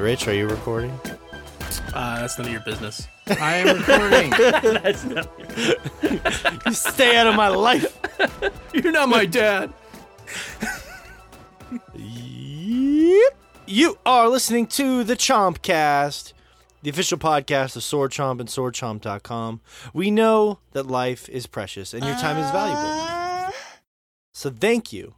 Rich, are you recording? Uh, that's none of your business. I am recording. that's not. You stay out of my life. You're not my dad. Yep. You are listening to the Chompcast, the official podcast of Sword Chomp and SwordChomp.com. We know that life is precious and your time is valuable. So thank you.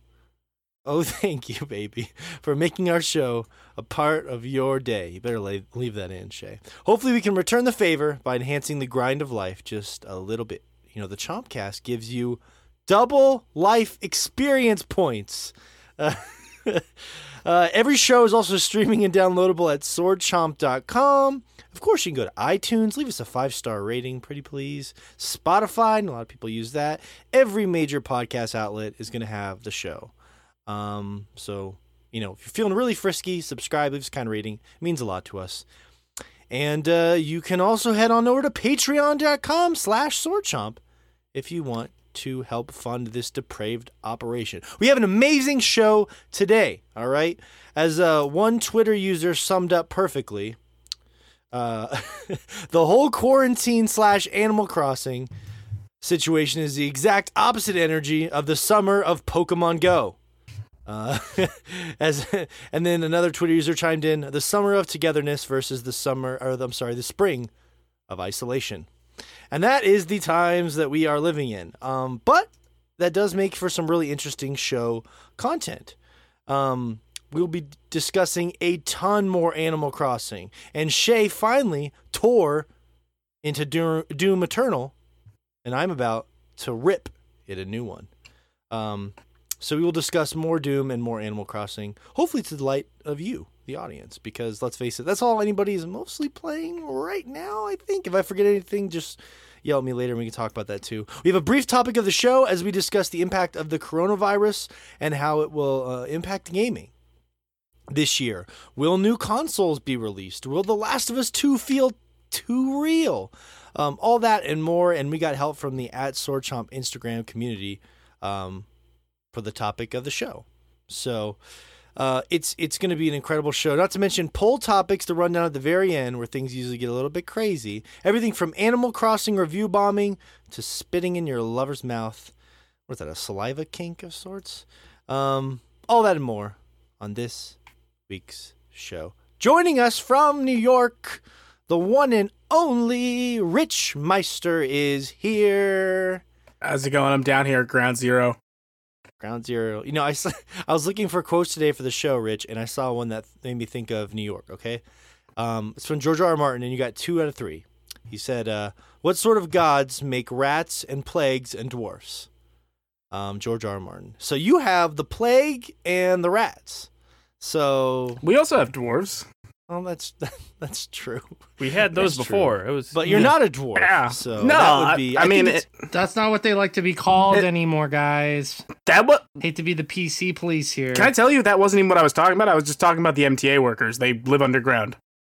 Oh, thank you, baby, for making our show a part of your day. You better leave, leave that in, Shay. Hopefully, we can return the favor by enhancing the grind of life just a little bit. You know, the Chompcast gives you double life experience points. Uh, uh, every show is also streaming and downloadable at swordchomp.com. Of course, you can go to iTunes, leave us a five star rating, pretty please. Spotify, and a lot of people use that. Every major podcast outlet is going to have the show. Um, so, you know, if you're feeling really frisky, subscribe, leave us kind of rating. It means a lot to us. And uh, you can also head on over to patreon.com slash swordchomp if you want to help fund this depraved operation. We have an amazing show today, all right? As uh, one Twitter user summed up perfectly, uh, the whole quarantine slash Animal Crossing situation is the exact opposite energy of the summer of Pokemon Go. Uh, as and then another Twitter user chimed in: the summer of togetherness versus the summer, or the, I'm sorry, the spring of isolation. And that is the times that we are living in. Um, but that does make for some really interesting show content. Um, we'll be discussing a ton more Animal Crossing. And Shay finally tore into Doom, Doom Eternal, and I'm about to rip it a new one. Um, so we will discuss more Doom and more Animal Crossing, hopefully to the light of you, the audience, because let's face it, that's all anybody is mostly playing right now, I think. If I forget anything, just yell at me later and we can talk about that too. We have a brief topic of the show as we discuss the impact of the coronavirus and how it will uh, impact gaming this year. Will new consoles be released? Will The Last of Us 2 feel too real? Um, all that and more. And we got help from the at Sword Chomp Instagram community um, for the topic of the show. So uh, it's it's going to be an incredible show. Not to mention poll topics to run down at the very end, where things usually get a little bit crazy. Everything from Animal Crossing review bombing to spitting in your lover's mouth. What's that? A saliva kink of sorts. Um, all that and more on this week's show. Joining us from New York, the one and only Rich Meister is here. How's it going? I'm down here at ground zero. Ground Zero. You know, I, I was looking for quotes today for the show, Rich, and I saw one that made me think of New York, okay? Um, it's from George R. R. Martin, and you got two out of three. He said, uh, What sort of gods make rats and plagues and dwarfs? Um, George R. R. Martin. So you have the plague and the rats. So, We also have dwarves. Well, that's that's true. We had those That's true. before. It was, But you're not a dwarf. Yeah. So no, that would I- be. I, mean, it, That's not what they like to be called It- anymore, guys. that what? Hate to be the PC police here. Can I tell you that wasn't even what I was talking about? I was just talking about the MTA workers. They live underground.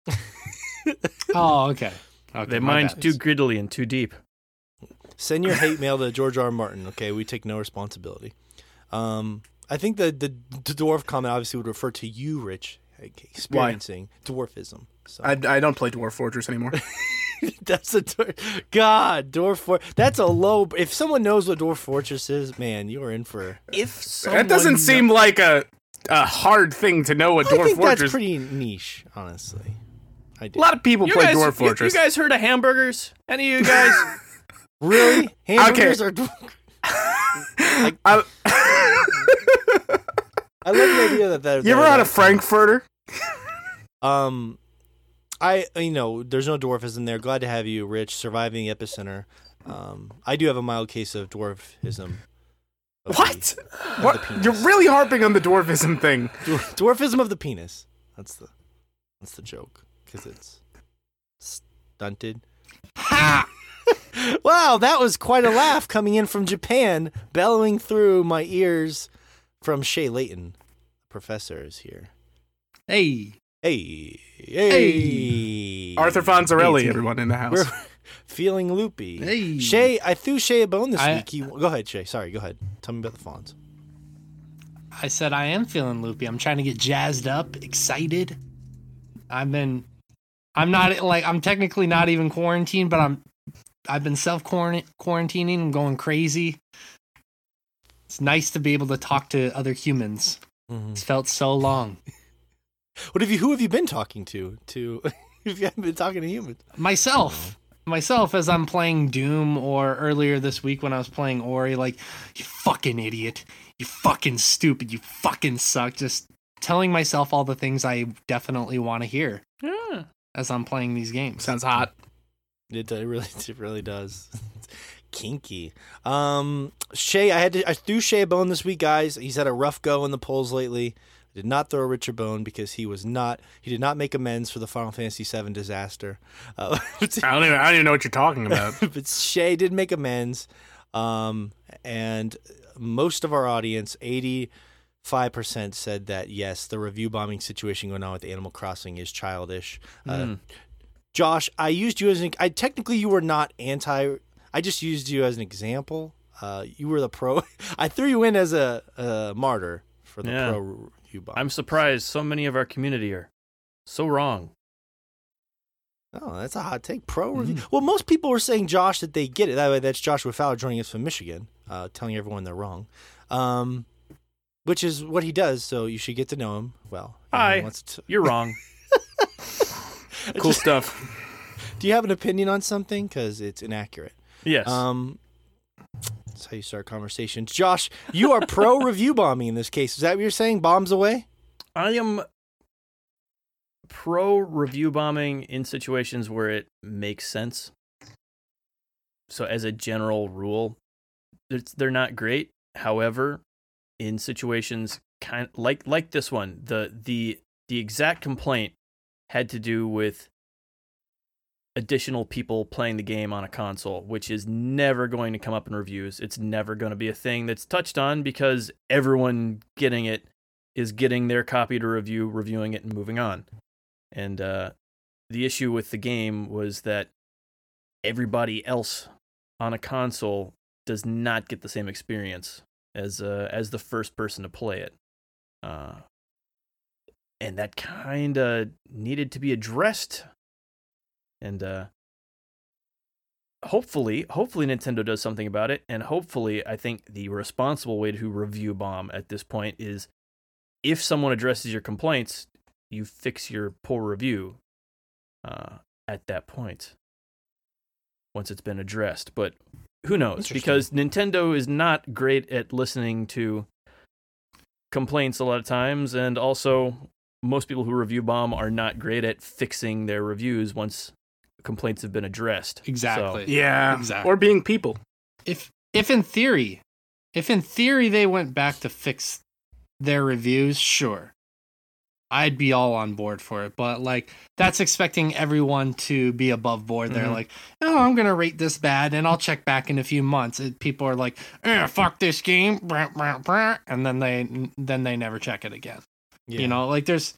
oh, okay. Okay, they my mined bad. too griddily and too deep. Send your hate mail to George R. R. Martin. Okay, we take no responsibility. Um, I think the, the the dwarf comment obviously would refer to you, Rich, like, experiencing dwarfism. So I, I don't play Dwarf Fortress anymore. that's a dwar- God dwarf for that's a low. If someone knows what dwarf fortress is, man, you are in for. If someone that doesn't seem like a a hard thing to know what I Dwarf think Fortress. that's pretty niche, honestly. I do. a lot of people You play guys, Dwarf you- Fortress. You, guys heard of hamburgers? Any of you guys? really hamburgers are. I, I love the idea that that. you ever had a uh, Frankfurter? Um, I you know there's no dwarfism there. Glad to have you, Rich, surviving the epicenter. Um, I do have a mild case of dwarfism. of What? the- What? You're really harping on the dwarfism thing. Dwar- dwarfism of the penis. That's the that's the joke because it's stunted. Ha! wow, that was quite a laugh coming in from Japan, bellowing through my ears from Shay Layton. Professor is here. Hey, Hey, hey, Arthur Fonzarelli, Hey, everyone in the house. We're feeling loopy. Hey. Shay, I threw Shay a bone this I- week. He, go ahead, Shay. Sorry, go ahead. Tell me about the fawns. I said I am feeling loopy. I'm trying to get jazzed up, excited. I've been. I'm not like I'm technically not even quarantined, but I'm. I've been self quarantining and going crazy. It's nice to be able to talk to other humans. Mhm. It's felt so long. What have you? Who have you been talking to? To if you haven't been talking to humans. myself myself as i'm playing doom or earlier this week when i was playing ori like you fucking idiot you fucking stupid you fucking suck just telling myself all the things i definitely want to hear Yeah. as i'm playing these games Sounds hot. It, it really, it really does. Kinky. Um, Shay, I had to, I threw Shay a bone this week, guys. He's had a rough go in the polls lately. Did not throw Richard bone because he was not, he did not make amends for the Final Fantasy VII disaster. Uh, I don't even. I don't even know what you're talking about. but Shay did make amends. Um, and most of our audience, 85%, said that yes, the review bombing situation going on with Animal Crossing is childish. Uh, Mm. Josh, I used you as an, I technically you were not anti, I just used you as an example. Uh, you were the pro. I threw you in as a, a martyr for the Yeah. pro review bomb. I'm surprised so many of our community are so wrong. Oh, that's a hot take. Pro review. Well, most people were saying Josh that they get it. That way, that's Joshua Fowler joining us from Michigan, uh, telling everyone they're wrong, um, which is what he does. So you should get to know him well. Hi. wants to- You're wrong. cool stuff. do you have an opinion on something? Because it's inaccurate. Yes. Um, that's how you start conversations. Josh, you are pro review bombing in this case. Is that what you're saying? Bombs away? I am pro review bombing in situations where it makes sense. So, as a general rule, it's, they're not great. However, in situations kind like like this one, the the the exact complaint had to do with additional people playing the game on a console, which is never going to come up in reviews. It's never going to be a thing that's touched on because everyone getting it is getting their copy to review, reviewing it, and moving on. And uh, the issue with the game was that everybody else on a console does not get the same experience as uh, as the first person to play it. Uh, and that kind of needed to be addressed. And uh, hopefully, hopefully Nintendo does something about it. And hopefully, I think the responsible way to review bomb at this point is if someone addresses your complaints, you fix your poor review uh, at that point once it's been addressed. But who knows? Because Nintendo is not great at listening to complaints a lot of times, and also most people who review bomb are not great at fixing their reviews once complaints have been addressed. Exactly. Yeah. Exactly. Or being people. if if in theory if in theory they went back to fix their reviews sure i'd be all on board for it but like that's expecting everyone to be above board they're Mhm. like oh i'm gonna rate this bad and i'll check back in a few months And people are like eh, fuck this game brah, brah, brah," and then they then they never check it again you know like there's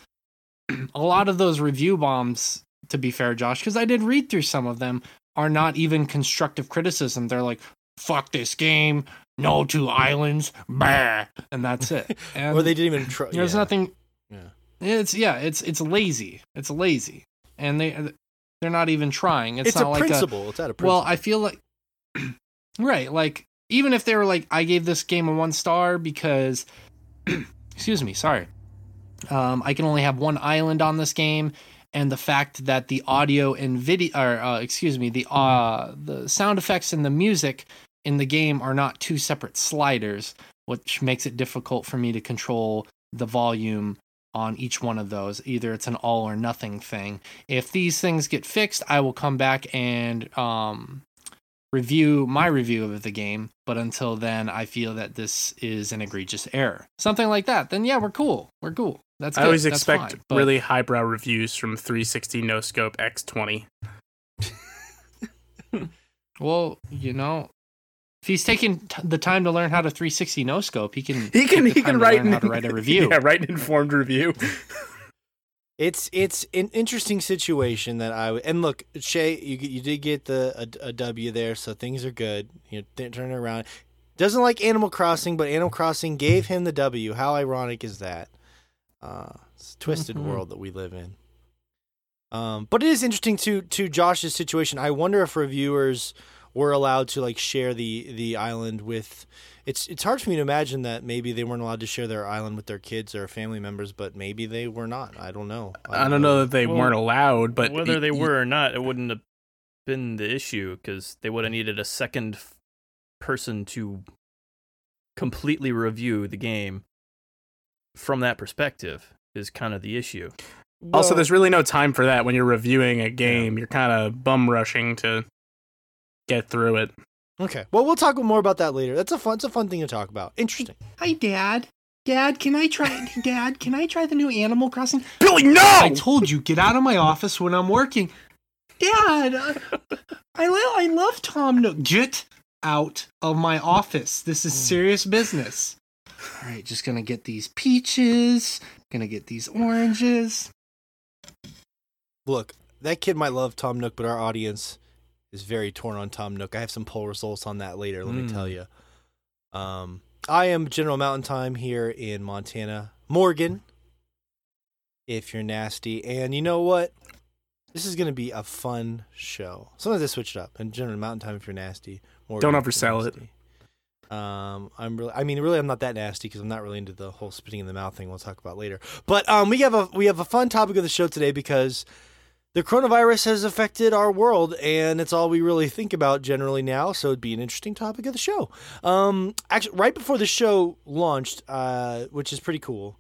a lot of those review bombs to be fair josh because i did read through some of them are not even constructive criticism they're like fuck this game no two islands bah, and that's it and or they didn't even try. there's yeah. nothing Yeah. it's yeah it's it's lazy it's lazy and they they're not even trying it's, It's, not a like a, principle. it's out of principle. well, I feel like right, like even if they were like I gave this game a 1 star because excuse me, sorry. Um I can only have one island on this game and the fact that the audio and video or uh, excuse me, the uh the sound effects and the music in the game are not two separate sliders, which makes it difficult for me to control the volume on each one of those. Either it's an all or nothing thing. If these things get fixed, I will come back and um, review my review of the game. But until then, I feel that this is an egregious error. Something like that. Then yeah, we're cool. We're cool. That's I always That's expect fine. But- really highbrow reviews from 360 No Scope X20. well, you know. If he's taking t- the time to learn how to 360 no scope, he can. He can he can write how to write a review. yeah, write an informed review. It's it's an interesting situation that I would and look Shay you you did get the a, a W there so things are good you know th- turn it around doesn't like Animal Crossing but Animal Crossing gave him the W how ironic is that uh it's a twisted Mhm. world that we live in Um, but it is interesting to to Josh's situation. I wonder if reviewers were allowed to like share the the island with. It's it's hard for me to imagine that maybe they weren't allowed to share their island with their kids or family members, but maybe they were not. I don't know. I don't know that they Well, weren't allowed, but whether y- they were or not, it wouldn't have been the issue because they would have needed a second f- person to completely review the game from that perspective is kind of the issue. Also, there's really no time for that when you're reviewing a game. You're kind of bum rushing to get through it. Okay. Well, we'll talk more about that later. That's a fun. It's a fun thing to talk about. Interesting. Hi, Dad. Dad, can I try? Dad, can I try the new Animal Crossing? Billy, no! I told you, get out of my office when I'm working. Dad, uh, I lo- I love Tom Nook. Get out of my office. This is serious business. All right, just gonna get these peaches. Gonna get these oranges. Look, that kid might love Tom Nook, but our audience is very torn on Tom Nook. I have some poll results on that later. Let me Mm. tell you. Um, I am General Mountain Time here in Montana, Morgan. If you're nasty, and you know what, this is going to be a fun show. Sometimes I switch it up. And General Mountain Time, if you're nasty, Morgan. Don't oversell it. Um, I'm really, I mean, really, I'm not that nasty because I'm not really into the whole spitting in the mouth thing. We'll talk about later. But um, we have a we have a fun topic of the show today because the coronavirus has affected our world, and it's all we really think about generally now. So it'd be an interesting topic of the show. Um, actually, right before the show launched, uh, which is pretty cool,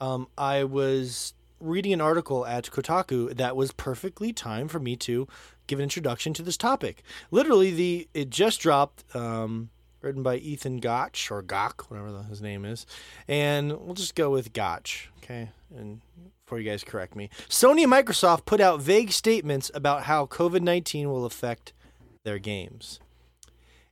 um, I was reading an article at Kotaku that was perfectly timed for me to give an introduction to this topic. Literally, the it just dropped. Um, written by Ethan Gotch or Gach, whatever his name is, and we'll just go with Gotch, okay? And before you guys correct me, Sony and Microsoft put out vague statements about how COVID nineteen will affect their games.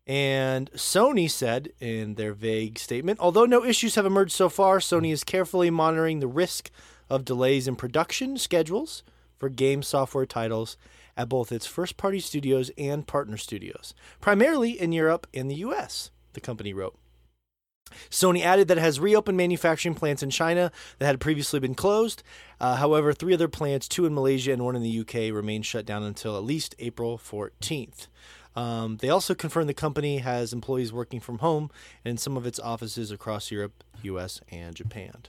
And Sony said in their vague statement, although no issues have emerged so far, Sony is carefully monitoring the risk of delays in production schedules for game software titles at both its first party studios and partner studios, primarily in Europe and the US, the company wrote. Sony added that it has reopened manufacturing plants in China that had previously been closed. Uh, however, three other plants, two in Malaysia and one in the UK, remain shut down until at least April 14th. Um, they also confirmed the company has employees working from home in some of its offices across Europe, US, and Japan,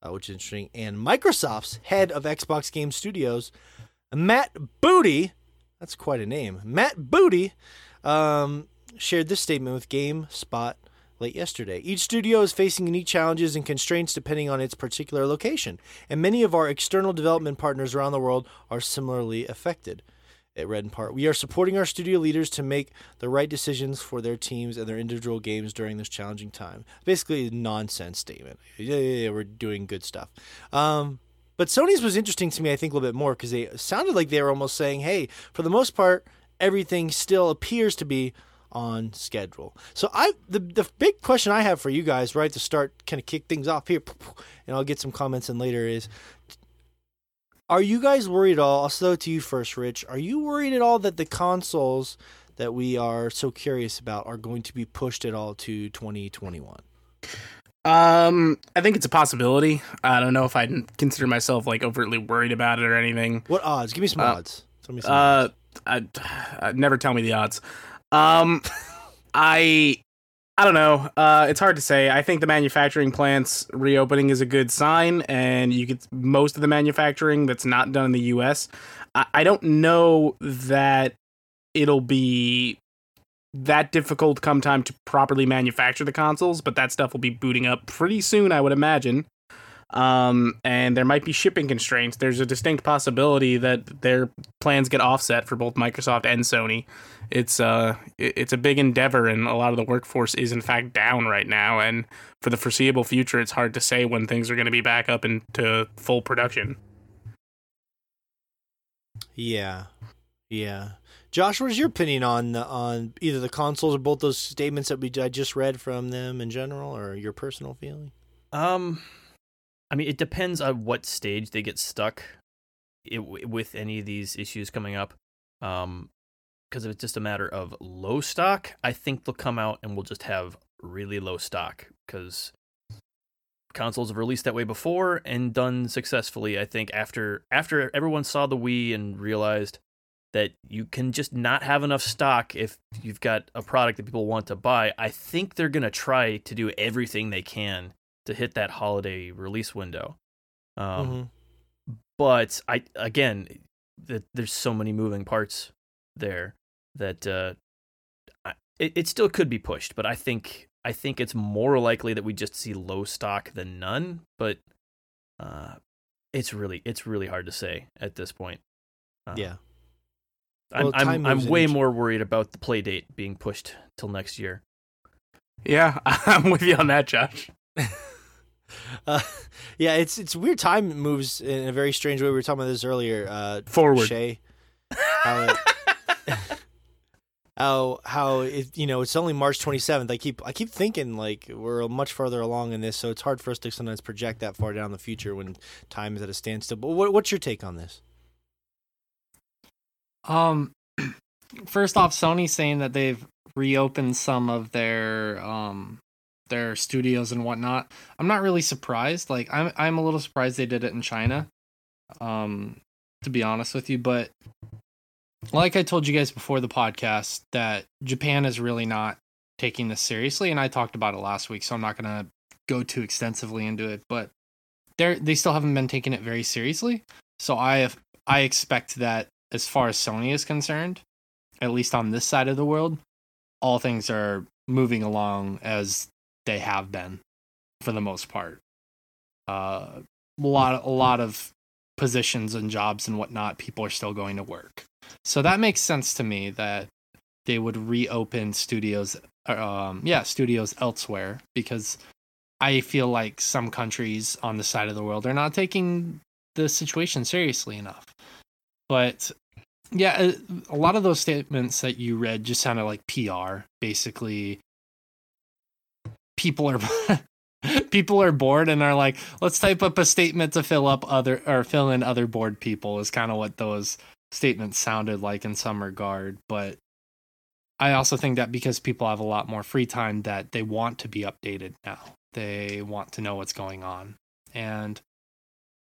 uh, which is interesting. And Microsoft's head of Xbox Game Studios, Matt Booty, that's quite a name, Matt Booty, um, shared this statement with GameSpot late yesterday. Each studio is facing unique challenges and constraints depending on its particular location, and many of our external development partners around the world are similarly affected. It read in part, we are supporting our studio leaders to make the right decisions for their teams and their individual games during this challenging time. Basically, a nonsense statement. Yeah, yeah, yeah, we're doing good stuff. Um, but Sony's was interesting to me, I think, a little bit more because they sounded like they were almost saying, hey, for the most part, everything still appears to be on schedule. So I the the big question I have for you guys, right, to start kind of kick things off here, and I'll get some comments in later is are you guys worried at all? I'll throw it to you first, Rich. Are you worried at all that the consoles that we are so curious about are going to be pushed at all to 2021? Um, I think it's a possibility. I don't know if I'd consider myself like overtly worried about it or anything. What odds? Give me some Uh, odds. Tell me some Uh, odds. I, I never tell me the odds. Um, I I don't know. Uh, it's hard to say. I think the manufacturing plants reopening is a good sign, and you get most of the manufacturing that's not done in the U.S. I, I don't know that it'll be that difficult come time to properly manufacture the consoles, but that stuff will be booting up pretty soon, I would imagine. Um, and there might be shipping constraints. There's a distinct possibility that their plans get offset for both Microsoft and Sony. It's uh, it's a big endeavor, and a lot of the workforce is in fact down right now. And for the foreseeable future, it's hard to say when things are going to be back up into full production. Yeah, yeah. Josh, what is your opinion on on either the consoles or both those statements that we I just read from them in general, or your personal feeling? Um, I mean, it depends on what stage they get stuck it, with any of these issues coming up. Um, because if it's just a matter of low stock, I think they'll come out and we'll just have really low stock. Because consoles have released that way before and done successfully. I think after after everyone saw the Wii and realized that you can just not have enough stock if you've got a product that people want to buy. I think they're gonna try to do everything they can to hit that holiday release window. Um, Mhm. But I again, that there's so many moving parts there that uh, I, it it still could be pushed. But I think I think it's more likely that we just see low stock than none. But uh, it's really it's really hard to say at this point. Uh, Yeah. I'm Well, I'm, I'm moves in way each- more worried about the play date being pushed till next year. Yeah, I'm with you on that, Josh. Uh, yeah, it's it's weird. Time moves in a very strange way. We were talking about this earlier. Uh, Forward. Shay, how it, how how it, you know it's only March 27th. I keep I keep thinking like we're much further along in this, so it's hard for us to sometimes project that far down the future when time is at a standstill. But what, what's your take on this? Um, first off, Sony saying that they've reopened some of their um their studios and whatnot. I'm not really surprised. Like I'm I'm a little surprised they did it in China. Um, to be honest with you, but like I told you guys before the podcast, that Japan is really not taking this seriously, and I talked about it last week, so I'm not gonna go too extensively into it. But they're they still haven't been taking it very seriously. So I have I expect that as far as Sony is concerned, at least on this side of the world, all things are moving along as they have been for the most part. Uh, a lot, a lot of positions and jobs and whatnot, people are still going to work. So that makes sense to me that they would reopen studios, um, yeah, studios elsewhere because I feel like some countries on the side of the world are not taking the situation seriously enough. But yeah, a, a lot of those statements that you read just sounded like PR. Basically, people are people are bored and are like, let's type up a statement to fill up other or fill in other bored people. Is kind of what those statements sounded like in some regard. But I also think that because people have a lot more free time, that they want to be updated now. They want to know what's going on, and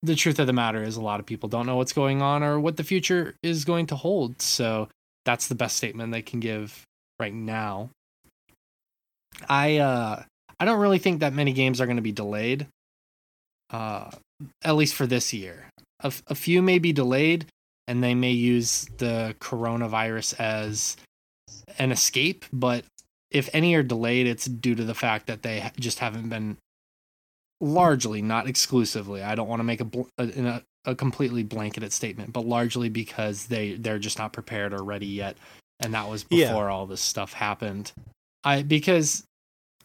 the truth of the matter is a lot of people don't know what's going on or what the future is going to hold. So that's the best statement they can give right now. I uh I don't really think that many games are going to be delayed. Uh at least for this year. A, f- a few may be delayed and they may use the coronavirus as an escape, but if any are delayed, it's due to the fact that they just haven't been largely, not exclusively. I don't want to make a, bl- a, a completely blanketed statement, but largely because they they're just not prepared or ready yet, and that was Yeah. before all this stuff happened. I because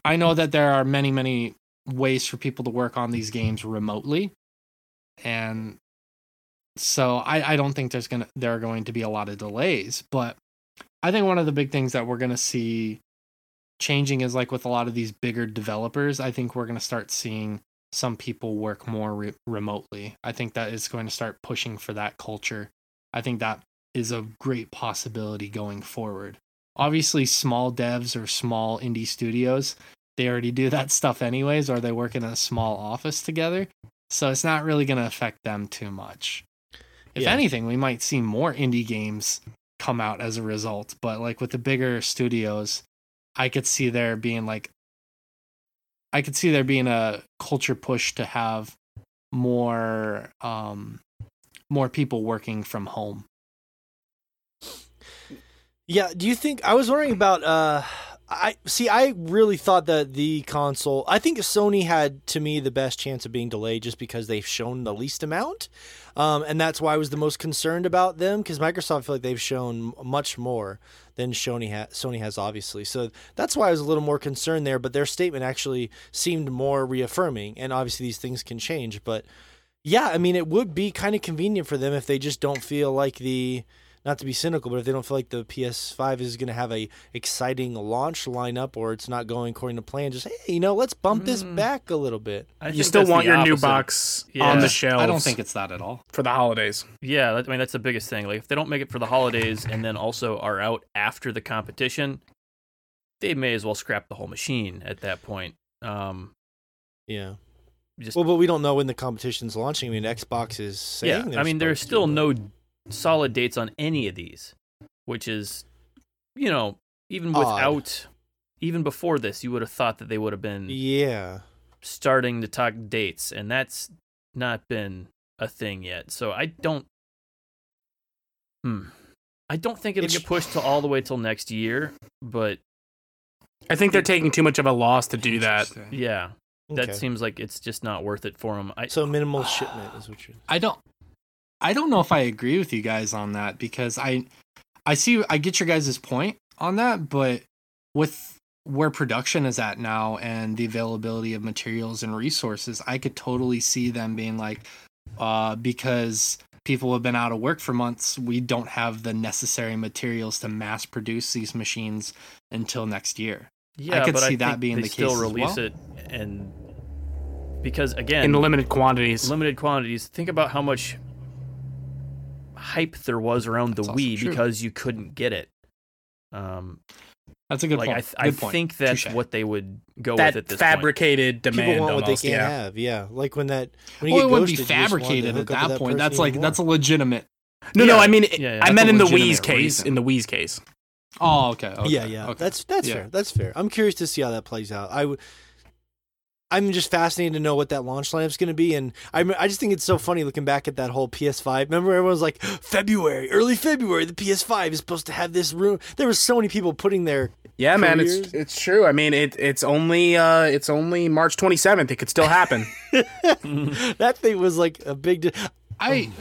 I know that there are many many ways for people to work on these games remotely, and so I I don't think there's gonna there are going to be a lot of delays, but I think one of the big things that we're gonna see changing is like with a lot of these bigger developers, I think we're to start seeing some people work more re- remotely. I think that is going to start pushing for that culture. I think that is a great possibility going forward. Obviously, small devs or small indie studios, they already do that stuff anyways, or they work in a small office together. So it's not really going to affect them too much. If Yeah. anything, we might see more indie games come out as a result. But like with the bigger studios, I could see there being like I could see there being a culture push to have more um more people working from home. Yeah, do you think I was wondering about uh I see I really thought that the console I think Sony had to me the best chance of being delayed just because they've shown the least amount. Um and that's why I was the most concerned about them cuz Microsoft I feel like they've shown much more than Sony ha- Sony has obviously. So that's why I was a little more concerned there, but their statement actually seemed more reaffirming and obviously these things can change, but yeah, I mean it would be kind of convenient for them if they just don't feel like the not to be cynical, but if they don't feel like the PS5 is going to have a exciting launch lineup or it's not going according to plan, just hey, you know, let's bump this Mm. back a little bit. I you still want the your new box Yeah. on the shelves. I don't think it's that at all. for the holidays. Yeah, I mean that's the biggest thing. Like if they don't make it for the holidays and then also are out after the competition, they may as well scrap the whole machine at that point. Um, Yeah. just Well, but we don't know when the competition's launching. I mean, Xbox is saying. yeah. I mean, there's still to, no solid dates on any of these, which is, you know, even Odd. without, even before this, you would have thought that they would have been Yeah. starting to talk dates, and that's not been a thing yet. So I don't. Hmm. I don't think it'll It's- get pushed to all the way till next year, but I think they're taking too much of a loss to do that. Interesting. yeah, that Okay. seems like it's just not worth it for them. I So minimal shipment is what you're. I don't I don't know if I agree with you guys on that because I I see I get your guys' point on that, but with where production is at now and the availability of materials and resources, I could totally see them being like uh because people have been out of work for months, we don't have the necessary materials to mass produce these machines until next year. yeah, I could but see I that think being they the still case as release well. it and because again, in limited quantities. limited quantities. Think about how much hype there was around the That's also Wii true. because you couldn't get it. Um, That's a good like point. I, th- I point. think that's Touche. what they would go that with at this point. fabricated demand. People want what they can't yeah. have. Yeah, like when that. When you well, it wouldn't be ghosted, you just wanted to fabricated at up with that point. That's even like more. that's a legitimate. No, no, I mean, Yeah, yeah. I meant in the legitimate Wii's case. In the Wii's case, Oh, okay. okay yeah, yeah. Okay. That's that's Yeah. fair. That's fair. I'm curious to see how that plays out. I would. I'm just fascinated to know what that launch lineup's going to be, and I I just think it's so funny looking back at that whole PS5. Remember, everyone was like, February, early February, the PS5 is supposed to have this room. There were so many people putting their yeah, man, it's it's true. I mean, it it's only uh it's only March 27th. It could still happen. that thing was like a big. Di- I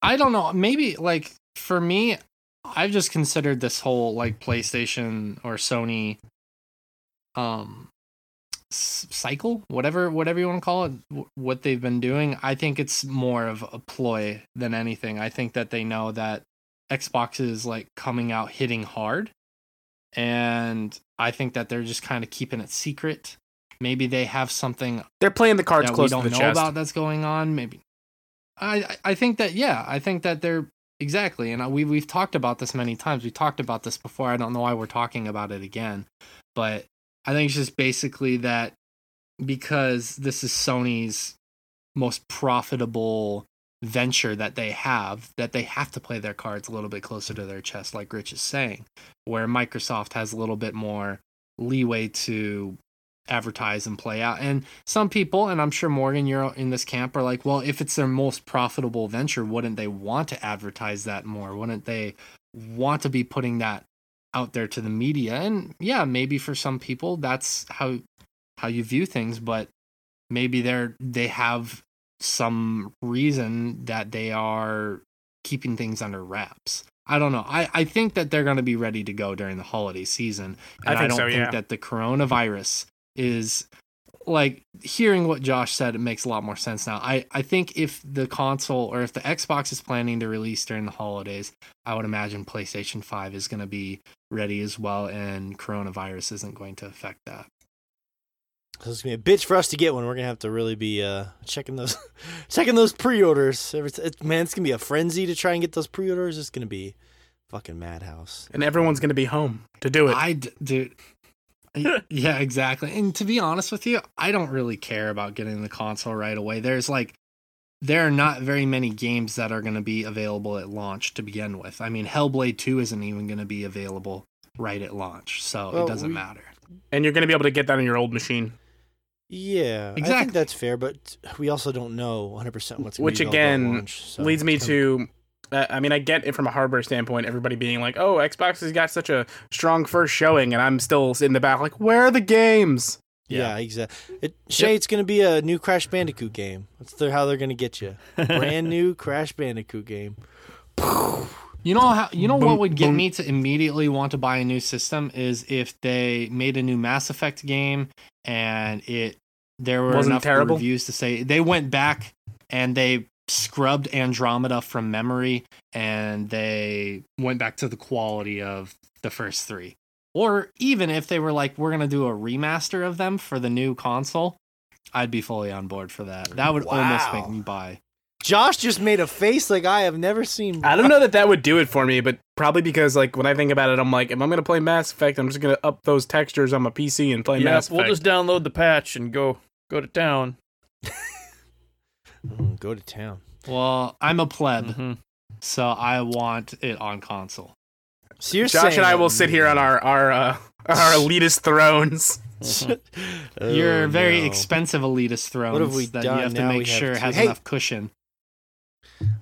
I don't know. Maybe like for me, I've just considered this whole like PlayStation or Sony um s- cycle, whatever whatever you want to call it, what they've been doing. I think it's more of a ploy than anything. I think that they know that Xbox is like coming out hitting hard, and I think that they're just kind of keeping it secret. Maybe they have something They're playing the cards that we close to don't the know chest. about that's going on. Maybe I I- I think that yeah, I think that they're exactly, and we we've talked about this many times. We talked about this before. I don't know why we're talking about it again, but I think it's just basically that because this is Sony's most profitable venture that they have that they have to play their cards a little bit closer to their chest like Rich is saying where Microsoft has a little bit more leeway to advertise and play out. And some people, and I'm sure Morgan, you're in this camp, are like, well, if it's their most profitable venture, wouldn't they want to advertise that more? Wouldn't they want to be putting that out there to the media? And yeah, maybe for some people that's how how you view things, but maybe they're they have some reason that they are keeping things under wraps. I don't know. I, I think that they're going to be ready to go during the holiday season. I And I, think don't so, think yeah. that the coronavirus is like hearing what Josh said, it makes a lot more sense now. I, I think if the console or if the Xbox is planning to release during the holidays, I would imagine PlayStation 5 is going to be ready as well, and coronavirus isn't going to affect that. So it's gonna be a bitch for us to get one. We're gonna have to really be uh, checking those, checking those pre-orders. Every t- it, man, it's gonna be a frenzy to try and get those pre-orders. It's gonna be fucking madhouse. and everyone's going to be home to do it. I, d- dude. Y- yeah, exactly. And to be honest with you, I don't really care about getting the console right away. There's like, there are not very many games that are going to be available at launch to begin with. I mean, Hellblade 2 isn't even going to be available right at launch, so Well, it doesn't we- matter. and you're going to be able to get that on your old machine. Yeah, I think Exactly. that's fair, but we also don't know 100 percent what's gonna Which be available at again launch, so leads me to I mean, I get it from a hardware standpoint, everybody being like, oh, Xbox has got such a strong first showing, and I'm still in the back, like, where are the games? gonna- yeah, exactly. It, Shay, it's gonna be a new Crash Bandicoot game. That's their, how they're gonna get you. Brand new Crash Bandicoot game. You know how you know Boom, what would get boom. me to immediately want to buy a new system is if they made a new Mass Effect game and it there were Wasn't enough terrible? reviews to say they went back and they scrubbed Andromeda from memory and they went back to the quality of the first 3. Or even if they were like we're going to do a remaster of them for the new console, I'd be fully on board for that. That would almost make me buy Josh just made a face like I have never seen. I don't know that that would do it for me, but probably because like when I think about it, I'm like, if I'm gonna play Mass Effect, I'm just gonna up those textures on my PC and play yeah, Mass Effect. we'll just download the patch and go go to town. Mm, go to town. Well, I'm a pleb, Mhm. so I want it on console. So you're Josh saying and I will sit here on our our uh, our elitist thrones. Oh, Your very no. expensive elitist thrones have we that done? you have to make have sure to- has Hey! enough cushion.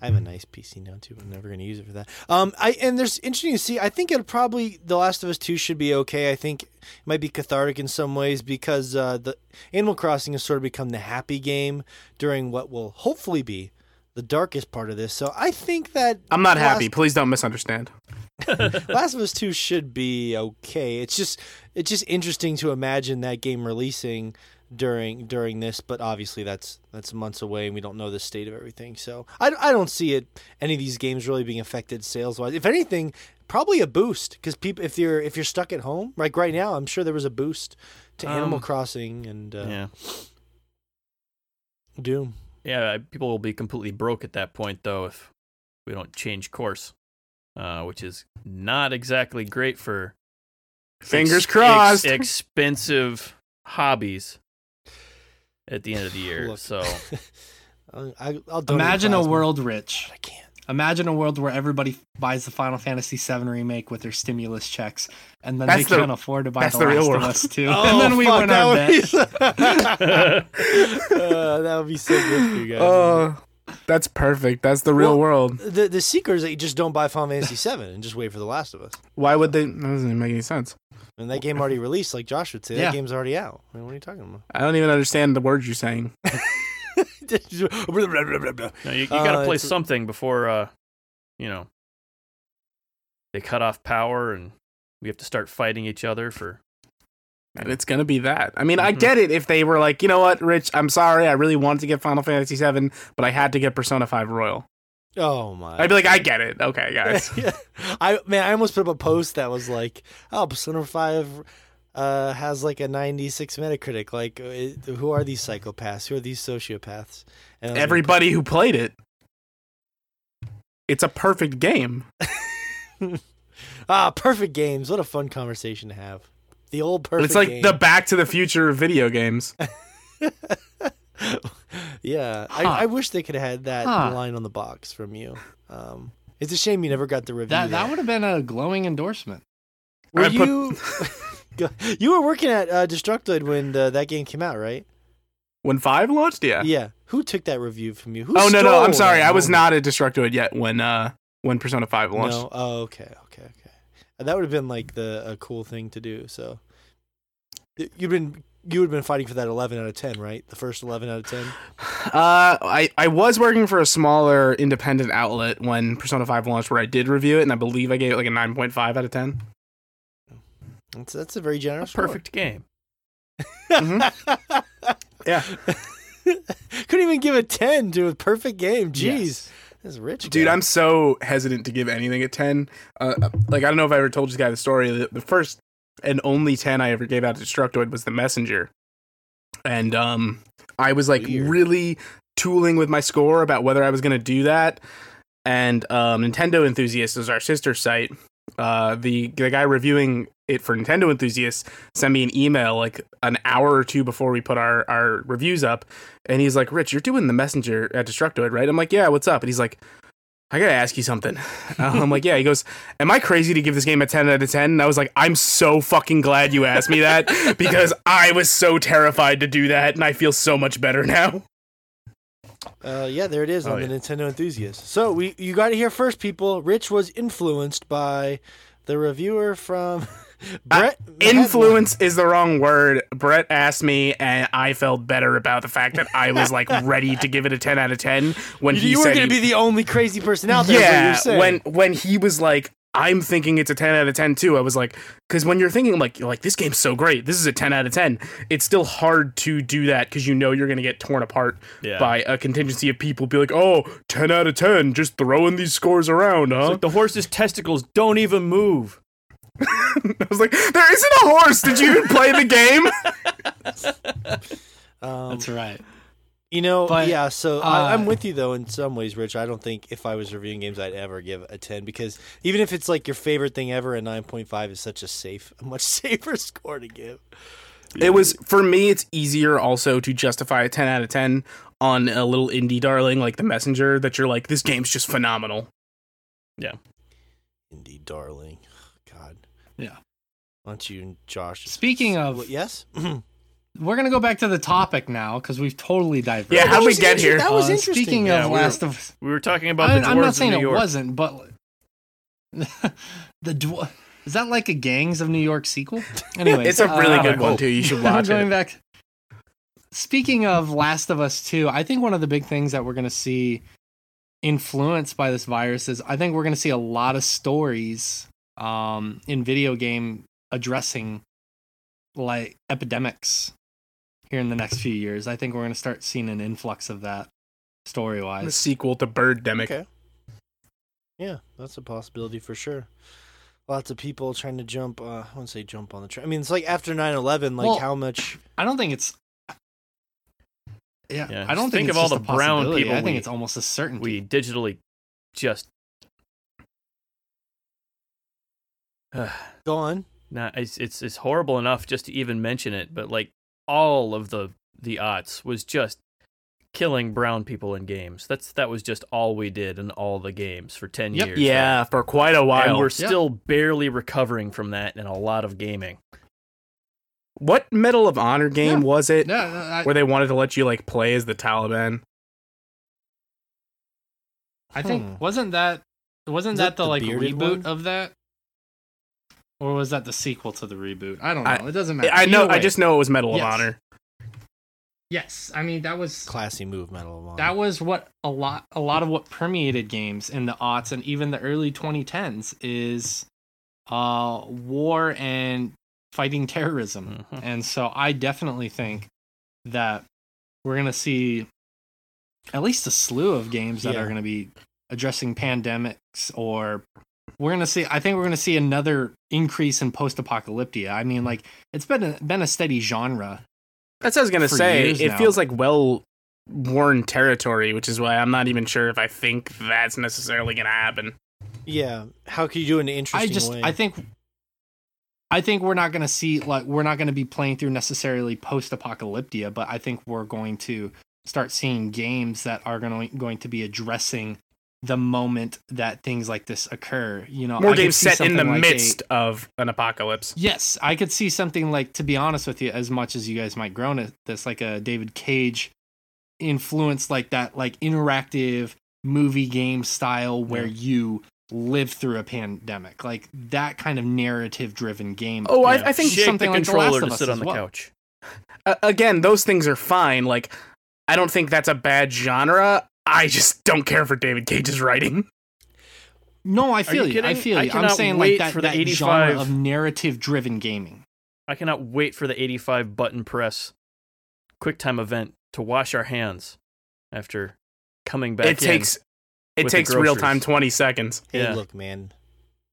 I have a nice PC now too. but I'm never going to use it for that. Um, I and there's interesting to see. I think it'll probably The Last of Us Two should be okay. I think it might be cathartic in some ways because uh, the Animal Crossing has sort of become the happy game during what will hopefully be the darkest part of this. So I think that I'm not Last- happy. Please don't misunderstand. Last of Us Two should be okay. It's just it's just interesting to imagine that game releasing during during this, but obviously that's that's months away, and we don't know the state of everything. So I, I don't see it any of these games really being affected sales wise. If anything, probably a boost because people if you're if you're stuck at home like right now, I'm sure there was a boost to Animal Um, Crossing and uh, Yeah, Doom. yeah. People will be completely broke at that point, though, if we don't change course, uh, which is not exactly great for Fingers ex- crossed. ex- expensive hobbies at the end of the year. Look. So I'll, I- I'll Imagine a plasma, world rich. but I can't. Imagine a world where everybody buys the Final Fantasy VII remake with their stimulus checks, and then That's they the- can't afford to buy that's The the real Last world. of Us too. Oh, and then we fuck, went that on bet. be- Uh, that would be so good for you guys. Oh, that's perfect. That's the real Well- world. The the secret is that you just don't buy Final Fantasy VII and just wait for The Last of Us. Why would they? That doesn't make any sense. And that game already released, like Josh would say. Yeah. That game's already out. I mean, what are you talking about? I don't even understand the words you're saying. no, you, you got to Uh, play it's- something before, uh, you know, they cut off power and we have to start fighting each other for. And it's gonna be that. I mean, I Mhm. get it if they were like, you know what, Rich, I'm sorry, I really wanted to get Final Fantasy VII, but I had to get Persona 5 Royal. Oh my! I'd be like, I get it. Okay, guys. yeah. I man, I almost put up a post that was like, "Oh, Persona Five uh, has like a 96 Metacritic. Like, uh, who are these psychopaths? Who are these sociopaths?" And was like, Everybody who played it, it's a perfect game. ah, perfect games. What a fun conversation to have. The old perfect. it's like game. the Back to the Future of video games. yeah, Huh. I, I wish they could have had that Huh. line on the box from you. Um, it's a shame you never got the review. That that would have been a glowing endorsement. Were I put- you? you were working at uh, Destructoid when uh, that game came out, right? When five launched, yeah. Yeah. Who took that review from you? Who oh no, no, I'm sorry, I was not at Destructoid yet when uh when Persona Five launched. No. Oh, okay, okay, okay. That would have been like the a cool thing to do. So you've been you would have been fighting for that 11 out of 10, right? The first 11 out of 10. Uh, I I was working for a smaller independent outlet when Persona Five launched, where I did review it, and I believe I gave it like a nine point five out of ten. That's that's a very A generous. score. perfect game. Yeah. Couldn't even give a 10 to a perfect game. Jeez. Yes. That's rich. Dude, guy. I'm so hesitant to give anything a 10. Uh, like, I don't know if I ever told this guy the story. The, the first and only 10 I ever gave out to Destructoid was The Messenger. And um, I was like Weird. really tooling with my score about whether I was going to do that. And um, Nintendo Enthusiast is our sister site. Uh, the the guy reviewing it for Nintendo Enthusiasts sent me an email like an hour or two before we put our, our reviews up, and he's like, "Rich, you're doing the messenger at Destructoid, right?" I'm like, "Yeah, what's up?" And he's like, "I gotta ask you something." Uh, I'm like, "Yeah." He goes, "Am I crazy to give this game a 10 out of 10?" And I was like, "I'm so fucking glad you asked me that because I was so terrified to do that, and I feel so much better now." Uh, yeah, there it is Oh, on yeah. the Nintendo Enthusiast. So we you got it here first, people. Rich was influenced by the reviewer from Brett. Influence is the wrong word. Brett asked me, and I felt better about the fact that I was like ready to give it a 10 out of 10 when You, he you said weren't going to be the only crazy person out there. yeah when when he was like i'm thinking it's a 10 out of 10 too i was like because when you're thinking like you're like this game's so great this is a 10 out of 10 it's still hard to do that because you know you're going to get torn apart Yeah. by a contingency of people be like oh 10 out of 10 just throwing these scores around huh like the horse's testicles don't even move. i was like there isn't a horse did you even play the game um, That's right. You know, But, yeah. So I, I'm uh, with you though in some ways, Rich. I don't think if I was reviewing games, I'd ever give a ten because even if it's like your favorite thing ever, a nine point five is such a safe, a much safer score to give. It was for me. It's easier also to justify a ten out of ten on a little indie darling like The Messenger. That you're like, this game's just phenomenal. Yeah. Indie darling, God. Yeah. Why don't you, Josh? Speaking of, What, yes. we're gonna go back to the topic now because we've totally diverged. Yeah, how'd That we get here? That was Uh, interesting. Speaking Yeah, of we were- Last of Us, We were talking about I, the dwarves I'm not saying of New it York. wasn't, but the dwar- is that like a Gangs of New York sequel? Anyway, It's a really uh, good one too. You should watch going it. back. Speaking of Last of Us 2, I think one of the big things that we're going to see influenced by this virus is I think we're going to see a lot of stories um, in video game addressing like epidemics here in the next few years. I think we're going to start seeing an influx of that story The wise. sequel to Birdemic. Okay. Yeah, that's a possibility for sure. Lots of people trying to jump. Uh, I wouldn't say jump on the train. I mean, it's like after 9-11, like Well, how much. I don't think it's. Yeah, Yeah, I don't think, think it's of all the brown people I think we- it's almost a certainty. We digitally just. Go on. Nah, it's, it's it's horrible enough just to even mention it, but like all of the the aughts was just killing brown people in games. That's that was just all we did in all the games for ten Yep. years. Yeah, for quite a while. and while. we're still barely recovering from that in a lot of gaming. What Medal of Honor game Yeah. was it? Yeah, I, Where they wanted to let you like play as the Taliban? I think Hmm. wasn't that wasn't Is that that the, the like reboot one? of that, or was that the sequel to the reboot? I don't know. I- it doesn't matter. I know. Either I just know it was Medal Yes. of Honor. yes. I mean that was Classy move, Medal of Honor. that was what a lot a lot of what permeated games in the aughts and even the early 2010s is uh war and fighting terrorism. Mhm. And so I definitely think that we're going to see at least a slew of games that Yeah. are going to be addressing pandemics or we're going to see I think we're going to see another increase in post-apocalyptia. I mean like it's been a, been a steady genre. That's what I was gonna say. It now. feels like well worn territory, which is why I'm not even sure if I think that's necessarily gonna happen. yeah. How could you do it in an I interesting just way? I think I think we're not going to see like we're not going to be playing through necessarily post-apocalyptia, but I think we're going to start seeing games that are going to, going to be addressing the moment that things like this occur. You know, More I games set in the something like a- midst of an apocalypse. Yes, I could see something like, to be honest with you, as much as you guys might groan at this, like a David Cage influence, like that, like interactive movie game style where you live through a pandemic, like that kind of narrative driven game. Oh, I, I think Shake something the like The Last controller of to Us sit on the well. couch. uh, again, those things are fine. Like, I don't think that's a bad genre. I just don't care for David Cage's writing. No, I feel you you. I feel I you. I'm cannot saying wait like that, for the that 85 genre of narrative driven gaming. I cannot wait for the 85 button press QuickTime event to wash our hands after coming back. it in. takes it takes real time 20 seconds. hey, yeah. look, man.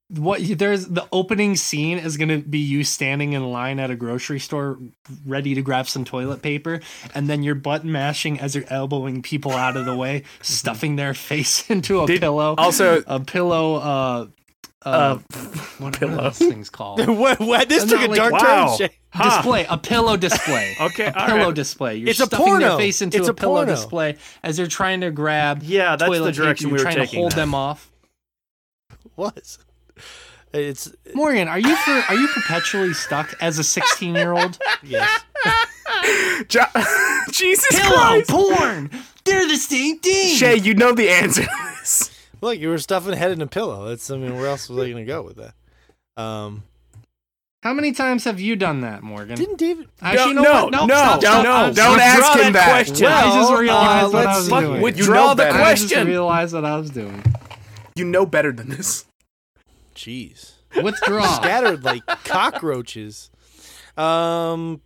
What there's the opening scene is going to be you standing in line at a grocery store ready to grab some toilet paper and then you're button mashing as you're elbowing people out of the way stuffing their face into a Did- pillow Also, a pillow uh uh, uh, what pillow. are those things called what, what? This I'm took a like- dark Wow. turn. Shay. Ha! display a pillow display Okay, a pillow right. display you're It's a stuffing their face into It's a, a pillow porno. display as they're trying to grab Yeah, that's toilet the direction paper, we you're trying taking. to hold now. them off Was. It's Morgan, are you for, are you perpetually stuck as a 16 year old? yes. Jo- Jesus Pillow Christ. porn. They're the same thing. Shay, you know the answer. Look, you were stuffing a head in a pillow. That's. I mean, where else was I going to go with that? Um, How many times have you done that, Morgan? didn't David? Actually, No, you know no, what? No, stop, don't- stop. no, don't ask him that that. question. I just realized uh, what I let's was doing. Withdraw You know the better. I just question. realized what I was doing. You know better than this. Jeez. Withdraw. Scattered like cockroaches. Um,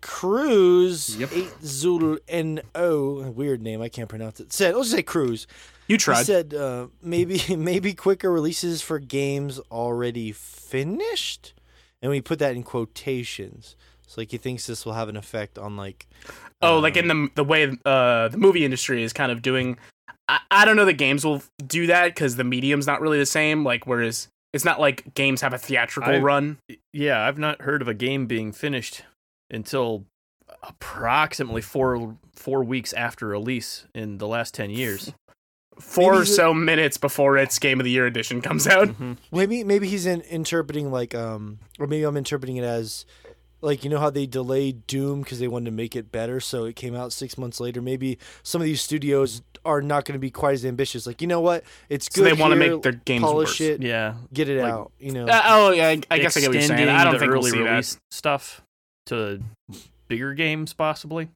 Cruz Yep. eight Zul N O weird name I can't pronounce it. Said let's just say Cruz. You He tried. said uh, maybe maybe quicker releases for games already finished, and we put that in quotations. So like he thinks this will have an effect on like. Oh, like in um, the the way uh the movie industry is kind of doing. I, I don't know that games will do that because the medium's not really the same. Like whereas it's not like games have a theatrical I- run. Yeah, I've not heard of a game being finished until approximately four four weeks after release in the last ten years. Four Maybe or the- so minutes before its Game of the Year edition comes out. Mhm. Maybe maybe he's in, interpreting like um or maybe I'm interpreting it as like you know how they delayed Doom because they wanted to make it better, so it came out six months later. Maybe some of these studios are not going to be quite as ambitious. Like you know what, it's So good. they want to make their games polish worse. it, Yeah, get it like- out. You know, Uh, oh yeah, I, I guess I get what you're saying. I don't the think we'll early see release stuff to bigger games possibly.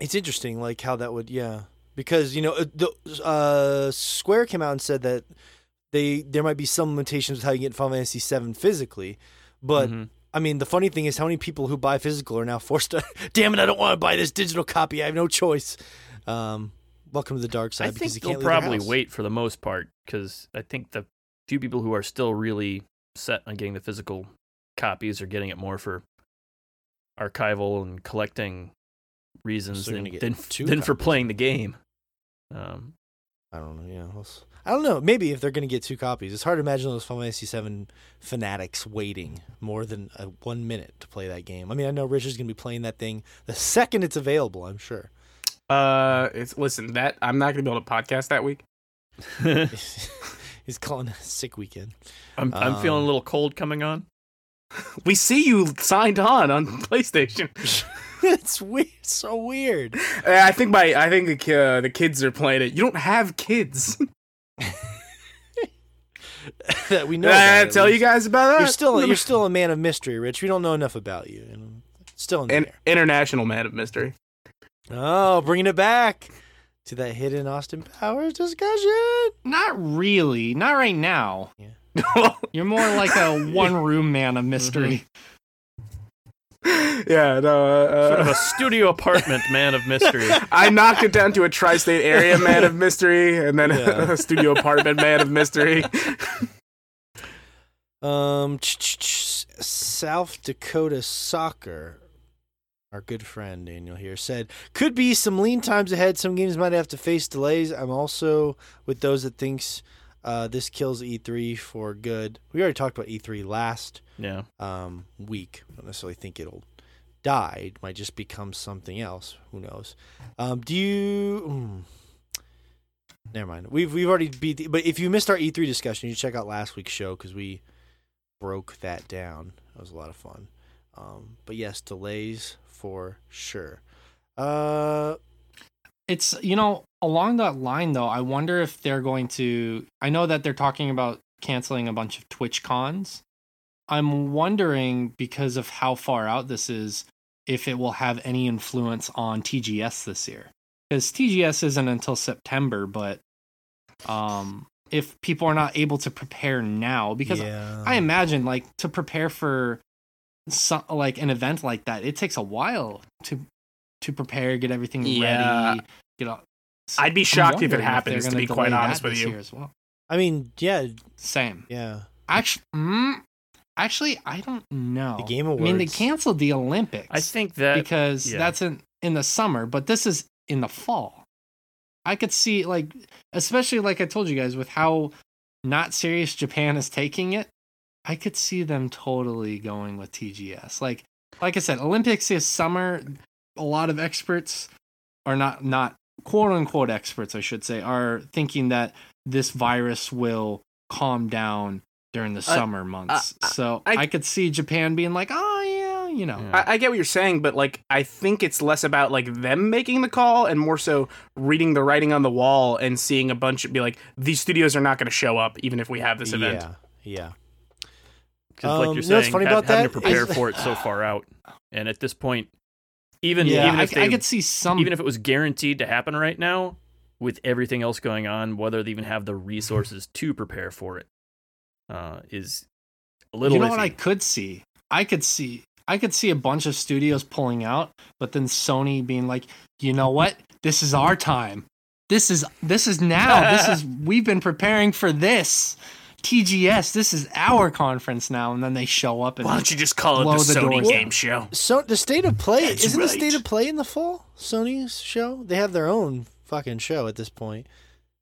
it's interesting like how that would yeah because you know uh, the uh Square came out and said that they there might be some limitations with how you get Final Fantasy VII physically, but Mhm. I mean, the funny thing is how many people who buy physical are now forced to. Damn it! I don't want to buy this digital copy. I have no choice. Um, welcome to the dark side I because think you they'll can't probably wait for the most part because I think the few people who are still really set on getting the physical copies are getting it more for archival and collecting reasons So than than, than for playing the game. Um, I don't know. Yeah, I don't know. Maybe if they're going to get two copies, it's hard to imagine those Final Fantasy VII fanatics waiting more than uh one minute to play that game. I mean, I know Richard's going to be playing that thing the second it's available. I'm sure. Uh, it's listen that I'm not gonna be able to podcast that week. He's calling a sick weekend. I'm I'm feeling Um, a little cold coming on. We see you signed on on PlayStation. it's weird. So weird. I think my I think the uh, the kids are playing it. You don't have kids. that we know. Did I about, at tell you guys about that? You're still you're still a man of mystery, Rich. We don't know enough about you. you know. Still in the an air. international man of mystery. Oh, bringing it back to that hidden Austin Powers discussion. Not really. Not right now. You're more like a one room man of mystery. Mm-hmm. yeah, no. Uh, Sort of a studio apartment man of mystery. I knocked it down to a tri-state area man of mystery, and then Yeah. a studio apartment man of mystery. Um, ch- ch- ch- South Dakota Soccer, our good friend Daniel here said, could be some lean times ahead. Some games might have to face delays. I'm also with those that thinks uh, this kills E3 for good. We already talked about E3 last Yeah. um, week. I don't necessarily think it'll die. It might just become something else. Who knows? Um, do you? mm, never mind. We've we've already beat. The, but if you missed our E3 discussion, you should check out last week's show because we broke that down. That was a lot of fun. Um, but yes, delays for sure. Uh, It's you know along that line though. I wonder if they're going to. I know that they're talking about canceling a bunch of Twitch cons. I'm wondering because of how far out this is, if it will have any influence on TGS this year. Because TGS isn't until September, but um, if people are not able to prepare now, because yeah. I imagine like to prepare for some like an event like that, it takes a while to to prepare, get everything Yeah. ready, get all. I'd be shocked if it happens, they're to be quite honest with you. as well. I mean, yeah, Same. yeah. Actually, mm, actually, I don't know. The Game Awards. I mean, they canceled the Olympics. I think that because yeah. that's in in the summer, but this is in the fall. I could see like, especially like I told you guys with how not serious Japan is taking it. I could see them totally going with TGS. Like, like I said, Olympics is summer. A lot of experts are not not quote unquote experts, I should say, are thinking that this virus will calm down during the summer months. I- so I- I, could see Japan being like, oh yeah, you know, Yeah. I, I get what you're saying, but like I think it's less about like them making the call and more so reading the writing on the wall and seeing a bunch of be like these studios are not going to show up even if we have this event. Yeah, yeah. Because, like Um, you're you know what's funny ha- about having that to prepare is- for it so far out, and at this point, even yeah, even I, if they, I could see some. even if it was guaranteed to happen right now, with everything else going on, whether they even have the resources to prepare for it, uh, is a little. you know iffy. what I could see? I could see. I could see a bunch of studios pulling out, but then Sony being like, you know what? This is our time. This is this is now. this is we've been preparing for this. TGS. This is our conference now, and then they show up and Why don't you just call it the, the Sony doors Game. Show? So the state of play That's isn't the state of play in the fall. Sony's show. They have their own fucking show at this point.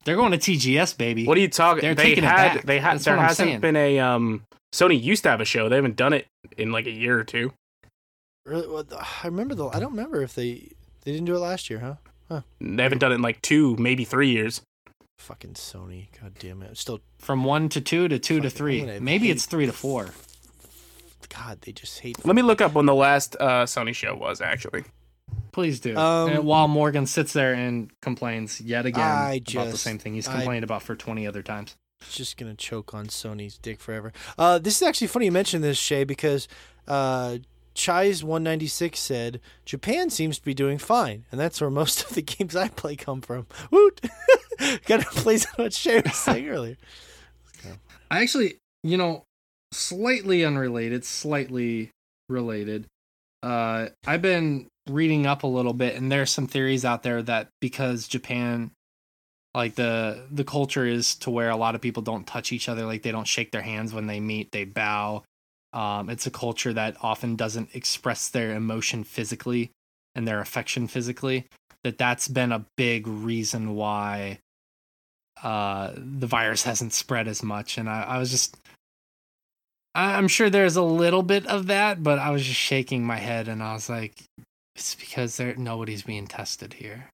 they're going to TGS, baby. What are you talking? They're They taking it had back. they had That's there what I'm hasn't saying. been a um Sony used to have a show. They haven't done it in like a year or two. Really, what the- I remember the. I don't remember if they they didn't do it last year, huh? They haven't done it in like two, maybe three years. Fucking Sony. God damn it. Still, From one to two to two to three. I'm Maybe hate- it's three to four. God, they just hate. Let me look up when the last uh, Sony show was. Actually, Please do. Um, and while Morgan sits there and complains yet again I about the same thing he's I- complained about for 20 other times. just gonna choke on Sony's dick forever. Uh, this is actually funny you mentioned this, Shay, because uh, Chai's one ninety six said Japan seems to be doing fine, and that's where most of the games I play come from. Woot! Got to place on what Shay was saying earlier. I actually, you know, slightly unrelated, slightly related. Uh, I've been reading up a little bit, and there's some theories out there that because Japan, like the the culture is to where a lot of people don't touch each other, like they don't shake their hands when they meet, they bow. Um, it's a culture that often doesn't express their emotion physically and their affection physically. That that's been a big reason why uh, the virus hasn't spread as much. And I, I was just, I- I'm sure there's a little bit of that, but I was just shaking my head and I was like, it's because there nobody's being tested here.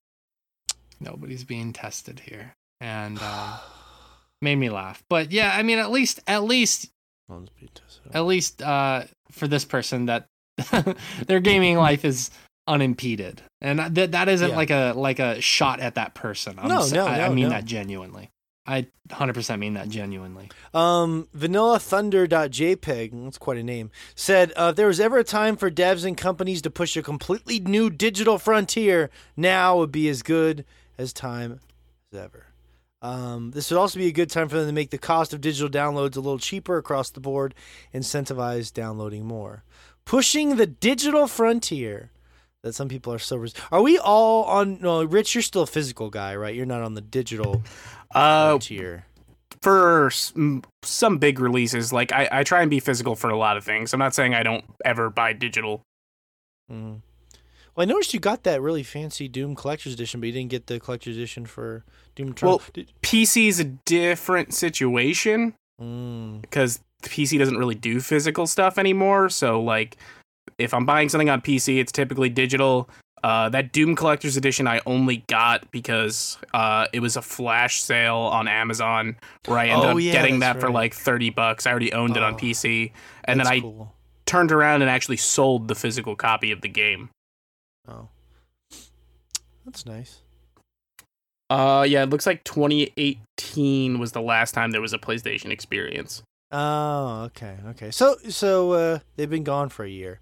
Nobody's being tested here, and um, made me laugh. But yeah, I mean, at least, at least, One's being tested. at least uh, for this person that their gaming life is unimpeded, and that that isn't Yeah. like a like a shot at that person. I'm No, no, I, I mean no. that genuinely. I 100% mean that genuinely. Um, VanillaThunder.jpg, that's quite a name, said uh, if there was ever a time for devs and companies to push a completely new digital frontier, now would be as good as time as ever. Um, this would also be a good time for them to make the cost of digital downloads a little cheaper across the board, incentivize downloading more. Pushing the digital frontier that some people are so. Res- are we all on? No, Rich, you're still a physical guy, right? You're not on the digital uh, frontier. for some big releases, like I, I try and be physical for a lot of things. I'm not saying I don't ever buy digital. Mm. Well, I noticed you got that really fancy Doom Collector's Edition, but you didn't get the Collector's Edition for Doom Eternal. Well- Did- PC is a different situation mm, because the PC doesn't really do physical stuff anymore. So like, if I'm buying something on PC, it's typically digital. Uh, that Doom Collector's Edition I only got because uh, it was a flash sale on Amazon where I ended Oh, up yeah, getting that for like thirty bucks. I already owned it on Oh, PC, and then I cool. turned around and actually sold the physical copy of the game. Oh, that's nice. Uh, yeah, it looks like 2018 was the last time there was a PlayStation experience. Oh, okay, okay. So, so uh, they've been gone for a year.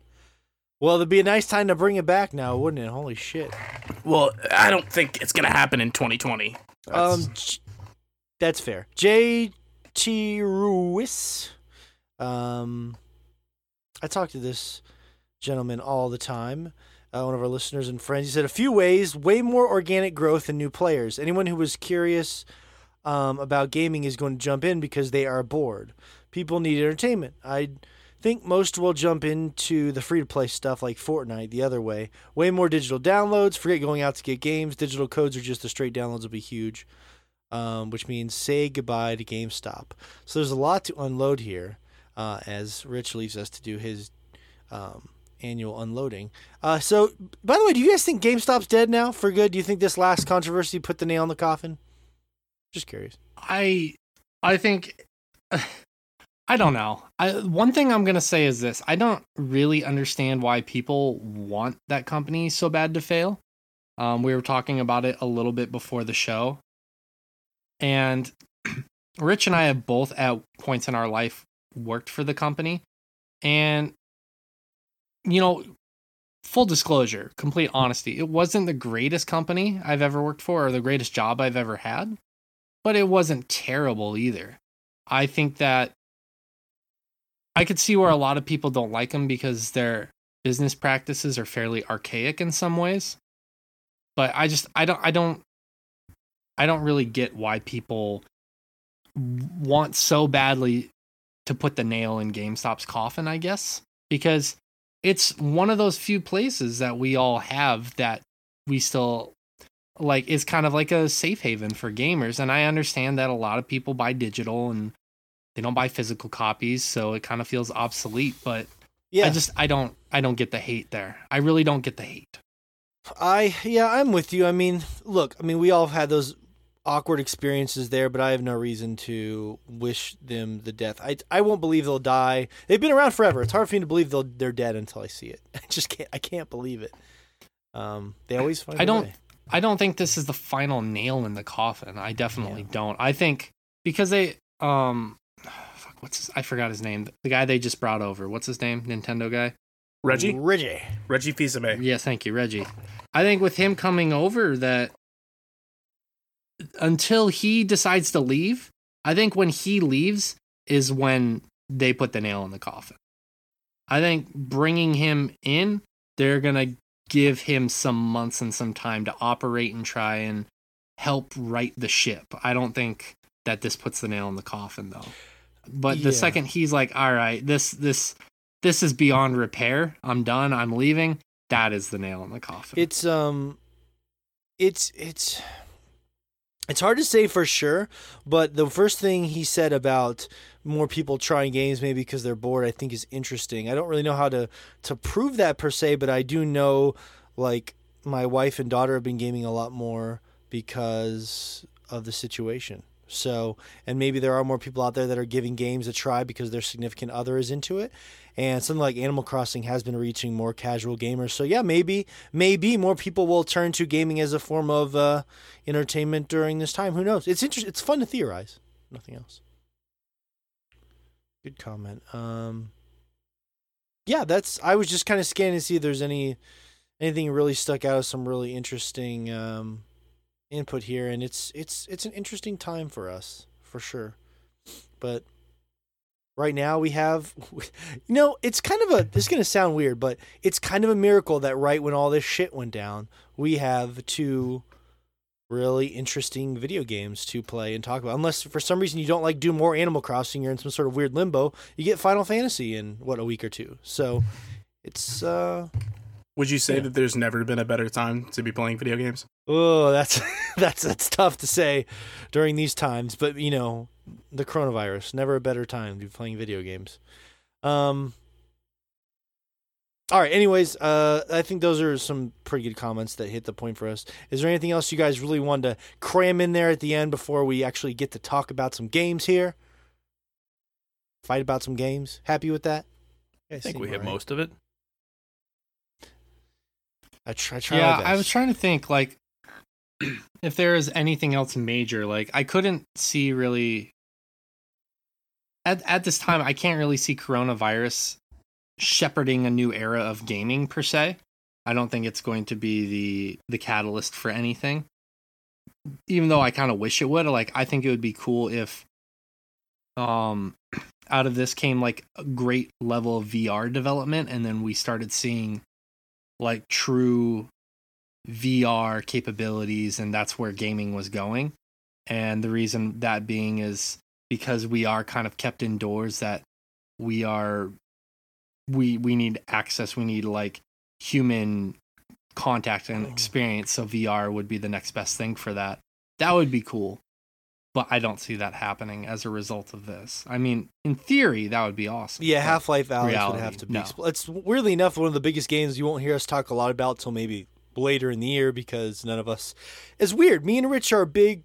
Well, it'd be a nice time to bring it back now, wouldn't it? Holy shit. Well, I don't think it's gonna happen in 2020. That's- Um, that's fair. J.T. Ruiz. Um, I talk to this gentleman all the time. Uh, one of our listeners and friends. He said a few ways, way more organic growth and new players. Anyone who was curious um, about gaming is going to jump in because they are bored. People need entertainment. I think most will jump into the free to play stuff like Fortnite the other way. Way more digital downloads. Forget going out to get games. Digital codes or just the straight downloads will be huge um, which means say goodbye to GameStop. So there's a lot to unload here uh, as Rich leaves us to do his um, annual unloading. Uh, so, by the way, do you guys think GameStop's dead now for good? Do you think this last controversy put the nail in the coffin? Just curious. I I think I don't know. I one thing I'm gonna say is this: I don't really understand why people want that company so bad to fail. Um, we were talking about it a little bit before the show, and Rich and I have both at points in our life worked for the company, and you know, full disclosure, complete honesty, it wasn't the greatest company I've ever worked for or the greatest job I've ever had but it wasn't terrible either. I think that I could see where a lot of people don't like them because their business practices are fairly archaic in some ways. But I just I don't I don't I don't really get why people want so badly to put the nail in GameStop's coffin, I guess, because it's one of those few places that we all have that we still like is kind of like a safe haven for gamers and I understand that a lot of people buy digital and they don't buy physical copies, so it kind of feels obsolete, but Yeah, I just I don't I don't get the hate there. I really don't get the hate. I yeah, I'm with you. I mean, look, I mean, we all have had those awkward experiences there, but I have no reason to wish them the death. I I won't believe they'll die. They've been around forever. It's hard for me to believe they'll they're dead until I see it. I just can't. I can't believe it. Um, they always find. I a don't- way. I don't think this is the final nail in the coffin. I definitely don't. I think because they um fuck what's his, I forgot his name. The guy they just brought over. What's his name? Nintendo guy? Reggie, Reggie. Reggie Fils-Aimé. Yes, thank you, Reggie. I think with him coming over that until he decides to leave, I think when he leaves is when they put the nail in the coffin. I think bringing him in, they're going to give him some months and some time to operate and try and help right the ship. I don't think that this puts the nail in the coffin though. But the Yeah. second he's like, "All right, this this this is beyond repair. I'm done. I'm leaving." That is the nail in the coffin. It's um, it's it's it's hard to say for sure. But the first thing he said about more people trying games maybe because they're bored, I think is interesting. I don't really know how to to prove that per se, but I do know like my wife and daughter have been gaming a lot more because of the situation. So, and maybe there are more people out there that are giving games a try because their significant other is into it. And something like Animal Crossing has been reaching more casual gamers. So, yeah, maybe, maybe more people will turn to gaming as a form of uh, entertainment during this time. Who knows? It's interesting. It's fun to theorize. Nothing else. Good comment. Um, yeah, that's. I was just kind of scanning to see if there's any anything really stuck out as some really interesting um, input here, and it's it's it's an interesting time for us for sure. But right now we have, you know, it's kind of a. This is gonna sound weird, but it's kind of a miracle that right when all this shit went down, we have two really interesting video games to play and talk about. Unless for some reason you don't like Doom more Animal Crossing, you're in some sort of weird limbo. You get Final Fantasy in what a week or two. So it's uh Would you say Yeah. that there's never been a better time to be playing video games? Oh, that's that's that's tough to say during these times, but you know, the coronavirus, never a better time to be playing video games. Um All right, anyways, uh I think those are some pretty good comments that hit the point for us. Is there anything else you guys really wanted to cram in there at the end before we actually get to talk about some games here? Fight about some games. Happy with that? I think we hit most of it. I try, try yeah. I was trying to think like if there is anything else major. Like I couldn't see really at at this time. I can't really see coronavirus shepherding a new era of gaming per se. I don't think it's going to be the the catalyst for anything. Even though I kind of wish it would. Like I think it would be cool if um out of this came like a great level of VR development and then we started seeing like true VR capabilities, and that's where gaming was going. And the reason that being is because we are kind of kept indoors, that we are we we need access, we need like human contact and mm. experience. So VR would be the next best thing for that. That would be cool. But I don't see that happening as a result of this. I mean, in theory, that would be awesome. Yeah, Half-Life Alyx reality, would have to be. no. expl- It's weirdly enough one of the biggest games you won't hear us talk a lot about till maybe later in the year because none of us. It's weird. Me and Rich are big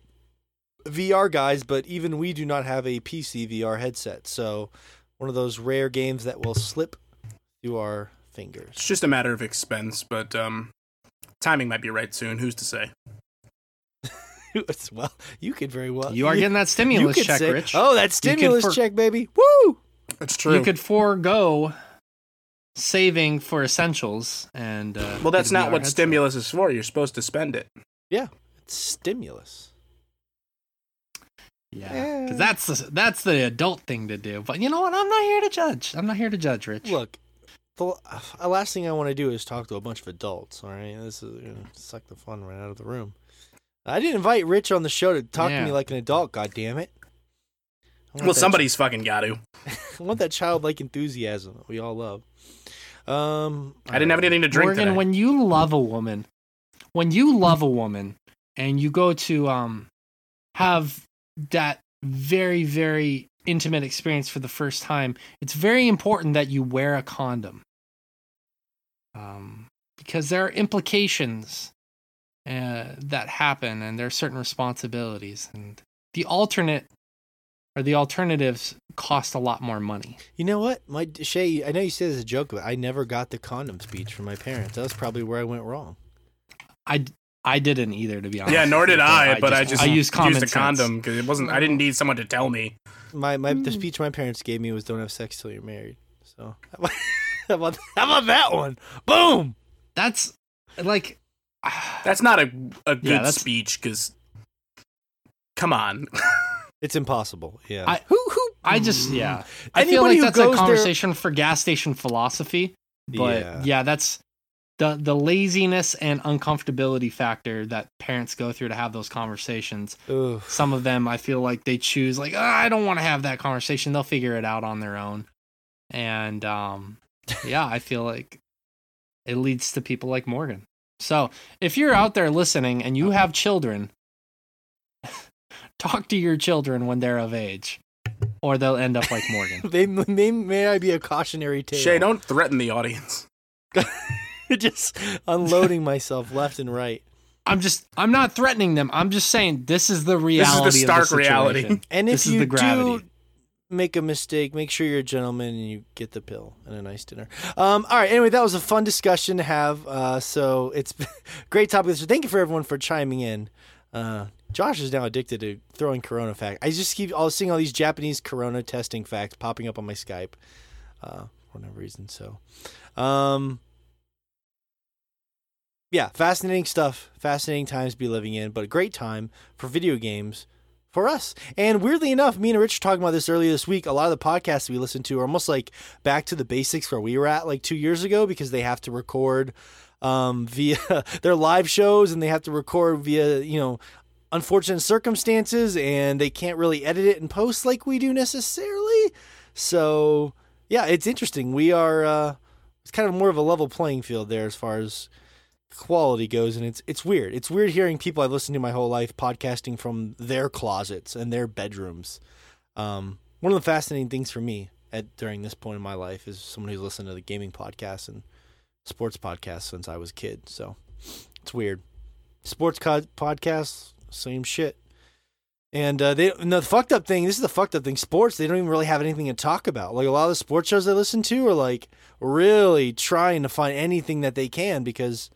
VR guys, but even we do not have a PC VR headset. So one of those rare games that will slip through our fingers. It's just a matter of expense, but um, timing might be right soon. Who's to say? Well, you could very well. You are getting that stimulus could check, say- Rich. Oh, that stimulus for- check, baby! Woo! That's true. you could forego saving for essentials and uh, well, that's not what headset. stimulus is for. You're supposed to spend it. Yeah, it's stimulus. Yeah Yeah. because that's the, that's the adult thing to do but you know what i'm not here to judge i'm not here to judge rich Look, the uh, last thing I want to do is talk to a bunch of adults. All right, this is you know, suck the fun right out of the room. I didn't invite Rich on the show to talk to me like an adult. God damn it! Well, that somebody's fucking got to. I want that childlike enthusiasm that we all love. Um, I didn't have anything to drink Morgan, today. when you love a woman, when you love a woman and you go to um have that very very intimate experience for the first time, it's very important that you wear a condom. Um because there are implications uh, that happen and there are certain responsibilities and the alternate or the alternatives cost a lot more money. You know what, my Shay? I know you said it as a joke, but I never got the condom speech from my parents. That was probably where I went wrong. I I didn't either to be honest. yeah, nor did with you. I, but I just I used common used a sense. condom because it wasn't. I didn't need someone to tell me. My my the hmm. speech my parents gave me was "Don't have sex till you're married." So how about how about that one? Boom. That's like That's not a a good that's- speech because. Come on. It's impossible. Yeah. I- who who? I just yeah. I feel Anybody like who that's goes a there- conversation for gas station philosophy. But Yeah. yeah. that's the the laziness and uncomfortability factor that parents go through to have those conversations. Ugh. Some of them I feel like they choose like "Ah, I don't want to have that conversation. They'll figure it out on their own. And um yeah, I feel like it leads to people like Morgan. So, if you're out there listening and you have children, talk to your children when they're of age or they'll end up like Morgan. They may may I be a cautionary tale. Shay, don't threaten the audience. just unloading myself left and right. I'm just I'm not threatening them. I'm just saying this is the reality. This reality is the stark of the reality. And if This is you the gravity. do make a mistake, make sure you're a gentleman and you get the pill and a nice dinner. Um, all right. Anyway, that was a fun discussion to have. Uh, so it's great topic. So thank you for everyone for chiming in. Uh, Josh is now addicted to throwing Corona facts. I just keep all seeing all these Japanese Corona testing facts popping up on my Skype, uh, for no reason. So, um, yeah, fascinating stuff. Fascinating times to be living in, but a great time for video games for us. And weirdly enough, me and Rich were talking about this earlier this week. A lot of the podcasts we listen to are almost like back to the basics where we were at like two years ago because they have to record um, via their live shows and they have to record via, you know, unfortunate circumstances and they can't really edit it and post like we do necessarily. So, yeah, it's interesting. We are, uh, it's kind of more of a level playing field there as far as quality goes and it's it's weird. It's weird hearing people i've listened to my whole life podcasting from their closets and their bedrooms. Um, one of the fascinating things for me at during this point in my life is someone who's listened to the gaming podcasts and sports podcasts since i was a kid so it's weird. Sports co- podcasts same shit. And uh, they and the fucked up thing this is the fucked up thing sports they don't even really have anything to talk about. Like a lot of the sports shows i listen to are like really trying to find anything that they can because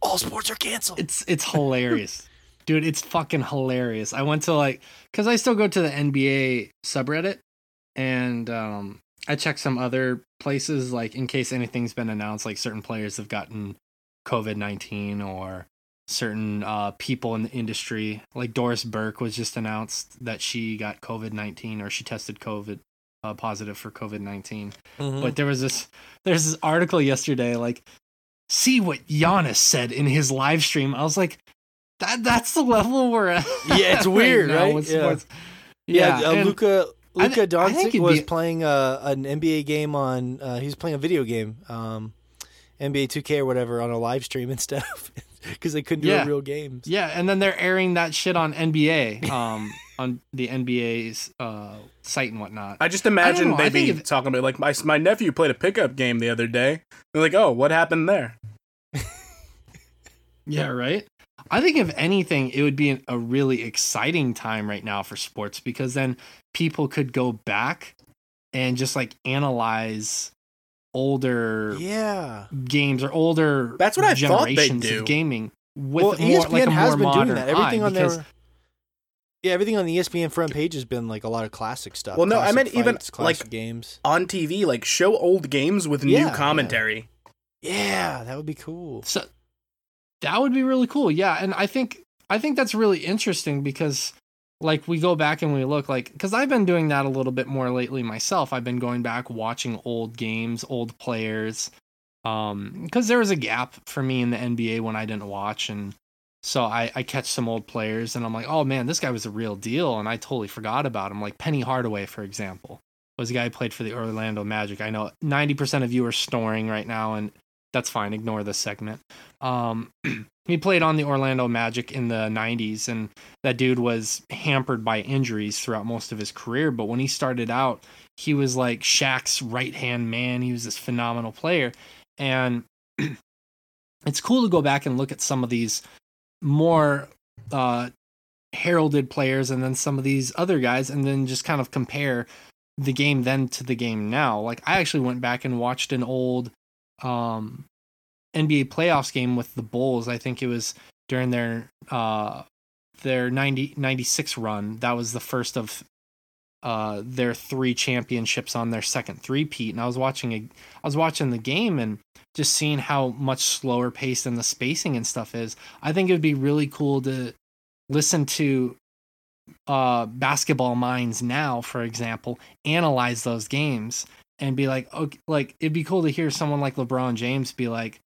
all sports are canceled. It's it's hilarious. Dude, it's fucking hilarious. I went to like cuz I still go to the NBA subreddit and um I checked some other places like in case anything's been announced like certain players have gotten COVID-19 or certain uh people in the industry like Doris Burke was just announced that she got COVID-19 or she tested COVID uh, positive for COVID-19. Mhm. But there was this there's this article yesterday like see what Giannis said in his live stream. I was like that that's the level we're at. Yeah, it's weird, now right? with Yeah. yeah, Yeah, uh, Luka Luka thi- Doncic was be- playing uh, an NBA game on. Uh, he was playing a video game, um, NBA 2K or whatever, on a live stream and stuff because they couldn't do Yeah. a real games. Yeah, and then they're airing that shit on NBA, um, on the NBA's uh, site and whatnot. I just imagine don't I they'd be if- talking about like my my nephew played a pickup game the other day. They're like, oh, what happened there? Yeah, right. I think if anything, it would be an, a really exciting time right now for sports because then people could go back and just like analyze older Yeah. games or older That's what I thought they'd generations do. of gaming with well, more, ESPN like a has been doing that. Everything on because their yeah, everything on the ESPN front page has been like a lot of classic stuff. Well, no, I classic meant even, fights, classic like- games. On TV, like show old games with Yeah, new yeah. commentary. Yeah, that would be cool. So that would be really cool. Yeah, and I think I think that's really interesting because like we go back and we look like cuz I've been doing that a little bit more lately myself. I've been going back watching old games, old players um cuz there was a gap for me in the NBA when I didn't watch and So I, I catch some old players and I'm like, oh man, this guy was a real deal, and I totally forgot about him. Like Penny Hardaway, for example, was a guy who played for the Orlando Magic. I know 90% of you are snoring right now, and that's fine. Ignore this segment. Um, he played on the Orlando Magic in the 90s, and that dude was hampered by injuries throughout most of his career. But when he started out, he was like Shaq's right hand man. He was this phenomenal player. And it's cool to go back and look at some of these more uh, heralded players and then some of these other guys, and then just kind of compare the game then to the game now. Like, I actually went back and watched an old um, NBA playoffs game with the Bulls. I think it was during their uh, their 90, 96 run. That was the first of uh, their three championships on their second three-peat. And I was watching a, I was watching the game and just seeing how much slower pace and the spacing and stuff is. I think it would be really cool to listen to uh, basketball minds now, for example, analyze those games and be like, okay, like it'd be cool to hear someone like LeBron James be like,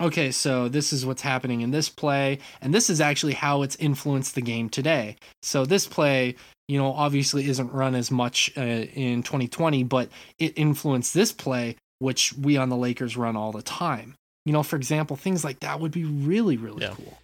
okay, so this is what's happening in this play, and this is actually how it's influenced the game today. So this play, you know, obviously isn't run as much uh, in 2020, but it influenced this play, which we on the Lakers run all the time. You know, for example, things like that would be really, really Yeah. cool.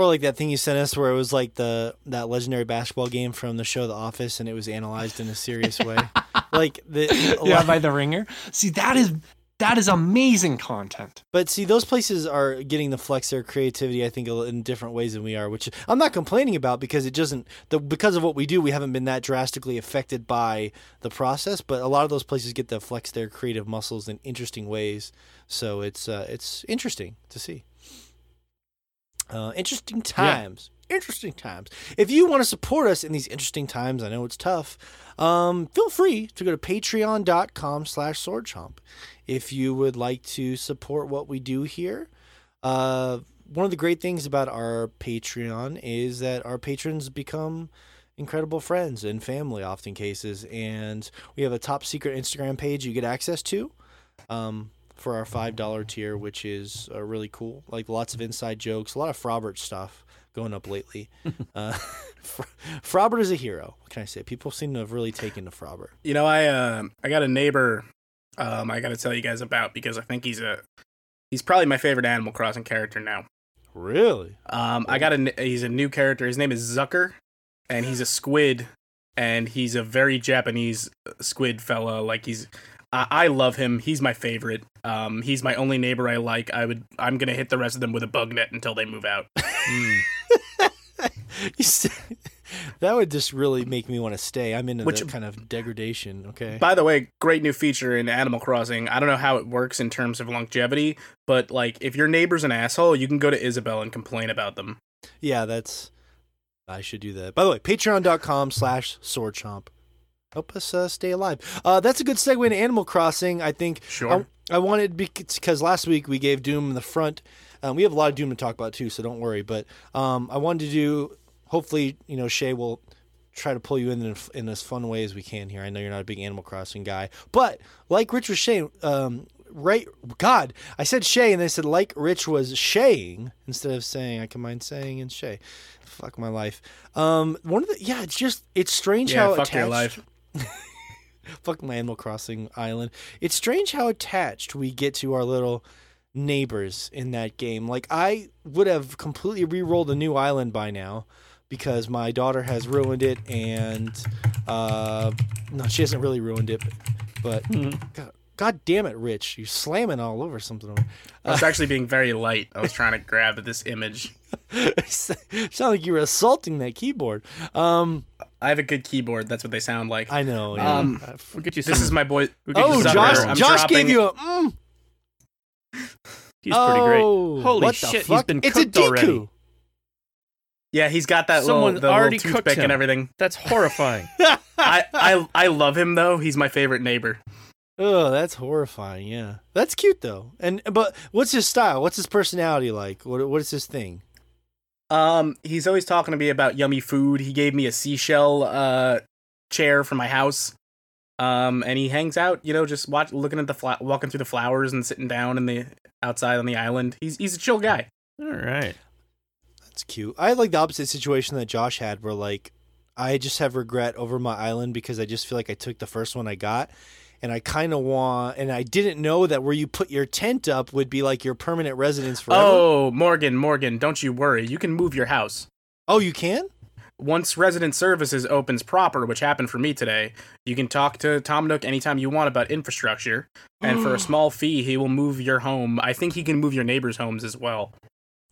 Or like that thing you sent us where it was like the that legendary basketball game from the show The Office, and it was analyzed in a serious way. like the Yeah, by the ringer. See, that is that is amazing content. But see, those places are getting to flex their creativity, I think, in different ways than we are, which I'm not complaining about because it doesn't. The, because of what we do, we haven't been that drastically affected by the process. But a lot of those places get to flex their creative muscles in interesting ways. So it's uh, it's interesting to see. Uh, interesting times. Interesting times. If you want to support us in these interesting times, I know it's tough. Um, feel free to go to patreon.com slash swordchomp if you would like to support what we do here. Uh, one of the great things about our Patreon is that our patrons become incredible friends and family, often cases. And we have a top secret Instagram page you get access to um, for our $5 tier, which is uh, really cool. Like lots of inside jokes, a lot of Frobert stuff going up lately. uh, Fr- Frobert is a hero. What can I say? People seem to have really taken to Frobert. You know, I uh, I got a neighbor. Um, I got to tell you guys about because I think he's a he's probably my favorite Animal Crossing character now. Really? Um, I got a n- he's a new character. His name is Zucker, and he's a squid, and he's a very Japanese squid fella. Like he's, I, I love him. He's my favorite. Um, he's my only neighbor I like. I would, I'm gonna hit the rest of them with a bug net until they move out. Said- that would just really make me want to stay. I'm into Which- that kind of degradation. Okay. By the way, great new feature in Animal Crossing. I don't know how it works in terms of longevity, but like if your neighbor's an asshole, you can go to Isabelle and complain about them. Yeah, that's. I should do that. By the way, patreon.com slash swordchomp. Help us uh, stay alive. Uh, that's a good segue into Animal Crossing. I think Sure. I, I wanted because last week we gave Doom the front. Um, we have a lot of Doom to talk about too, so don't worry. But um, I wanted to do. Hopefully, you know, Shay will try to pull you in in, in as fun way as we can here. I know you're not a big Animal Crossing guy, but like Rich was saying, um, right? God, I said Shay, and they said like Rich was shaying instead of saying. I combined saying and Shay. Fuck my life. Um, one of the yeah, it's just it's strange Yeah, how fuck your life. fuck my Animal Crossing island. It's strange how attached we get to our little neighbors in that game. Like I would have completely re-rolled a new island by now because my daughter has ruined it and uh no she hasn't really ruined it but God, God damn it rich you're slamming all over something over I was actually being very light. I was trying to grab at this image. sound like you were assaulting that keyboard um I have a good keyboard. That's what they sound like. I know yeah. Um, Uh, We'll get you some. This is my boy. we'll oh Josh I'm Josh dropping- gave you a mm, He's pretty great. Oh, Holy what the shit, He's been it's a cooked already. Yeah, he's got that Someone little, the already little cooked toothpick him. and everything. That's horrifying. I, I I love him though. He's my favorite neighbor. Oh, that's horrifying. Yeah, that's cute though. And but what's his style? What's his personality like? What what is his thing? Um, he's always talking to me about yummy food. He gave me a seashell uh chair for my house. Um, and he hangs out, you know, just watch, looking at the fla- walking through the flowers and sitting down in the outside on the island. He's he's a chill guy. All right. that's cute. I had like the opposite situation that Josh had, where like I just have regret over my island because I just feel like I took the first one I got, and I kind of want, and I didn't know that where you put your tent up would be like your permanent residence forever. Oh, Morgan, Morgan, don't you worry. You can move your house. oh, you can? Once resident services opens proper, which happened for me today, you can talk to Tom Nook anytime you want about infrastructure. And for a small fee, he will move your home. I think he can move your neighbors' homes as well.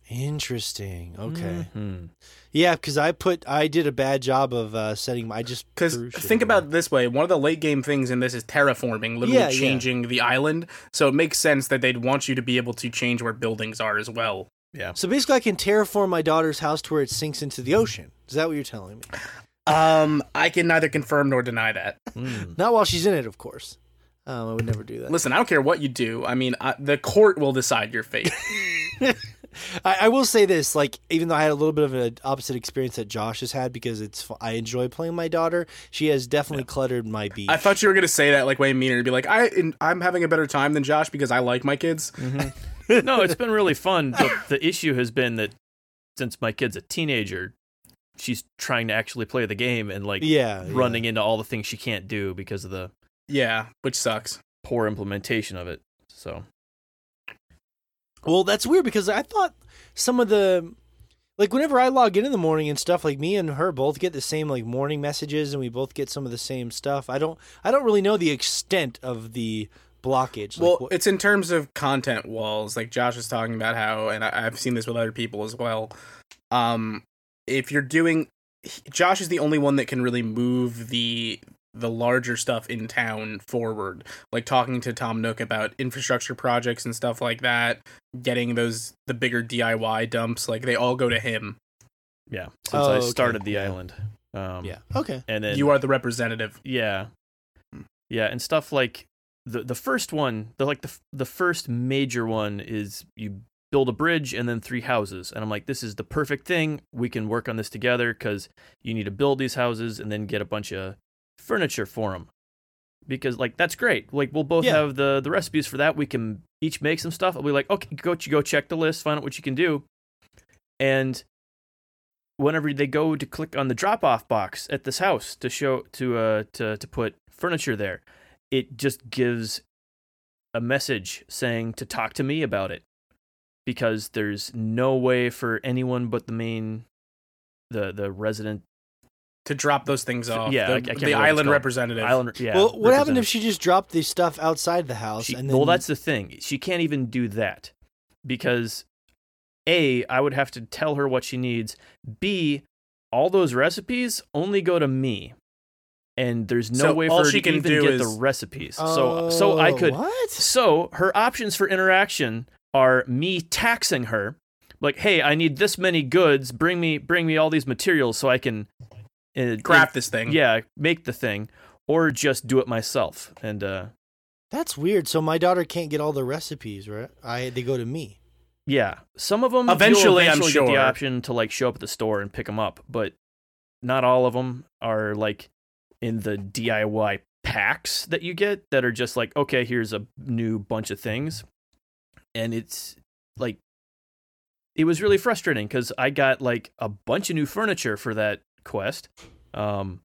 Interesting. Okay. Mhm. Yeah, because I put I did a bad job of uh, setting. my- I just Because think about it this way: one of the late game things in this is terraforming, literally Yeah, yeah. changing the island. So it makes sense that they'd want you to be able to change where buildings are as well. Yeah. So basically, I can terraform my daughter's house to where it sinks into the ocean. Is that what you're telling me? Um, I can neither confirm nor deny that. Mm. Not while she's in it, of course. Um, I would never do that. Listen, I don't care what you do. I mean, I, the court will decide your fate. I, I will say this: like, even though I had a little bit of an opposite experience that Josh has had, because it's I enjoy playing my daughter. She has definitely cluttered my beach. I thought you were gonna say that like way meaner and be like, I I'm having a better time than Josh because I like my kids. Mm-hmm. no, it's been really fun. The, the issue has been that since my kid's a teenager, she's trying to actually play the game and like yeah, yeah. running into all the things she can't do because of the Yeah, which sucks. poor implementation of it. So Well, that's weird because I thought some of the like whenever I log in in the morning and stuff, like me and her both get the same like morning messages, and we both get some of the same stuff. I don't, I don't really know the extent of the blockage. Like, well, what- it's in terms of content walls. Like Josh was talking about how, and I, I've seen this with other people as well. Um, if you're doing, Josh is the only one that can really move the the larger stuff in town forward. Like talking to Tom Nook about infrastructure projects and stuff like that. Getting those the bigger DIY dumps, like they all go to him. yeah, since Oh, I okay, started the yeah. island, um, yeah, okay, and then you are the representative. Yeah, yeah, and stuff like the the first one, the like the the first major one is you build a bridge and then three houses, and I'm like, this is the perfect thing. We can work on this together because you need to build these houses and then get a bunch of furniture for them. Because like that's great. Like we'll both Yeah. have the the recipes for that. We can each make some stuff. I'll be like, okay, go go check the list, find out what you can do, and whenever they go to click on the drop off box at this house to show to uh to to put furniture there, it just gives a message saying to talk to me about it because there's no way for anyone but the main the the resident To drop those things off. yeah, the, I- I can't the remember what it's island representative. island yeah well, what happened if she just dropped the stuff outside the house? She, and then well, that's the thing. She can't even do that because a I would have to tell her what she needs. B all those recipes only go to me, and there's no So way for her she to can even do get is- the recipes. so so I Oh, could. what? So her options for interaction are me taxing her, like, "Hey, I need this many goods. Bring me bring me all these materials so I can." Uh, Craft this thing. yeah, make the thing, or just do it myself. And uh, That's weird. So my daughter can't get all the recipes, right? I they go to me. Yeah, some of them Eventually, I'm eventually get the option to like show up at the store and pick them up, but not all of them are like in the DIY packs that you get that are just like, okay, here's a new bunch of things, and it's like it was really frustrating because I got like a bunch of new furniture for that quest, um,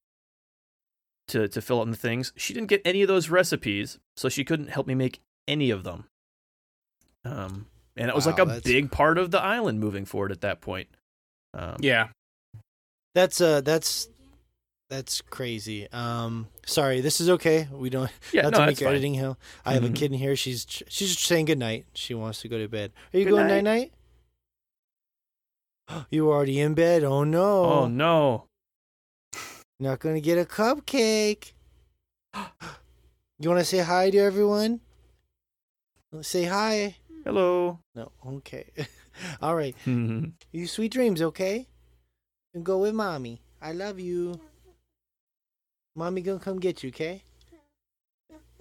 to to fill out the things. She didn't get any of those recipes, so she couldn't help me make any of them. Um, and it was like a that's- big part of the island moving forward at that point. Um, Yeah. That's uh, that's that's crazy. Um, sorry, this is okay. We don't. yeah, not no, to that's make fine. editing hell. I have a Mhm. kid in here. She's she's just saying good night. She wants to go to bed. Are you Good going night. night night? You already in bed? Oh no! Oh no! Not gonna get a cupcake. You want to say hi to everyone? Say hi. Hello. No. Okay. All right. Mhm. You sweet dreams. Okay. And go with mommy. I love you. Mommy gonna come get you. Okay.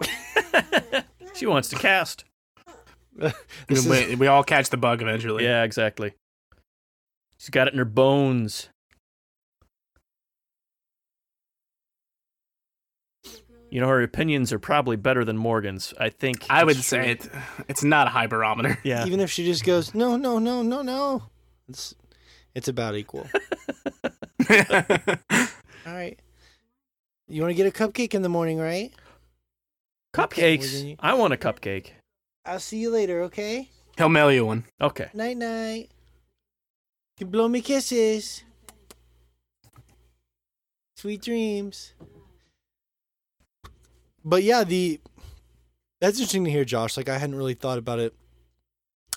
she wants to cast. This is- we, we all catch the bug eventually. Yeah, exactly. She's got it in her bones. You know, her opinions are probably better than Morgan's. I think. I would That's say it. It's not a high barometer. Yeah. Even if she just goes, no, no, no, no, no. It's It's about equal. All right. You want to get a cupcake in the morning, right? Okay, well, then Cupcakes. you- I want a cupcake. I'll see you later, okay? He'll mail you one. Okay. Night night. You blow me kisses. Sweet dreams. But yeah, the that's interesting to hear, Josh. Like I hadn't really thought about it.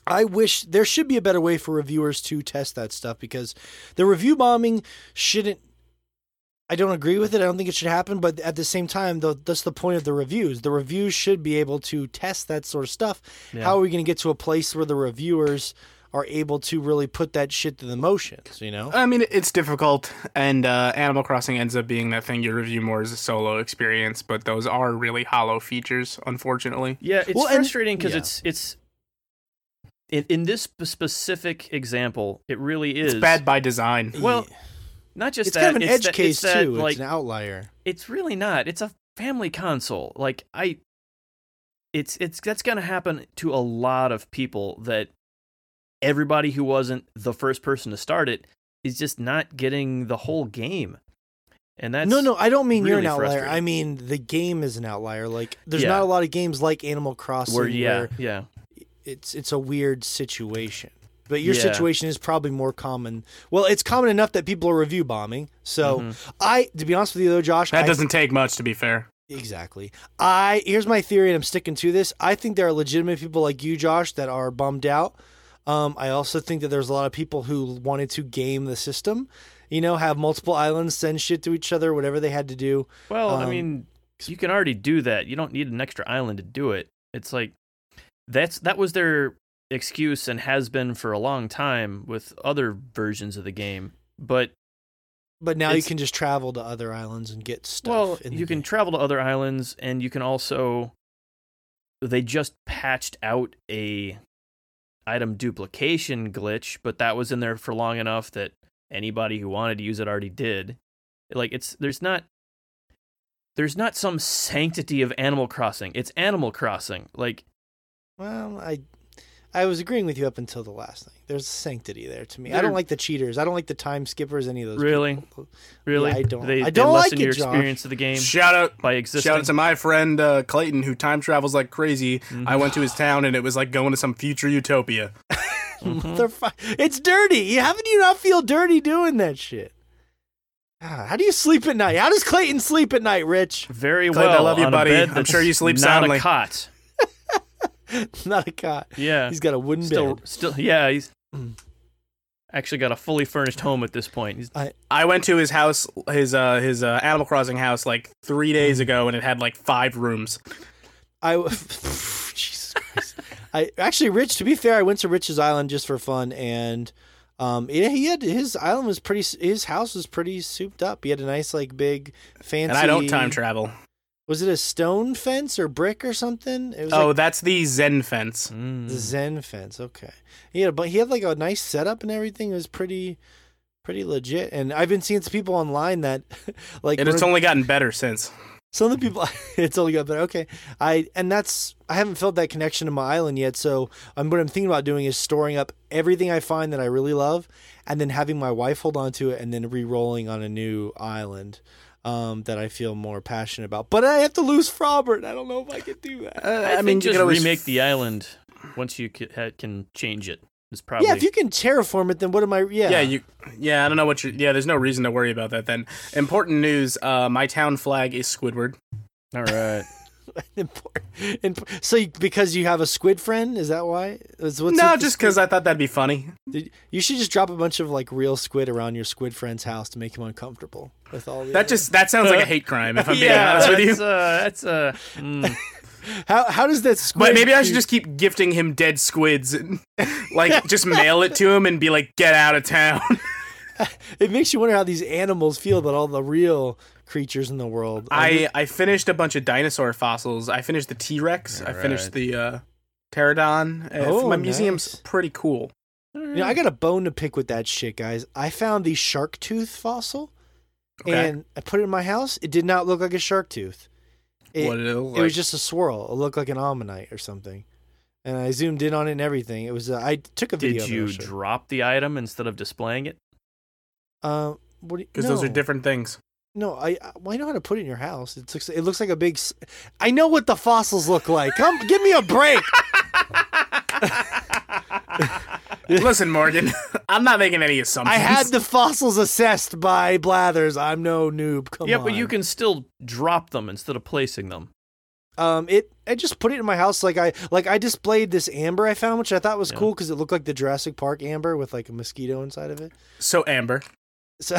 I wish there should be a better way for reviewers to test that stuff because the review bombing shouldn't. I don't agree with it. I don't think it should happen. But at the same time, though, that's the point of the reviews. The reviews should be able to test that sort of stuff. Yeah. How are we going to get to a place where the reviewers are able to really put that shit to the motions? You know? I mean, it's difficult, and uh, Animal Crossing ends up being that thing you review more as a solo experience. But those are really hollow features, unfortunately. Yeah, it's Well, frustrating because yeah. it's it's in, in this specific example, it really is It's bad by design. Well, not just it's that. It's kind of an it's edge that- case it's that, too. Like it's an outlier. it's really not. It's a family console. Like I, it's it's that's gonna happen to a lot of people. That everybody who wasn't the first person to start it is just not getting the whole game, and that's no, no, I don't mean you're an really outlier. I mean the game is an outlier. Like there's Yeah. not a lot of games like Animal Crossing where yeah where yeah it's it's a weird situation. But your Yeah. situation is probably more common. Well, it's common enough that people are review bombing. So Mhm. I, to be honest with you though, Josh, That I- doesn't take much, to be fair. Exactly. I here's my theory, and I'm sticking to this. I think there are legitimate people like you, Josh, that are bummed out. Um, I also think that there's a lot of people who wanted to game the system. You know, have multiple islands, send shit to each other, whatever they had to do. Well, I Um, mean, you can already do that. You don't need an extra island to do it. It's like that's that was their excuse and has been for a long time with other versions of the game. But But now you can just travel to other islands and get stuff. well, in the you can travel to other islands and you can also they just patched out a item duplication glitch, but that was in there for long enough that anybody who wanted to use it already did. Like it's there's not there's not some sanctity of Animal Crossing. It's Animal Crossing. Like Well, I I was agreeing with you up until the last thing. There's sanctity there to me. I don't like the cheaters. I don't like the time skippers. Any of those. Really? people. really, I don't- They, I don't like lessen it, your Josh. experience of the game Shout out, by existing. shout out to my friend uh, Clayton, who time travels like crazy. Mhm. I went to his town, and it was like going to some future utopia. Mhm. They're fi- it's dirty. Haven't you not feel dirty doing that shit? Ah, How do you sleep at night? How does Clayton sleep at night, Rich? Very Clayton, I love you, on buddy. I'm sure you sleep not soundly. a cot. Not a cot. Yeah. He's got a wooden still, bed. still, yeah. He's Mm. actually got a fully furnished home at this point. He's, I went to his house, his uh, his uh, Animal Crossing house, like three days ago, and it had like five rooms. I Jesus Christ. I actually Rich. To be fair, I went to Rich's island just for fun, and um, yeah, he had his island was pretty. His house was pretty souped up. He had a nice like big fancy. And I don't time travel. Was it a stone fence or brick or something? It was Oh, like that's the Zen fence. Mm. the Zen fence. Okay, Yeah, but he had like a nice setup and everything. It was pretty, pretty legit. And I've been seeing some people online that, like, And it's only gotten better since. some of the people. it's only got better. Okay, I and that's I haven't felt that connection to my island yet. So I'm what I'm thinking about doing is storing up everything I find that I really love, and then having my wife hold on to it, and then re-rolling on a new island. Um, that I feel more passionate about, but I have to lose Frobert. I don't know if I can do that. Uh, I, I, mean, think you just could always remake the island once you ca- ha- can change it. Is probably Yeah, if you can terraform it, then what am I? Yeah, Yeah, you. Yeah, I don't know what you. Yeah, there's no reason to worry about that. Then important news. Uh, my town flag is Squidward. all right. Important. Imp- So, you, because you have a squid friend, is that why? Is what's no, just because I thought that'd be funny. Did- You should just drop a bunch of like real squid around your squid friend's house to make him uncomfortable with all the. That other- just that sounds like a hate crime. If I'm being yeah, honest with you. that's, uh, that's uh, mm. how how does that squid? But maybe I should just keep gifting him dead squids, and, like just mail it to him and be like, "Get out of town." It makes you wonder how these animals feel about all the real creatures in the world. I I finished a bunch of dinosaur fossils. I finished the T Rex. I finished Alright. the uh, pterodon. Uh, Oh, my museum's pretty cool. you know, I got a bone to pick with that shit, guys. I found the shark tooth fossil, Okay. and I put it in my house. It did not look like a shark tooth. It, what did it look It was just a swirl. It looked like an ammonite or something. And I zoomed in on it and everything. It was. Uh, I took a video. did of it, you I'll drop the item instead of displaying it? Uh, what? because those are different things. No, I. I- Well, I know how to put it in your house. It looks. It looks like a big. I know what the fossils look like. Come, give me a break. Listen, Morgan, I'm not making any assumptions. I had the fossils assessed by Blathers. I'm no noob. Come yeah, on. but you can still drop them instead of placing them. Um, it. I just put it in my house. Like I. Like I displayed this amber I found, which I thought was Yeah. cool because it looked like the Jurassic Park amber with like a mosquito inside of it. so Amber. So,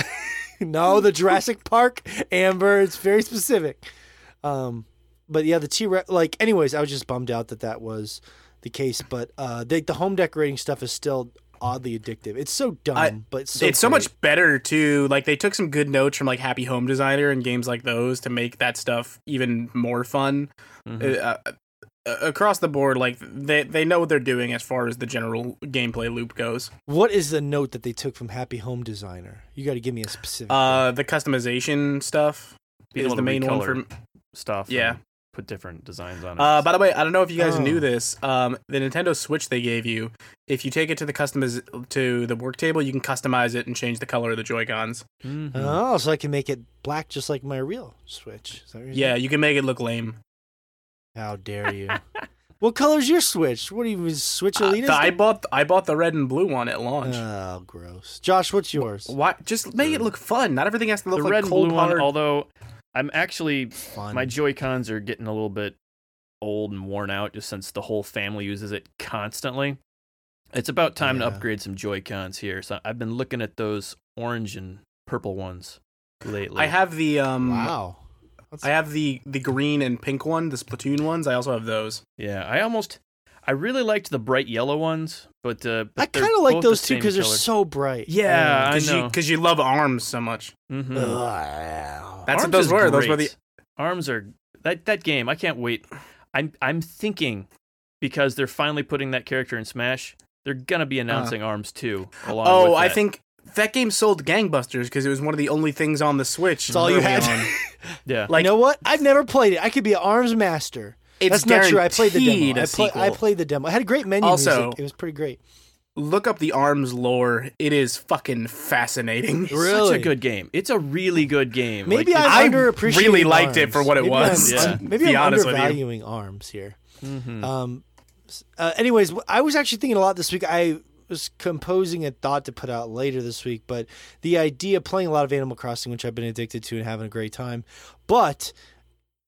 no, the Jurassic Park amber. It's very specific. Um, but yeah, the T Rex. Like, anyways, I was just bummed out that that was the case. But uh, the, the home decorating stuff is still oddly addictive. It's so dumb, I- but so it's so much better too. Like they took some good notes from like Happy Home Designer and games like those to make that stuff even more fun. Mhm. Uh, uh, across the board, like they they know what they're doing as far as the general gameplay loop goes. What is the note that they took from Happy Home Designer? You got to give me a specific. Uh, the customization stuff Being is the main one for. stuff. Yeah. And Put different designs on it. Uh, by the way, I don't know if you guys Oh. knew this. Um, the Nintendo Switch they gave you, if you take it to the customiz to the work table, you can customize it and change the color of the Joy Cons. Mhm. oh, so I can make it black just like my real Switch. Is that what Yeah, saying? you can make it look lame. How dare you? what color's your Switch? What do you Switch Uh, Elite? the- I bought I bought the red and blue one at launch. Oh, gross. Josh, what's yours? Why? Just make it look fun. Not everything has to look the like red and cold blue one, although I'm actually Fun. my Joy Cons are getting a little bit old and worn out just since the whole family uses it constantly. It's about time Yeah. to upgrade some Joy Cons here. So I've been looking at those orange and purple ones lately. I have the um. wow. That's- I have the the green and pink one, the Splatoon ones. I also have those. Yeah, I almost I really liked the bright yellow ones, but uh, I but they're kind of like those two because they're so bright. Yeah, I Because you because you love arms so much. Mhm. That's Arms what those is were. Those were the arms are that that game. I can't wait. I'm I'm thinking because they're finally putting that character in Smash. They're gonna be announcing Arms too. Along Oh, with I think that game sold gangbusters because it was one of the only things on the Switch. That's all you had. yeah. Like you know what? I've never played it. I could be an arms master. It's That's not true. I played the demo. a I, play, I played the demo. I had a great menu Also- music. It was pretty great. Look up the arms lore. It is fucking fascinating. It's Really? such a good game. It's a really good game. Maybe like, I'm I underappreciating really liked it for what it Maybe was, I'm, Yeah. un- maybe be I'm honest with you. undervaluing arms here. Mhm. Um, uh, anyways, I was actually thinking a lot this week. I was composing a thought to put out later this week, but the idea playing a lot of Animal Crossing, which I've been addicted to and having a great time, but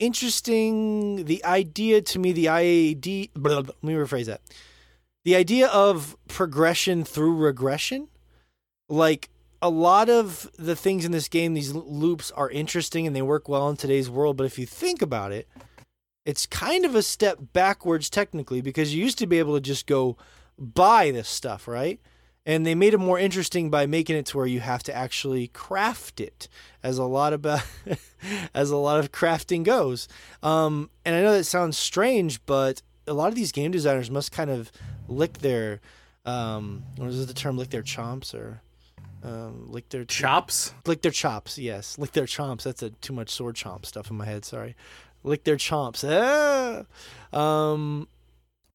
interesting. The idea to me, the IAD. Blah, blah, let me rephrase that. The idea of progression through regression, like a lot of the things in this game, these loops are interesting and they work well in today's world. But if you think about it, it's kind of a step backwards technically because you used to be able to just go buy this stuff, right? And they made it more interesting by making it to where you have to actually craft it, as a lot about as a lot of crafting goes. Um, and I know that sounds strange, but a lot of these game designers must kind of lick their um, what is the term? Lick their chomps or um, lick their Chops. lick their chops. Yes, lick their chomps. That's a too much sword chomp stuff in my head. Sorry, lick their chomps. Ah! Um,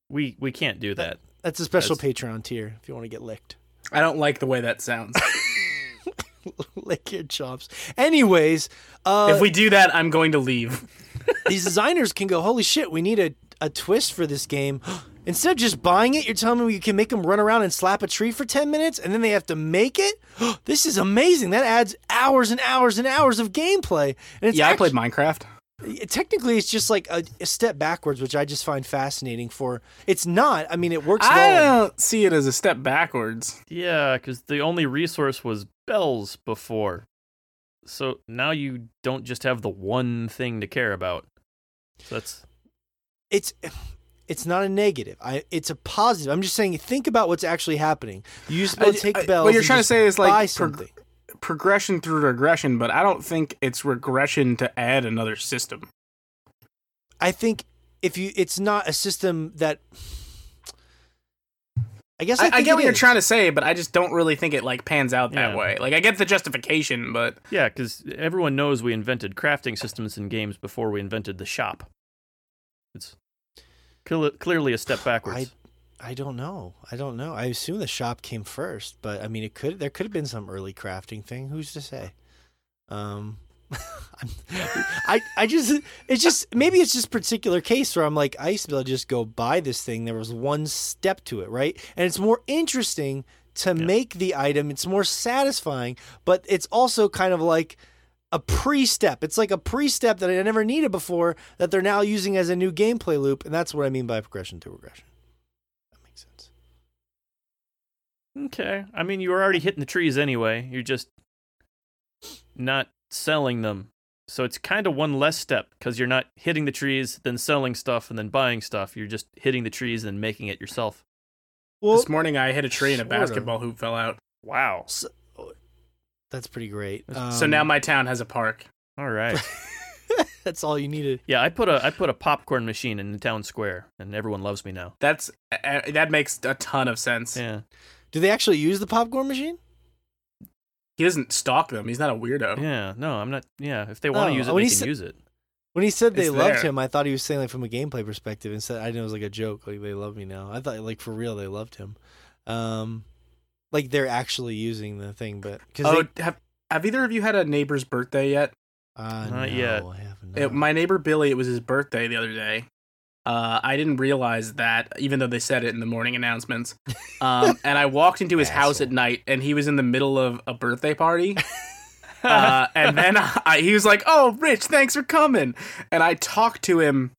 we we can't do that. That's a special That's- Patreon tier if you want to get licked. I don't like the way that sounds. lick your chops. Anyways, uh, if we do that, I'm going to leave. these designers can go, holy shit, we need a, a twist for this game. Instead of just buying it, you're telling me you can make them run around and slap a tree for 10 minutes and then they have to make it? this is amazing. That adds hours and hours and hours of gameplay. And it's yeah, I played Minecraft. Technically it's just like a, a step backwards which i just find fascinating for it's not i mean it works I well don't see it as a step backwards. Yeah, because the only resource was bells before. So now you don't just have the one thing to care about. So that's it's it's not a negative i it's a positive i'm just saying think about what's actually happening you used to be able to I- take I- bells what you're trying to say is, like, buy prog- something Progression through regression, but I don't think it's regression to add another system. i think if you it's not a system that i guess i, I, I get it what you're trying to say, but I just don't really think it like pans out that Yeah. way. Like I get the justification, but yeah, because everyone knows we invented crafting systems in games before we invented the shop. It's cl- clearly a step backwards. I don't know. I don't know. I assume the shop came first, but I mean, it could. There could have been some early crafting thing. Who's to say? Um, I'm, I I just it's just maybe it's just particular case where I'm like I used to be able to just go buy this thing. There was one step to it, right? And it's more interesting to make the item. It's more satisfying, but it's also kind of like a pre-step. It's like a pre-step that I never needed before that they're now using as a new gameplay loop, and that's what I mean by progression to regression. That makes sense. Okay. I mean, you were already hitting the trees anyway. You're just not selling them. So it's kind of one less step because you're not hitting the trees, then selling stuff, and then buying stuff. You're just hitting the trees and making it yourself. Well, this morning I hit a tree and a sort of. basketball hoop fell out. Wow. so- that's pretty great. so Um, now my town has a park. All right. that's all you needed. Yeah, I put a I put a popcorn machine in the town square, and everyone loves me now. That's uh, that makes a ton of sense. Yeah. Do they actually use the popcorn machine? He doesn't stalk them. He's not a weirdo. Yeah. No, I'm not. Yeah. If they want Oh, to use it, when they he can said- use it. When he said they It's loved there. him, I thought he was saying like from a gameplay perspective. Instead, I didn't know it was like a joke. Like they love me now. I thought like for real they loved him. Um, like they're actually using the thing, but because Oh, have have either of you had a neighbor's birthday yet? uh, Not no, yet. I haven't. It, my neighbor Billy, it was his birthday the other day. Uh, I didn't realize that, even though they said it in the morning announcements. Um, and I walked into his house at night, and he was in the middle of a birthday party. uh, and then I, he was like, "Oh, Rich, thanks for coming." And I talked to him,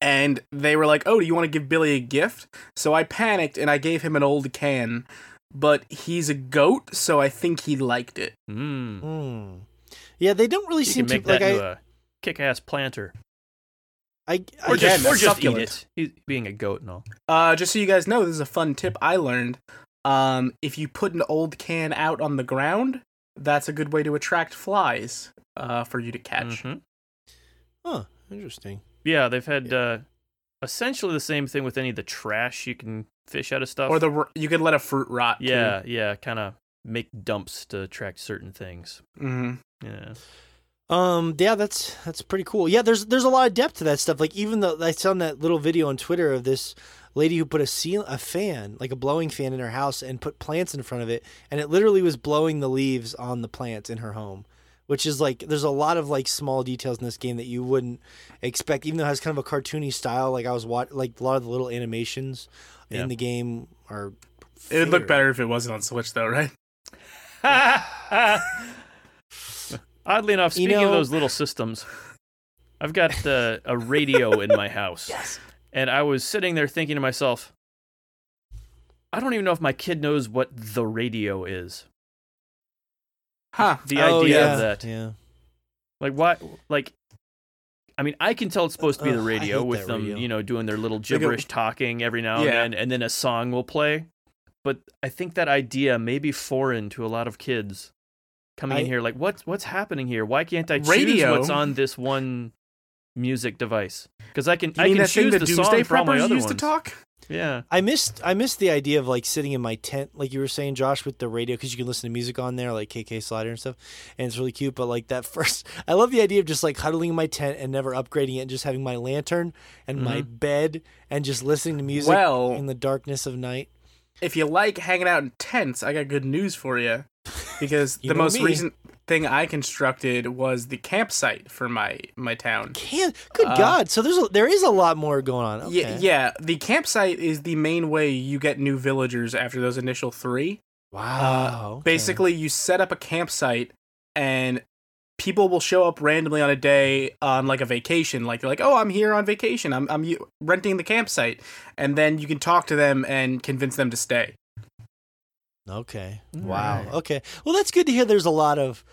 and they were like, "Oh, do you want to give Billy a gift?" So I panicked and I gave him an old can. But he's a goat, so I think he liked it. Mm. Hmm. Yeah, they don't really You seem can make to that like. into I, a kick-ass planter, I, I or Again, just or that's just eat succulent. it. He's being a goat and all. Uh, just so you guys know, this is a fun tip I learned. Um, if you put an old can out on the ground, that's a good way to attract flies uh, for you to catch. Mhm. Huh. Interesting. Yeah, they've had uh, essentially the same thing with any of the trash you can fish out of stuff. Or the you could let a fruit rot. yeah, yeah, kind of make dumps to attract certain things. hmm Yeah. Um. Yeah, that's that's pretty cool. Yeah, there's there's a lot of depth to that stuff. Like even though I saw that little video on Twitter of this lady who put a seal a fan like a blowing fan in her house and put plants in front of it, and it literally was blowing the leaves on the plants in her home. Which is like there's a lot of like small details in this game that you wouldn't expect, even though it has kind of a cartoony style. Like I was watch like a lot of the little animations Yeah. in the game are. It would look better if it wasn't on Switch, though, right? Oddly enough, You speaking of those little systems, I've got uh, a radio in my house. Yes. And I was sitting there thinking to myself, I don't even know if my kid knows what the radio is. Huh. The Oh, idea yeah. of that. Yeah. Like what like I mean, I can tell it's supposed to be the radio hate with them, radio. you know, doing their little a- gibberish talking every now and Yeah. then, and then a song will play. But I think that idea may be foreign to a lot of kids coming in here. Like, what's what's happening here? Why can't I choose Radio? what's on this one music device? Because I can You I can that choose that the Doomsday song for all my other used ones. to talk? Yeah, I missed I missed the idea of like sitting in my tent, like you were saying, Josh, with the radio because you can listen to music on there, like KK Slider and stuff, and it's really cute. But like that first, I love the idea of just like huddling in my tent and never upgrading it, and just having my lantern and my mm-hmm. bed and just listening to music Well- in the darkness of night. If you like hanging out in tents, I got good news for you. Because the most me. recent thing I constructed was the campsite for my my town. Can good Uh, God! So there's a, there is a lot more going on. Okay. Yeah, yeah. The campsite is the main way you get new villagers after those initial three. Wow. okay. Basically, you set up a campsite, and people will show up randomly on a day on like a vacation. Like they're like, "Oh, I'm here on vacation. I'm I'm renting the campsite," and then you can talk to them and convince them to stay. Okay. Wow. right. Okay. Well, that's good to hear. There's a lot of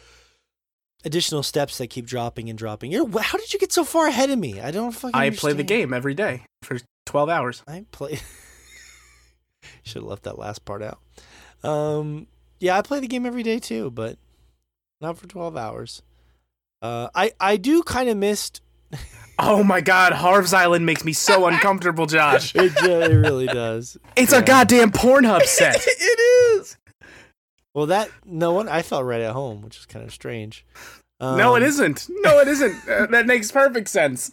additional steps that keep dropping and dropping. You're, how did you get so far ahead of me? I don't fucking. I play the game every day for twelve hours. I play. Should have left that last part out. Um. Yeah, I play the game every day too, but not for twelve hours. Uh, I I do kind of missed. Oh my god, Harv's Island makes me so uncomfortable, Josh. It, ju- it really does. It's Yeah. a goddamn Pornhub set. it is. Well, that no one. I felt right at home, which is kind of strange. Um, no, it isn't. No, it isn't. Uh, that makes perfect sense.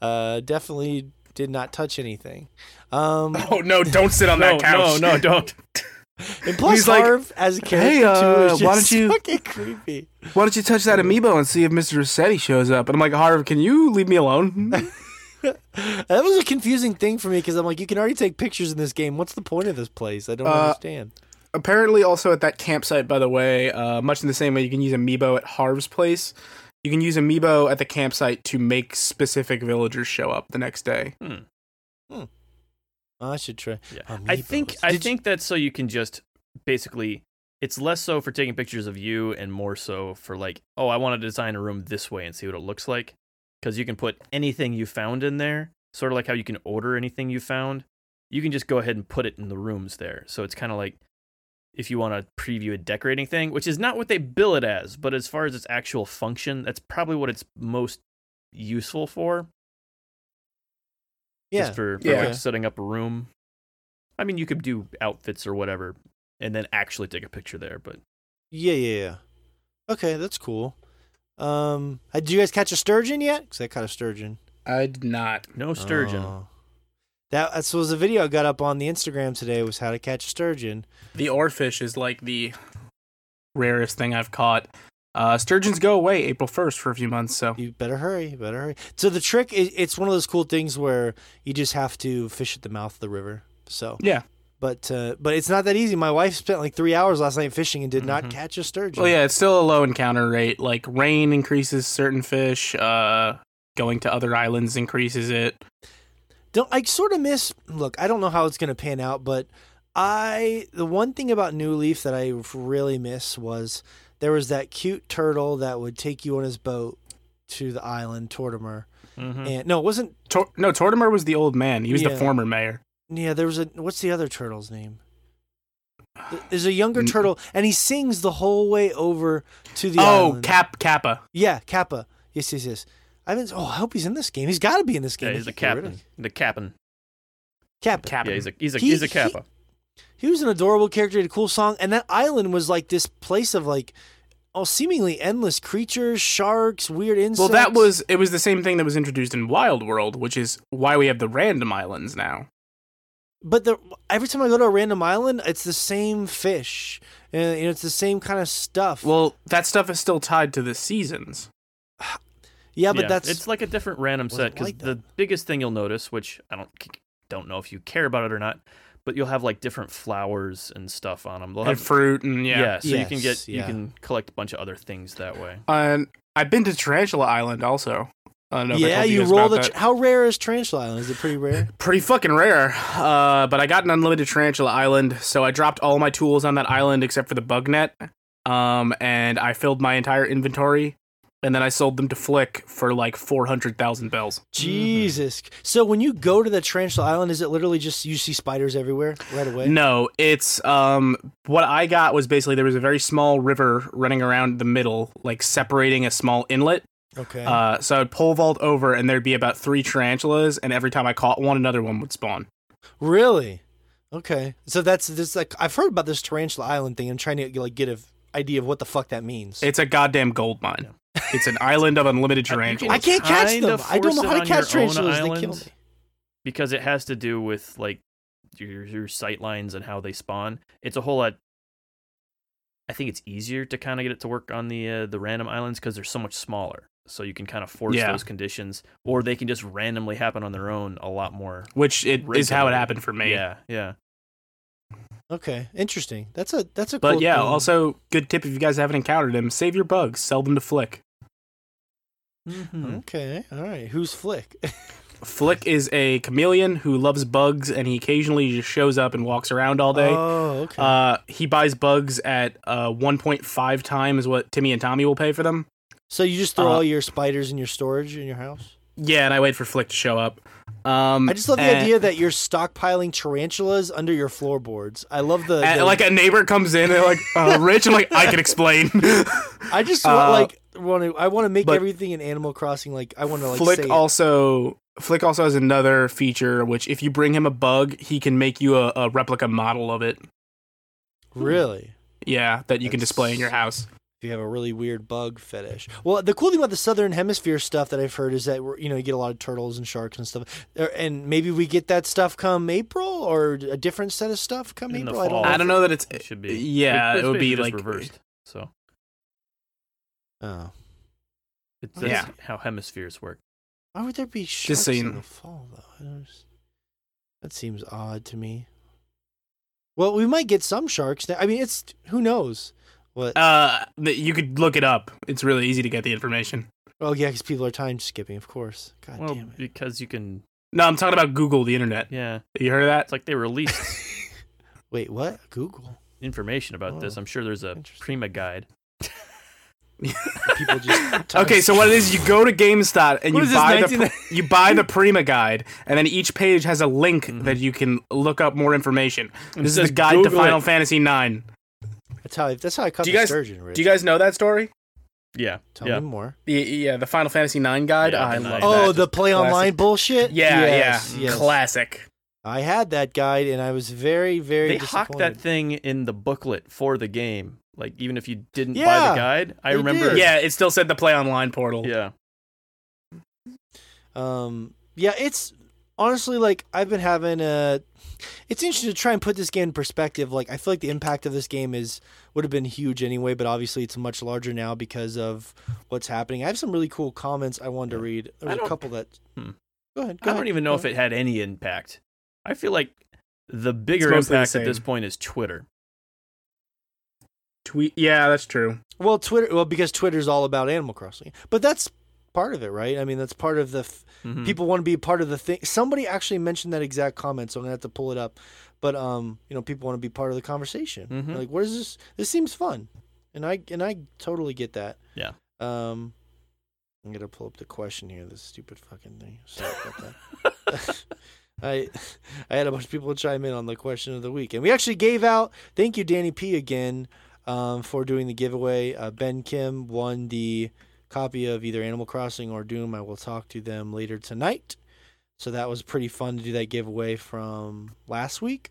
Uh, definitely did not touch anything. Um, Oh no! Don't sit on No, that couch. no, no, don't. And plus, He's like, Harv as a character "Hey, too uh, is just why don't you- fucking creepy. Why don't you touch that amiibo and see if Mr. Resetti shows up? And I'm like, Harv, can you leave me alone? That was a confusing thing for me because I'm like, you can already take pictures in this game. What's the point of this place? I don't Uh, understand. Apparently, also at that campsite, by the way, uh, much in the same way you can use amiibo at Harv's place, you can use amiibo at the campsite to make specific villagers show up the next day. Oh, I should try. Yeah. I think I Did you- think that's so you can just basically it's less so for taking pictures of you and more so for like, oh, I want to design a room this way and see what it looks like because you can put anything you found in there, sort of like how you can order anything you found. You can just go ahead and put it in the rooms there. So it's kind of like if you want to preview a decorating thing, which is not what they bill it as, but as far as its actual function, that's probably what it's most useful for. yeah. just for, for Yeah. like setting up a room. I mean, you could do outfits or whatever, and then actually take a picture there. But Yeah, yeah, yeah. Okay, that's cool. Um, uh, did you guys catch a sturgeon yet? Because I caught a sturgeon. I did not. no sturgeon. Oh. That that was a video I got up on the Instagram today. Was how to catch a sturgeon. The oarfish is like the rarest thing I've caught. Uh, sturgeons go away April 1st for a few months, so. You better hurry. You better hurry. So the trick is, it's one of those cool things where you just have to fish at the mouth of the river. So, Yeah. But uh, but it's not that easy. My wife spent like three hours last night fishing and did not Mhm. catch a sturgeon. Well, yeah, it's still a low encounter rate. Like, rain increases certain fish, uh, going to other islands increases it. don't I sort of miss look, I don't know how it's going to pan out, but I the one thing about New Leaf that I really miss was there was that cute turtle that would take you on his boat to the island Tortimer. Mhm. And no, it wasn't Tor- no, Tortimer was the old man. He was the former mayor. Yeah, there was a what's the other turtle's name? There's a younger turtle and he sings the whole way over to the oh, island. Cap Kappa. yeah, Kappa. Yes, yes, yes. I haven't oh, I hope he's in this game. He's got to be in this game. Yeah, he's a can't get rid of captain. The captain. Kappa. Kappa. Yeah, he's a he's a He- he's a he- kappa. He was an adorable character, he had a cool song, and that island was like this place of like, oh, seemingly endless creatures, sharks, weird insects. Well, that was it. Was the same thing that was introduced in Wild World, which is why we have the random islands now. But the, every time I go to a random island, it's the same fish, and you know, it's the same kind of stuff. Well, that stuff is still tied to the seasons. yeah, but that's it's like a different random set because like the biggest thing you'll notice, which I don't don't know if you care about it or not, but you'll have like different flowers and stuff on them. They'll And have fruit and yeah, yeah. so you can Yes, get you can collect a bunch of other things that way. And I've been to Tarantula Island also. I don't know yeah. You guys roll the. that. Tr- how rare is Tarantula Island? Is it pretty rare? pretty fucking rare. Uh, but I got an unlimited tarantula island, so I dropped all my tools on that island except for the bug net. Um, and I filled my entire inventory, and then I sold them to Flick for like four hundred thousand bells. Jesus. So when you go to the Tarantula Island, is it literally just you see spiders everywhere right away? No, it's um what I got was basically there was a very small river running around the middle, like separating a small inlet. Okay. Uh, so I'd pole vault over, and there'd be about three tarantulas, and every time I caught one, another one would spawn. Really? Okay. So that's this like I've heard about this Tarantula Island thing. I'm trying to like get a f- idea of what the fuck that means. It's a goddamn gold mine. It's an island of unlimited tarantulas. I can't catch them. I don't know how to catch your tarantulas. They kill me. because it has to do with like your your sight lines and how they spawn. It's a whole lot. I think it's easier to kind of get it to work on the uh, the random islands because they're so much smaller. So you can kind of force Yeah. those conditions, or they can just randomly happen on their own a lot more. which it is how it happened for me. Yeah, yeah. Okay, interesting. That's a that's a. But cool yeah, thing. also good tip if you guys haven't encountered him, save your bugs, sell them to Flick. Mm-hmm. Okay, all right. Who's Flick? Flick is a chameleon who loves bugs, and he occasionally just shows up and walks around all day. Oh, okay. Uh, he buys bugs at uh, 1.5 times what Timmy and Tommy will pay for them. So you just throw uh, all your spiders in your storage in your house? Yeah, and I wait for Flick to show up. Um, I just love the and- idea that you're stockpiling tarantulas under your floorboards. I love the, the- like a neighbor comes in and they're like, uh, "Rich," I'm like, "I can explain." I just want uh, like want to I want to make everything in Animal Crossing like I want to like Flick also Flick also has another feature which, if you bring him a bug, he can make you a, a replica model of it. really. Yeah, that you can display in your house. If you have a really weird bug fetish. Well, the cool thing about the southern hemisphere stuff that I've heard is that we're- you know you get a lot of turtles and sharks and stuff, Er, and maybe we get that stuff come April or a different set of stuff come In the April. I don't know. I don't know that it's. It should be. Yeah, It's it would be basically like reversed. So Oh. it's that's Yeah. how hemispheres work. Why would there be sharks so in the fall though? I don't just- that seems odd to me. Well, we might get some sharks. Now. I mean, it's who knows what. Uh, you could look it up. It's really easy to get the information. oh yeah, because people are time skipping, of course. God well, damn it. because you can. No, I'm talking about Google, the internet. Yeah, You heard of that? it's like they released Wait, what? Google. information about this. Oh, I'm sure there's a. Prima guide. People just Okay, so what it is, you go to GameStop and What you is this, buy the 19 you buy the Prima guide, and then each page has a link Mhm. that you can look up more information. This is the says guide to Final it. Fantasy IX. That's how. I, that's how I cut Do the you guys- sturgeon. Rich. Do you guys know that story? Yeah, tell yeah. me more? The, yeah, the Final Fantasy IX guide. Yeah, I the love nine. that. Oh, the play Classic. online bullshit. yeah, Yes, yeah, yes. classic. I had that guide, and I was very, very. They hocked that thing in the booklet for the game. Like even if you didn't buy the guide, I remember. did. Yeah, it still said the play online portal. yeah. Um, yeah, it's honestly like I've been having a. It's interesting to try and put this game in perspective. Like I feel like the impact of this game is would have been huge anyway, but obviously it's much larger now because of what's happening. I have some really cool comments I wanted to read. There's a couple that. Hmm. Go ahead. Go I don't even go know if it had any impact. I feel like the bigger mostly the impact at this point is Twitter. Tweet. Yeah, that's true. Well, Twitter. Well, because Twitter's all about Animal Crossing, but that's part of it, right? I mean, that's part of the. F- Mhm. People want to be part of the thing. Somebody actually mentioned that exact comment, so I'm gonna have to pull it up. But um, you know, people want to be part of the conversation. Mhm. Like, what is this? This seems fun, and I and I totally get that. Yeah. Um, I'm gonna pull up the question here. This stupid fucking thing. Sorry about that. I I had a bunch of people chime in on the question of the week, and we actually gave out. Thank you, Danny P, again, um, for doing the giveaway. Uh, ben Kim won the copy of either Animal Crossing or Doom. I will talk to them later tonight. So that was pretty fun to do that giveaway from last week.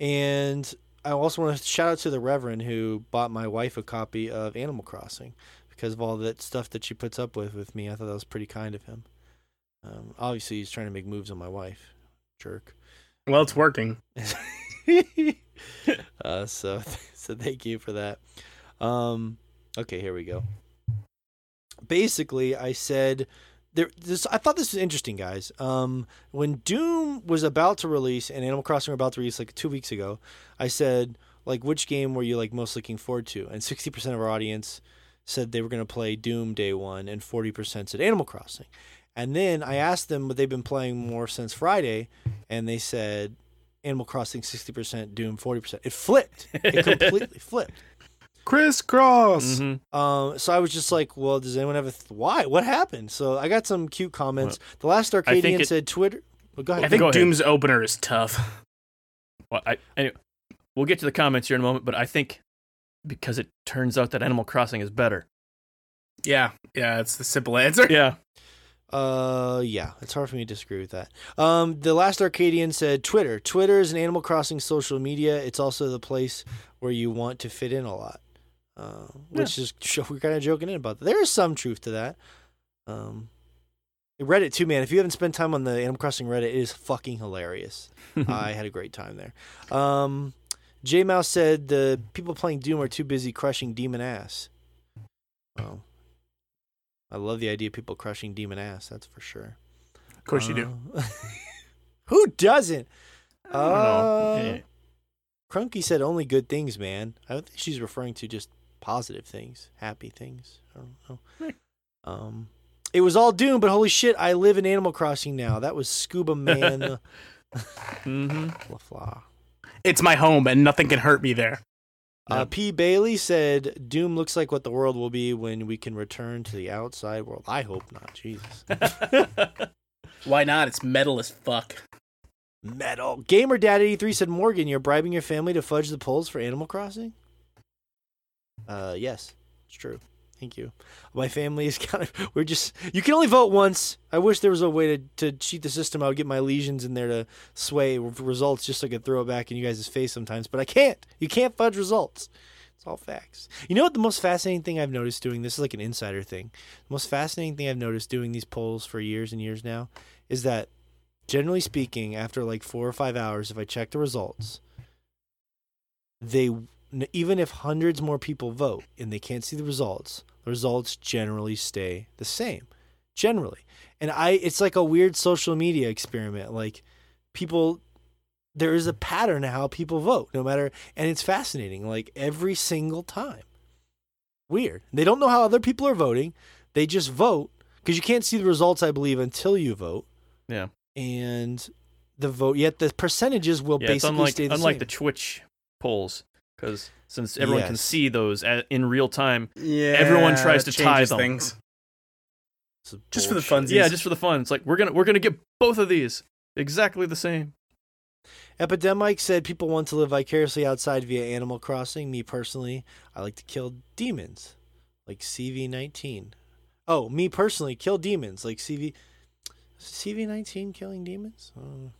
And I also want to shout out to the Reverend who bought my wife a copy of Animal Crossing because of all that stuff that she puts up with with me. I thought that was pretty kind of him. Um, obviously, he's trying to make moves on my wife. Jerk. Well, it's working. uh, so, so thank you for that. Um, okay, here we go. Basically, I said there. This I thought this was interesting, guys. Um, when Doom was about to release and Animal Crossing were about to release like two weeks ago, I said like, which game were you like most looking forward to? And sixty percent of our audience said they were going to play Doom day one, and forty percent said Animal Crossing. And then I asked them what they've been playing more since Friday, and they said Animal Crossing 60%, Doom 40%. It flipped. It completely flipped. Crisscross. Mhm. Um, so I was just like, well, does anyone have a th- why? What happened? So I got some cute comments. the last Arcadian it- said Twitter. Well, go ahead. I think ahead. Doom's opener is tough. Well, I anyway, we'll get to the comments here in a moment, but I think because it turns out that Animal Crossing is better. Yeah, yeah, it's the simple answer. Yeah. Uh, yeah, it's hard for me to disagree with that. Um, the last Arcadian said Twitter. Twitter is an Animal Crossing social media. It's also the place where you want to fit in a lot. Uh, which is we're kind of joking in about that. There is some truth to that. Um, Reddit too, man. If you haven't spent time on the Animal Crossing Reddit, it is fucking hilarious. I had a great time there. Um, J Mouse said the people playing Doom are too busy crushing demon ass. Well, I love the idea of people crushing demon ass. That's for sure. Of course you do. Uh, Who doesn't? I. Uh, Yeah. Crunky said only good things, man. I don't think she's referring to just positive things, happy things. I don't know. Um, it was all doom, but holy shit, I live in Animal Crossing now. That was Scuba Man Mhm. LaFleur. It's my home, and nothing can hurt me there. Uh, P. Bailey said, "Doom looks like what the world will be when we can return to the outside world." I hope not. Jesus. Why not? It's metal as fuck. Metal. Gamer Dad 83 said, Morgan, you're bribing your family to fudge the polls for Animal Crossing? Uh, yes, it's true. Thank you. My family is kind of, we're just, you can only vote once. I wish there was a way to, to cheat the system. I would get my lesions in there to sway results just so I could throw it back in you guys' face sometimes, but I can't. You can't fudge results. It's all facts. You know what the most fascinating thing I've noticed doing this is like an insider thing. The most fascinating thing I've noticed doing these polls for years and years now is that generally speaking, after like four or five hours, if I check the results, they even if hundreds more people vote and they can't see the results, the results generally stay the same. Generally. And I it's like a weird social media experiment. Like people there is a pattern to how people vote, no matter and it's fascinating, like every single time. Weird. They don't know how other people are voting. They just vote because you can't see the results, I believe, until you vote. Yeah. And the vote yet the percentages will Yeah, it's basically unlike stay the same. unlike same. the Twitch polls because since everyone can see those at, in real time. Yeah, Everyone tries to tie them. things. Just for the bullshit. funsies. Yeah, just for the fun. It's like we're gonna we're gonna get both of these exactly the same. Epidemic said people want to live vicariously outside via Animal Crossing. Me personally, I like to kill demons, like CV19. Oh, me personally, kill demons, like CV. CV19 killing demons? Uh,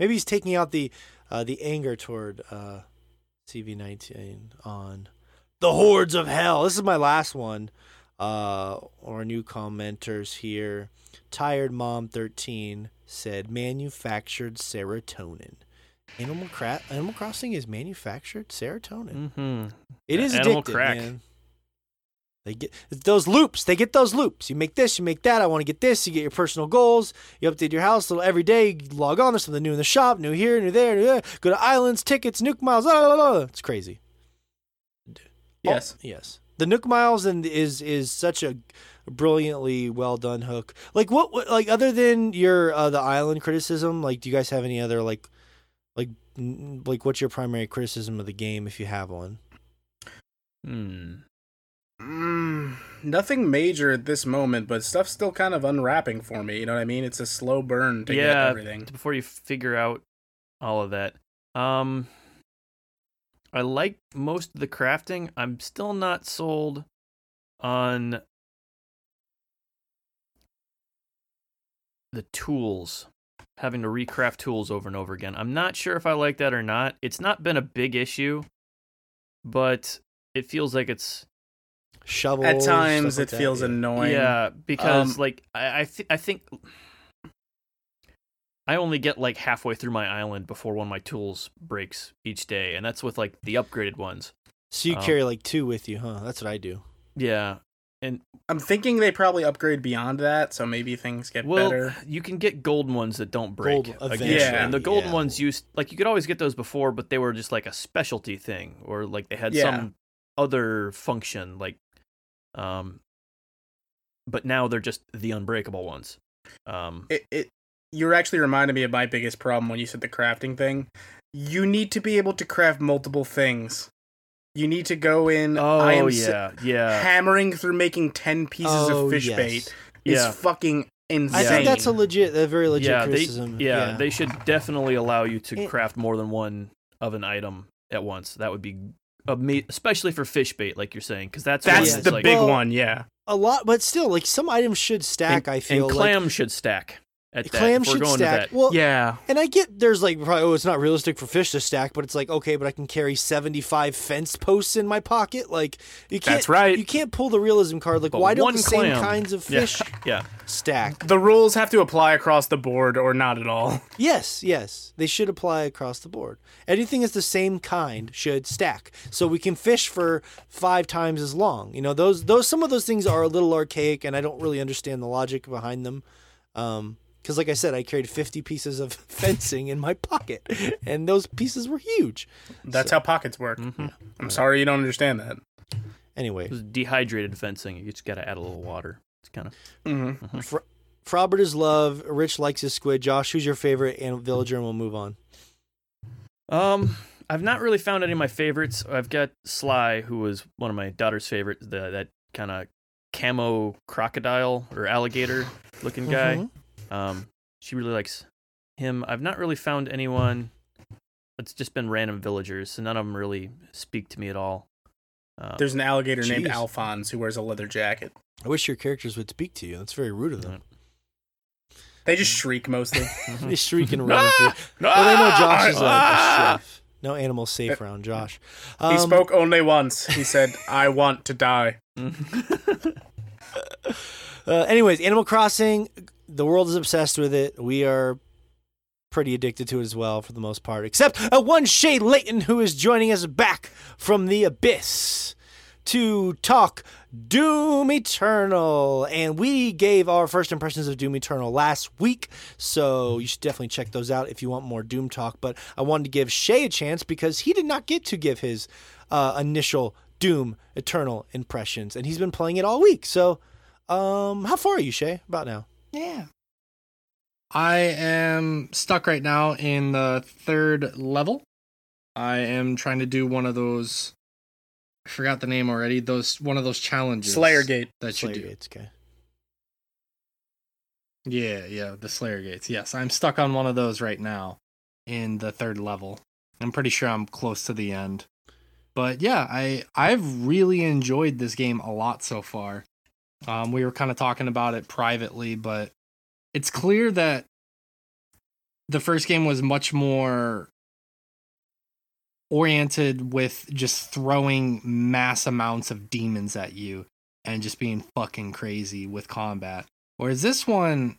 maybe he's taking out the uh, the anger toward uh, CV19 on the hordes of hell. This is my last one. Uh, our new commenters here. Tired Mom 13 said manufactured serotonin. Animal Cra- Animal Crossing is manufactured serotonin. Mm-hmm. It is Animal addictive, crack. man. They get those loops. They get those loops. You make this, you make that. I want to get this. You get your personal goals. You update your house little every day. You log on. There's something new in the shop, new here, new there, new there. Go to islands, tickets, Nook Miles. la, la, la, la. It's crazy. Yes. Oh, yes. The Nook Miles and is is such a brilliantly well done hook. Like what, what like other than your uh, the island criticism, like do you guys have any other like like like what's your primary criticism of the game if you have one? Hmm. Mm, nothing major at this moment, but stuff's still kind of unwrapping for me. You know what I mean? It's a slow burn to get everything. before you figure out all of that. Um, I like most of the crafting. I'm still not sold on the tools, having to recraft tools over and over again. I'm not sure if I like that or not. It's not been a big issue, but it feels like it's Shovels. At times, stuff like it that, feels yeah. annoying. Yeah, because Um, like I I, th- I think I only get like halfway through my island before one of my tools breaks each day, and that's with like the upgraded ones. So you um, carry like two with you, huh? That's what I do. Yeah, and I'm thinking they probably upgrade beyond that, so maybe things get well, better. you can get golden ones that don't break. Gold eventually. eventually, and the golden yeah. ones used like you could always get those before, but they were just like a specialty thing, or like they had Yeah. some other function, like um. But now they're just the unbreakable ones. Um, It, it you're actually reminding me of my biggest problem when you said the crafting thing. You need to be able to craft multiple things. You need to go in. I oh am si- yeah, yeah, hammering through making ten pieces oh, of fish yes. bait is yeah. fucking insane. I think that's a legit, a very legit yeah, they, criticism. yeah, they should definitely allow you to And- craft more than one of an item at once. That would be ama- especially for fish bait, like you're saying, because that's one That's the like, big Well, one. Yeah. a lot, but still, like some items should stack. and, I feel and like clam should stack at that. clam if should stack. That. Well, yeah. And I get there's like probably, oh it's not realistic for fish to stack, but it's like okay, but I can carry 75 fence posts in my pocket. Like you can't That's right. You can't pull the realism card. Like But why don't one the same kinds of Yeah, fish yeah. stack? The rules have to apply across the board or not at all. Yes, yes, they should apply across the board. Anything that's the same kind should stack, so we can fish for five times as long. You know, those those some of those things are a little archaic, and I don't really understand the logic behind them. Um, because like I said, I carried 50 pieces of fencing in my pocket, and those pieces were huge. That's how pockets work. Mhm. I'm sorry you don't understand that. Anyway, dehydrated fencing. You just got to add a little water. It's kind of Mm-hmm. Fr- Frobert is love. Rich likes his squid. Josh, who's your favorite and villager? And we'll move on. Um, I've not really found any of my favorites. I've got Sly, who was one of my daughter's favorite. The that kind of camo crocodile or alligator looking guy. Mhm. Um, she really likes him. I've not really found anyone. It's just been random villagers, so none of them really speak to me at all. Uh, There's an alligator named Alphonse who wears a leather jacket. I wish your characters would speak to you. That's very rude of them. They just shriek mostly. they shriek and run. through. Well, they know Josh is a, a chef. No animals safe around Josh. He Um, spoke only once. He said, "I want to die." Uh, anyways, Animal Crossing, the world is obsessed with it. We are pretty addicted to it as well, for the most part, except uh, one Shay Layton, who is joining us back from the abyss to talk Doom Eternal. And we gave our first impressions of Doom Eternal last week, so you should definitely check those out if you want more Doom talk. But I wanted to give Shay a chance because he did not get to give his uh, initial Doom Eternal impressions, and he's been playing it all week. So, um, how far are you, Shay? About now? Yeah. I am stuck right now in the third level. I am trying to do one of those. I forgot the name already. Those one of those challenges. Slayer Gate. That you Slayer do. Gates, okay. Yeah, yeah, the Slayer Gates. Yes, I'm stuck on one of those right now in the third level. I'm pretty sure I'm close to the end. But yeah, I I've really enjoyed this game a lot so far. Um, we were kind of talking about it privately, but it's clear that the first game was much more oriented with just throwing mass amounts of demons at you and just being fucking crazy with combat. Whereas this one,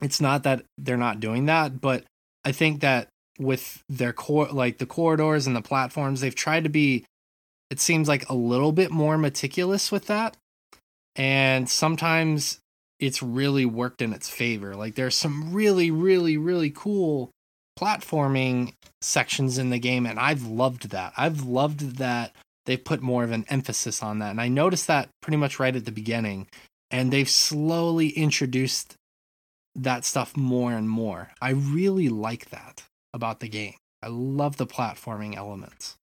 it's not that they're not doing that, but I think that with their core, like the corridors and the platforms, they've tried to be, it seems like a little bit more meticulous with that. And sometimes it's really worked in its favor. Like there's some really, really, really cool platforming sections in the game, and I've loved that. I've loved that they've put more of an emphasis on that. And I noticed that pretty much right at the beginning. And they've slowly introduced that stuff more and more. I really like that about the game. I love the platforming elements.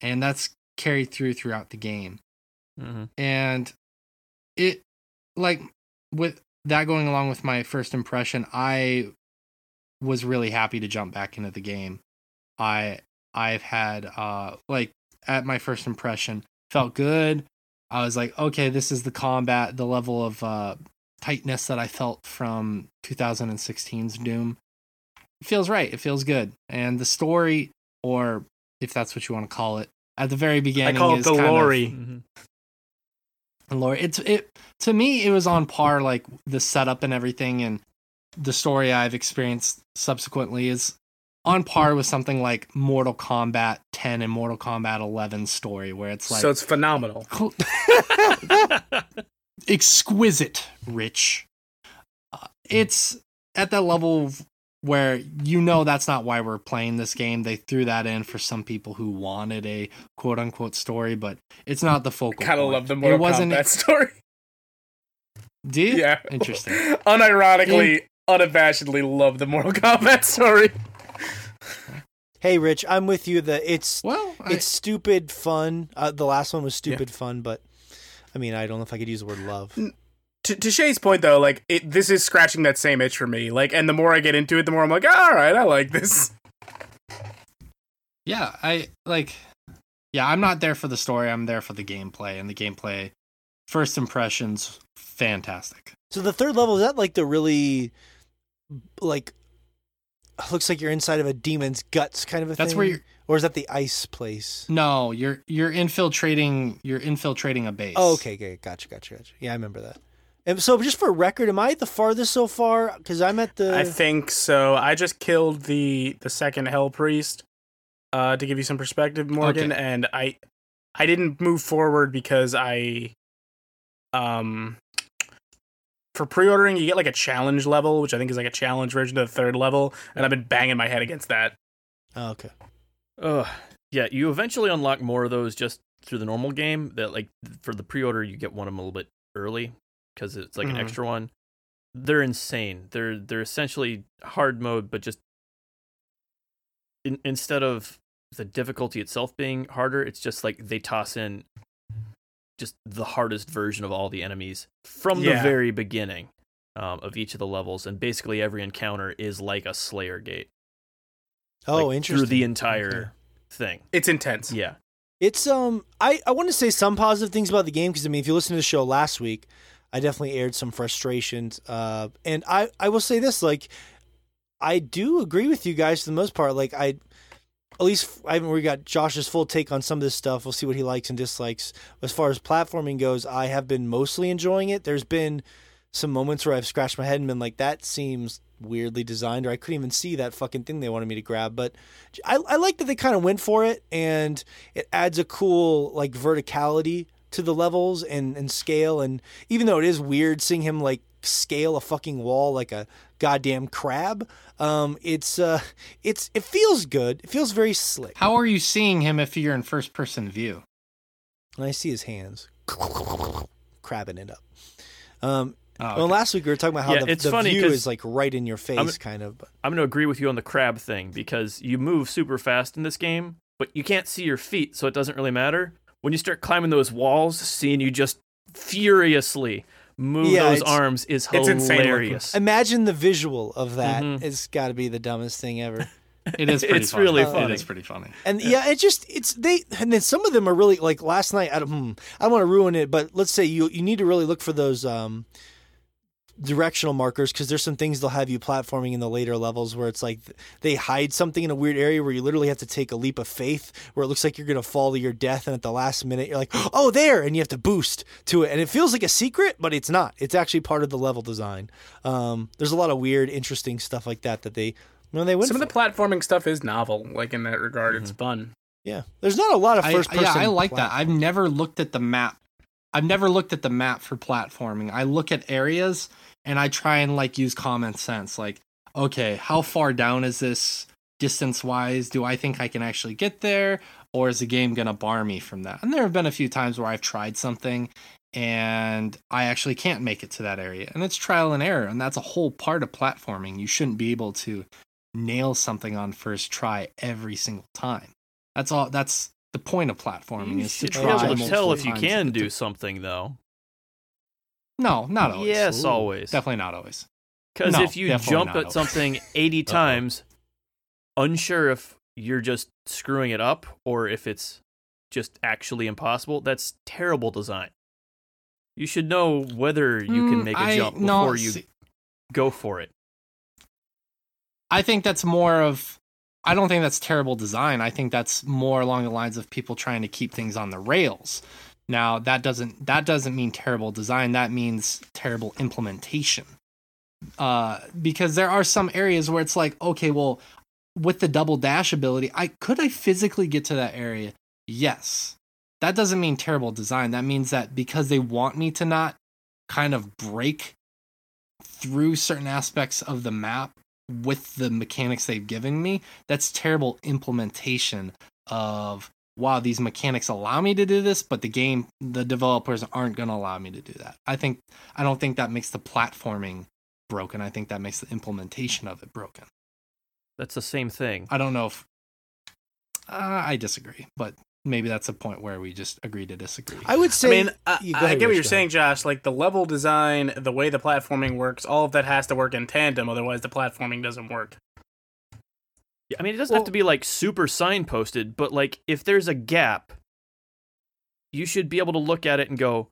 And that's carried through throughout the game. Mm-hmm. And it, like, with that going along with my first impression, I was really happy to jump back into the game. I I've had uh like at my first impression felt good. I was like, okay, this is the combat, the level of uh tightness that I felt from 2016's Doom. It feels right. It feels good. And the story, or if that's what you want to call it, at the very beginning I beginning, call it is the kind of- Lord, it's it to me it was on par like the setup and everything and the story I've experienced subsequently is on par with something like Mortal Kombat 10 and Mortal Kombat 11 story where it's like so it's phenomenal. exquisite rich. Uh, it's at that level where you know that's not why we're playing this game. They threw that in for some people who wanted a quote unquote story, but it's not the focal. Kind of love the It Mortal wasn't- Kombat story. Do you? Yeah. Interesting. Unironically, unabashedly love the Mortal Kombat story. Hey, Rich, I'm with you. That it's Well, I- it's stupid fun. Uh, the last one was stupid fun, but I mean, I don't know if I could use the word love. To, to Shay's point, though, like it, this is scratching that same itch for me. Like, and the more I get into it, the more I'm like, ah, all right, I like this. yeah, I like. Yeah, I'm not there for the story. I'm there for the gameplay, and the gameplay, first impressions, fantastic. So the third level is that like the really like looks like you're inside of a demon's guts kind of a That's thing. where you're. or is that the ice place? No, you're you're infiltrating. You're infiltrating a base. Oh, okay, okay, gotcha, gotcha, gotcha. Yeah, I remember that. And so, just for record, am I the farthest so far? Because I'm at the. I think so. I just killed the the second Hell Priest. Uh, to give you some perspective, Morgan, Okay. and I, I didn't move forward because I, um, for pre-ordering, you get like a challenge level, which I think is like a challenge version of the third level, and I've been banging my head against that. Oh, okay. Ugh. yeah, you eventually unlock more of those just through the normal game. That like for the pre-order, you get one of them a little bit early because it's like Mhm. an extra one. They're insane. They're they're essentially hard mode, but just in, instead of the difficulty itself being harder, it's just like they toss in just the hardest version of all the enemies from the very beginning um, of each of the levels, and basically every encounter is like a Slayer gate. Oh, like, interesting. Through the entire thing. It's intense. Yeah. It's um I I want to say some positive things about the game because I mean if you listen to the show last week, I definitely aired some frustrations. Uh, and I I will say this like I do agree with you guys for the most part. Like I at least I haven't we got Josh's full take on some of this stuff. We'll see what he likes and dislikes. As far as platforming goes, I have been mostly enjoying it. There's been some moments where I've scratched my head and been like, that seems weirdly designed, or I couldn't even see that fucking thing they wanted me to grab. But I, I like that they kind of went for it, and it adds a cool like verticality to the levels and, and scale. And even though it is weird seeing him like scale a fucking wall like a goddamn crab, um, it's uh, it's it feels good. It feels very slick. How are you seeing him if you're in first person view? And I see his hands crabbing it up. Um, Oh, Well, last week we were talking about how Yeah, the, it's the funny view 'cause is like right in your face, I'm- kind of. But I'm going to agree with you on the crab thing because you move super fast in this game, but you can't see your feet, so it doesn't really matter. When you start climbing those walls, seeing you just furiously move Yeah, those arms is it's insane looking. hilarious. imagine the visual of that. Mhm. It's got to be the dumbest thing ever. It is pretty It's funny. really It funny. is pretty funny. And yeah, it just it's they and then some of them are really like last night. I don't, hmm, I don't want to ruin it, but let's say you you need to really look for those um directional markers because there's some things they'll have you platforming in the later levels where it's like they hide something in a weird area where you literally have to take a leap of faith where it looks like you're gonna fall to your death and at the last minute you're like oh there and you have to boost to it and it feels like a secret but it's not it's actually part of the level design um, there's a lot of weird interesting stuff like that that they you know, they went Some of the for. platforming stuff is novel, like in that regard. It's Mm-hmm. fun. yeah there's not a lot of I, first person yeah, I like that. I've never looked at the map. I've never looked at the map for platforming. I look at areas and I try and like use common sense. Like, okay, how far down is this distance wise? Do I think I can actually get there? Or is the game gonna bar me from that? And there have been a few times where I've tried something and I actually can't make it to that area. And it's trial and error. And that's a whole part of platforming. You shouldn't be able to nail something on first try every single time. That's all that's the point of platforming You is to should be try able to tell if you can do something, though. No, not always. Yes, always. Definitely not always. Because No, if you jump at always. something 80 times, unsure if you're just screwing it up or if it's just actually impossible, that's terrible design. You should know whether you can Mm, make a I- jump no, before you see- go for it. I think that's more of I don't think that's terrible design. I think that's more along the lines of people trying to keep things on the rails. Now, that doesn't that doesn't mean terrible design. That means terrible implementation. Uh because there are some areas where it's like, okay, well, with the double dash ability, I could I physically get to that area? Yes. That doesn't mean terrible design. That means that because they want me to not kind of break through certain aspects of the map with the mechanics they've given me, that's terrible implementation of wow, these mechanics allow me to do this, but the game the developers aren't gonna allow me to do that. I think I don't think that makes the platforming broken. I think that makes the implementation of it broken. That's the same thing. I don't know if uh, I disagree, but maybe that's a point where we just agree to disagree. I would I say. mean, I, you I get what you're go saying, Josh. Like the level design, the way the platforming works, all of that has to work in tandem. Otherwise, the platforming doesn't work. Yeah, I mean, it doesn't Well- have to be like super signposted, but like if there's a gap, you should be able to look at it and go,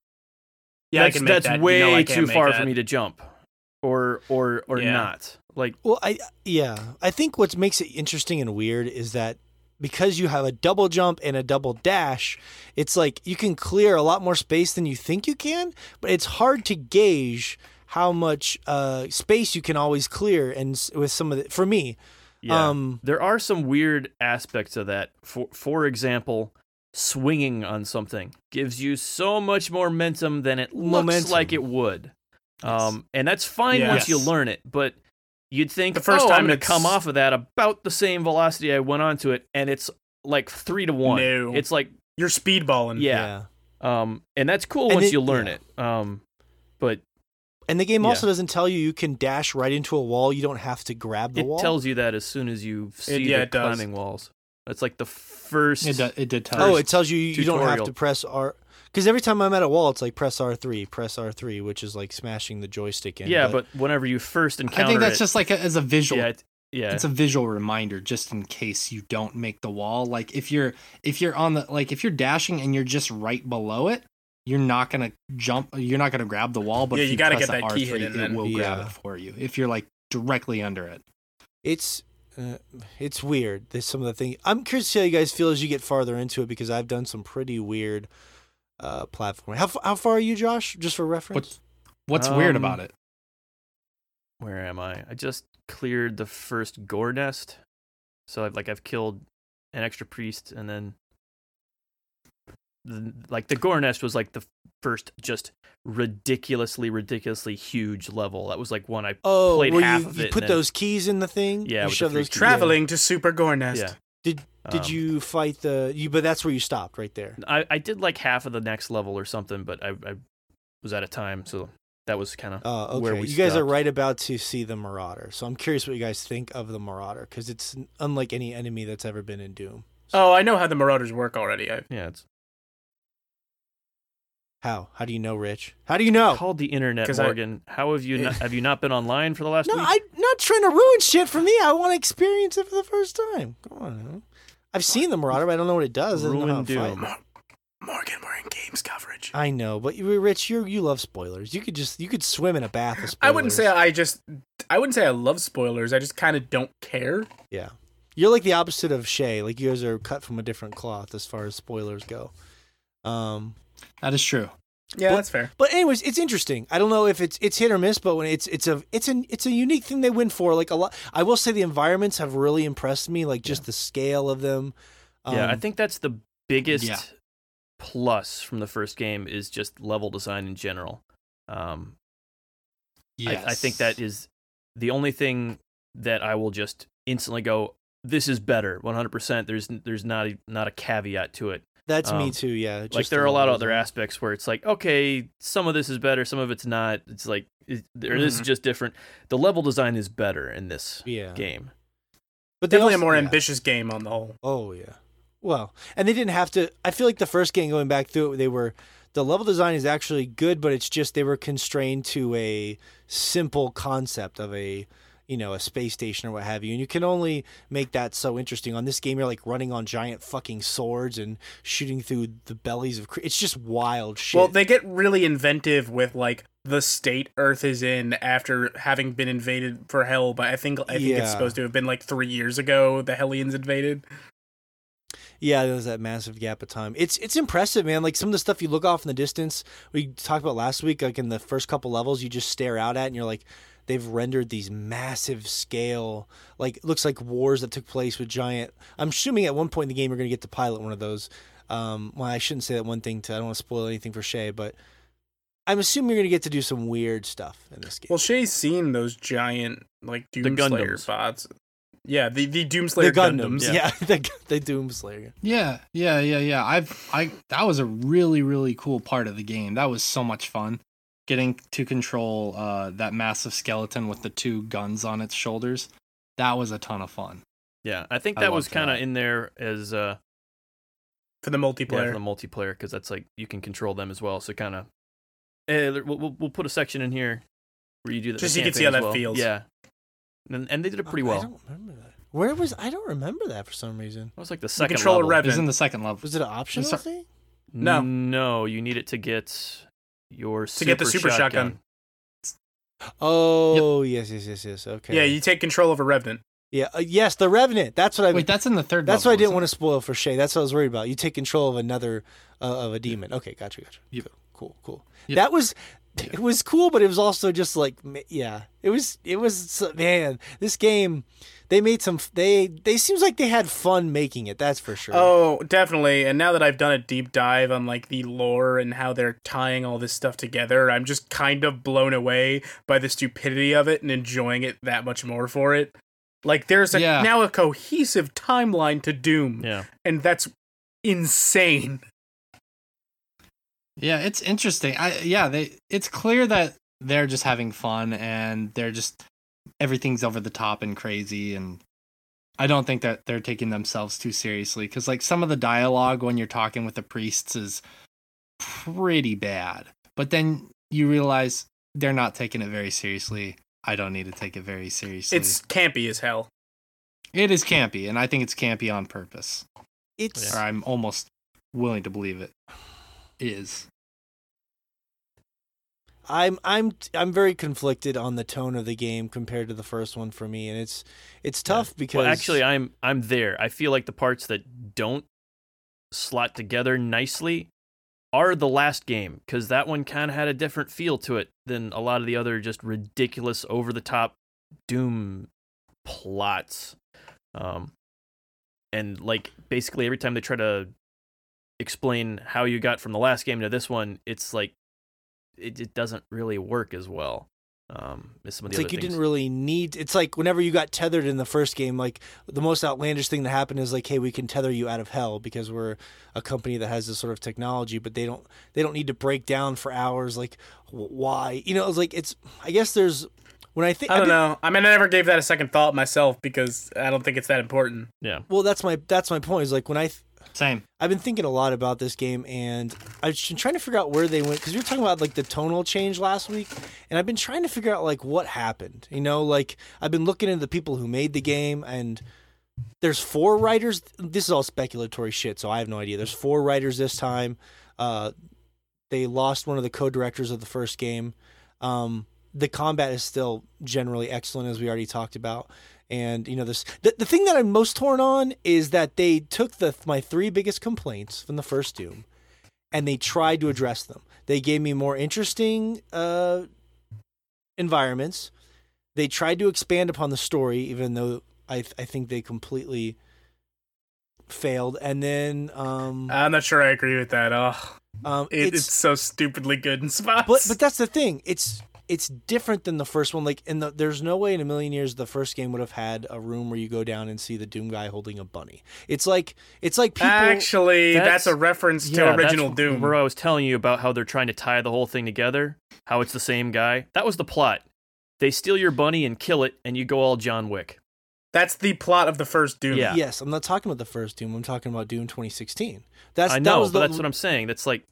Yeah, that's, I can make that's that. You way know I too make far that. for me to jump, or or or Yeah. not. Like Well, I yeah, I think what makes it interesting and weird is that because you have a double jump and a double dash, it's like you can clear a lot more space than you think you can, but it's hard to gauge how much uh, space you can always clear. And with some of the, for me, Yeah. um, there are some weird aspects of that. For for example, swinging on something gives you so much more momentum than it looks Momentum. like it would. Um, and that's fine Yes. once you learn it, but you'd think The first oh, time I'm going to come off of that about the same velocity I went onto it, and it's like three to one. No. It's like You're speedballing. yeah. Um, and that's cool And once it- you learn yeah. it. Um, but And the game Yeah. also doesn't tell you you can dash right into a wall. You don't have to grab the it wall. It tells you that as soon as you see yeah, the it does. climbing walls. That's like the first. it, do, it did tell. Oh, it tells you you don't have to press R. Because every time I'm at a wall, it's like press R three, press R three, which is like smashing the joystick in. yeah, but whenever you first encounter it. I think that's it, just like a, as a visual. yeah, it, yeah. it's a visual reminder just in case you don't make the wall like if you're if you're on the like if you're dashing and you're just right below it you're not gonna jump you're not gonna grab the wall but Yeah, if you you gotta press get the that R3, hidden it then. will grab Yeah. it for you if you're like directly under it it's uh, it's weird. There's some of the things. I'm curious to see how you guys feel as you get farther into it because I've done some pretty weird uh platforming. How how far are you, Josh? Just for reference. What's what's weird Um, about it? Where am I? I just cleared the first gore nest. So I've like I've killed an extra priest and then the, like the gore nest was like the first just ridiculously ridiculously huge level. That was like one I Oh, played where half you, of you it put and then- those keys in the thing. Yeah, you shove those keys. keys- Traveling to Super Gore Nest. yeah. Did did Um, you fight the? You but that's where you stopped right there. I, I did like half of the next level or something, but I, I was out of time, so that was kind of Oh, where we You guys are right about to see the Marauder, so I'm curious what you guys think of the Marauder because it's unlike any enemy that's ever been in Doom. Oh, I know how the Marauders work already. I, yeah. It's How? How do you know, Rich? How do you know? called the internet, 'Cause I- Morgan. How have you not, have you not been online for the last No, week? I'm not trying to ruin shit for me. I want to experience it for the first time. Come on, man. I've seen the Marauder, but I don't know what it does. I don't know how Ruin it fights. Doom. Mor- Morgan, we're in games coverage. I know, but you, Rich, you you love spoilers. You could just you could swim in a bath of spoilers. I wouldn't say I just. I wouldn't say I love spoilers. I just kind of don't care. Yeah. You're like the opposite of Shay. Like you guys are cut from a different cloth as far as spoilers go. Um That is true. Yeah, But- that's fair. but anyways, it's interesting. I don't know if it's it's hit or miss, but when it's it's a it's a it's a unique thing they win for. Like a lot I will say the environments have really impressed me, like just the scale of them. yeah, I Um, think that's the biggest Yeah. plus from the first game is just level design in general. Um, Yes. I, I think that is the only thing that I will just instantly go. This is better, 100%. There's there's not a, not a caveat to it. That's me um, too, yeah. like there are a lot of other aspects where it's like, okay, some of this is better, some of it's not. It's like, is, or this is Mhm. just different. The level design is better in this Yeah. game. But Definitely also- a more yeah. ambitious game on the whole. Oh yeah. Well, and they didn't have to. I feel like the first game going back through it, they were the level design is actually good, but it's just they were constrained to a simple concept of a you know a space station or what have you, and you can only make that so interesting. On this game, you're like running on giant fucking swords and shooting through the bellies of. Cre- it's just wild shit. Well, they get really inventive with like the state Earth is in after having been invaded for hell. But I think I think Yeah. it's supposed to have been like three years ago the Hellions invaded. Yeah, there was that massive gap of time. It's it's impressive, man. Like some of the stuff you look off in the distance, we talked about last week, like in the first couple levels, you just stare out at and you're like, they've rendered these massive scale, like looks like wars that took place with giant. I'm assuming at one point in the game you're gonna get to pilot one of those. Um, well, I shouldn't say that one thing. To I don't want to spoil anything for Shay, but I'm assuming you're gonna get to do some weird stuff in this game. Well, Shay's seen those giant like The Doomslayer Gundams. bots. Yeah, the the the Doomslayer Gundams, Gundams. yeah, the the Doomslayer. Yeah, yeah, yeah, yeah. I've I that was a really really cool part of the game. That was so much fun. Getting to control uh that massive skeleton with the two guns on its shoulders. That was a ton of fun. Yeah, I think I that was kind of in there as uh, for the yeah, multiplayer. for the multiplayer because that's like you can control them as well. So kind of, eh, we'll, we'll we'll put a section in here where you do that. Just so you can see how that well. feels. Yeah, and, and they did it pretty well. I don't remember that. Where was I? Don't remember that for some reason. It was like the second control a level. rev- It was in the second level. Was it an optional So- thing? No. no, you need it to get your To get the super shotgun. Oh yes, yes, yes, yes. Okay. Yeah, you take control of a Revenant. Yeah. Uh, yes, the Revenant. That's what I. Wait, that's in the third that's what. I didn't isn't want to spoil for Shay. That's what I was worried about. You take control of another uh, of a demon. Okay, gotcha, gotcha. Yep. Cool, cool. Yep. That was. It was cool, but it was also just like, yeah, it was. It was man. This game, they made some. They they seems like they had fun making it. That's for sure. Oh, definitely. And now that I've done a deep dive on like the lore and how they're tying all this stuff together, I'm just kind of blown away by the stupidity of it and enjoying it that much more for it. Like there's a, Yeah. now a cohesive timeline to Doom, Yeah, and that's insane. Yeah, it's interesting. I yeah, they it's clear that they're just having fun and they're just everything's over the top and crazy and I don't think that they're taking themselves too seriously cuz like some of the dialogue when you're talking with the priests is pretty bad. But then you realize they're not taking it very seriously. I don't need to take it very seriously. It's campy as hell. it is campy and I think it's campy on purpose. it's Or I'm almost willing to believe it is. I'm I'm I'm very conflicted on the tone of the game compared to the first one for me, and it's it's tough because Well, actually, I'm I'm there. I feel like the parts that don't slot together nicely are the last game because that one kind of had a different feel to it than a lot of the other just ridiculous, over the top Doom plots. Um, and like basically every time they try to explain how you got from the last game to this one, it's like it, it doesn't really work as well. Um, some of the it's other like you things. didn't really need. It's like whenever you got tethered in the first game, like the most outlandish thing that happened is like, hey, we can tether you out of hell because we're a company that has this sort of technology, but they don't they don't need to break down for hours. Like why? You know, it's like it's. I guess there's when I think I don't I've been- know. I mean, I never gave that a second thought myself because I don't think it's that important. yeah. Well, that's my that's my point. Is like when I th- Same. I've been thinking a lot about this game, and I've been trying to figure out where they went because we were talking about like the tonal change last week, and I've been trying to figure out like what happened. You know, like I've been looking into the people who made the game, and there's four writers. This is all speculatory shit, so I have no idea. There's four writers this time. Uh, they lost one of the co-directors of the first game. Um, the combat is still generally excellent, as we already talked about. And you know this the, the thing that I'm most torn on is that they took the my three biggest complaints from the first Doom and they tried to address them. They gave me more interesting uh, environments. They tried to expand upon the story, even though I th- I think they completely failed. And then um, I'm not sure I agree with that. Oh, um it, it's, so stupidly good in spots. but but that's the thing. It's it's different than the first one. Like in the there's no way in a million years the first game would have had a room where you go down and see the Doom guy holding a bunny. It's like it's like people Actually, that's, That's- a reference to Yeah, original that's Doom. Where I was telling you about how they're trying to tie the whole thing together, how it's the same guy. That was the plot. They steal your bunny and kill it, and you go all John Wick. That's the plot of the first Doom. Yeah. Yes, I'm not talking about the first Doom. I'm talking about Doom 2016. That's I that know, was but the, that's what I'm saying. That's like,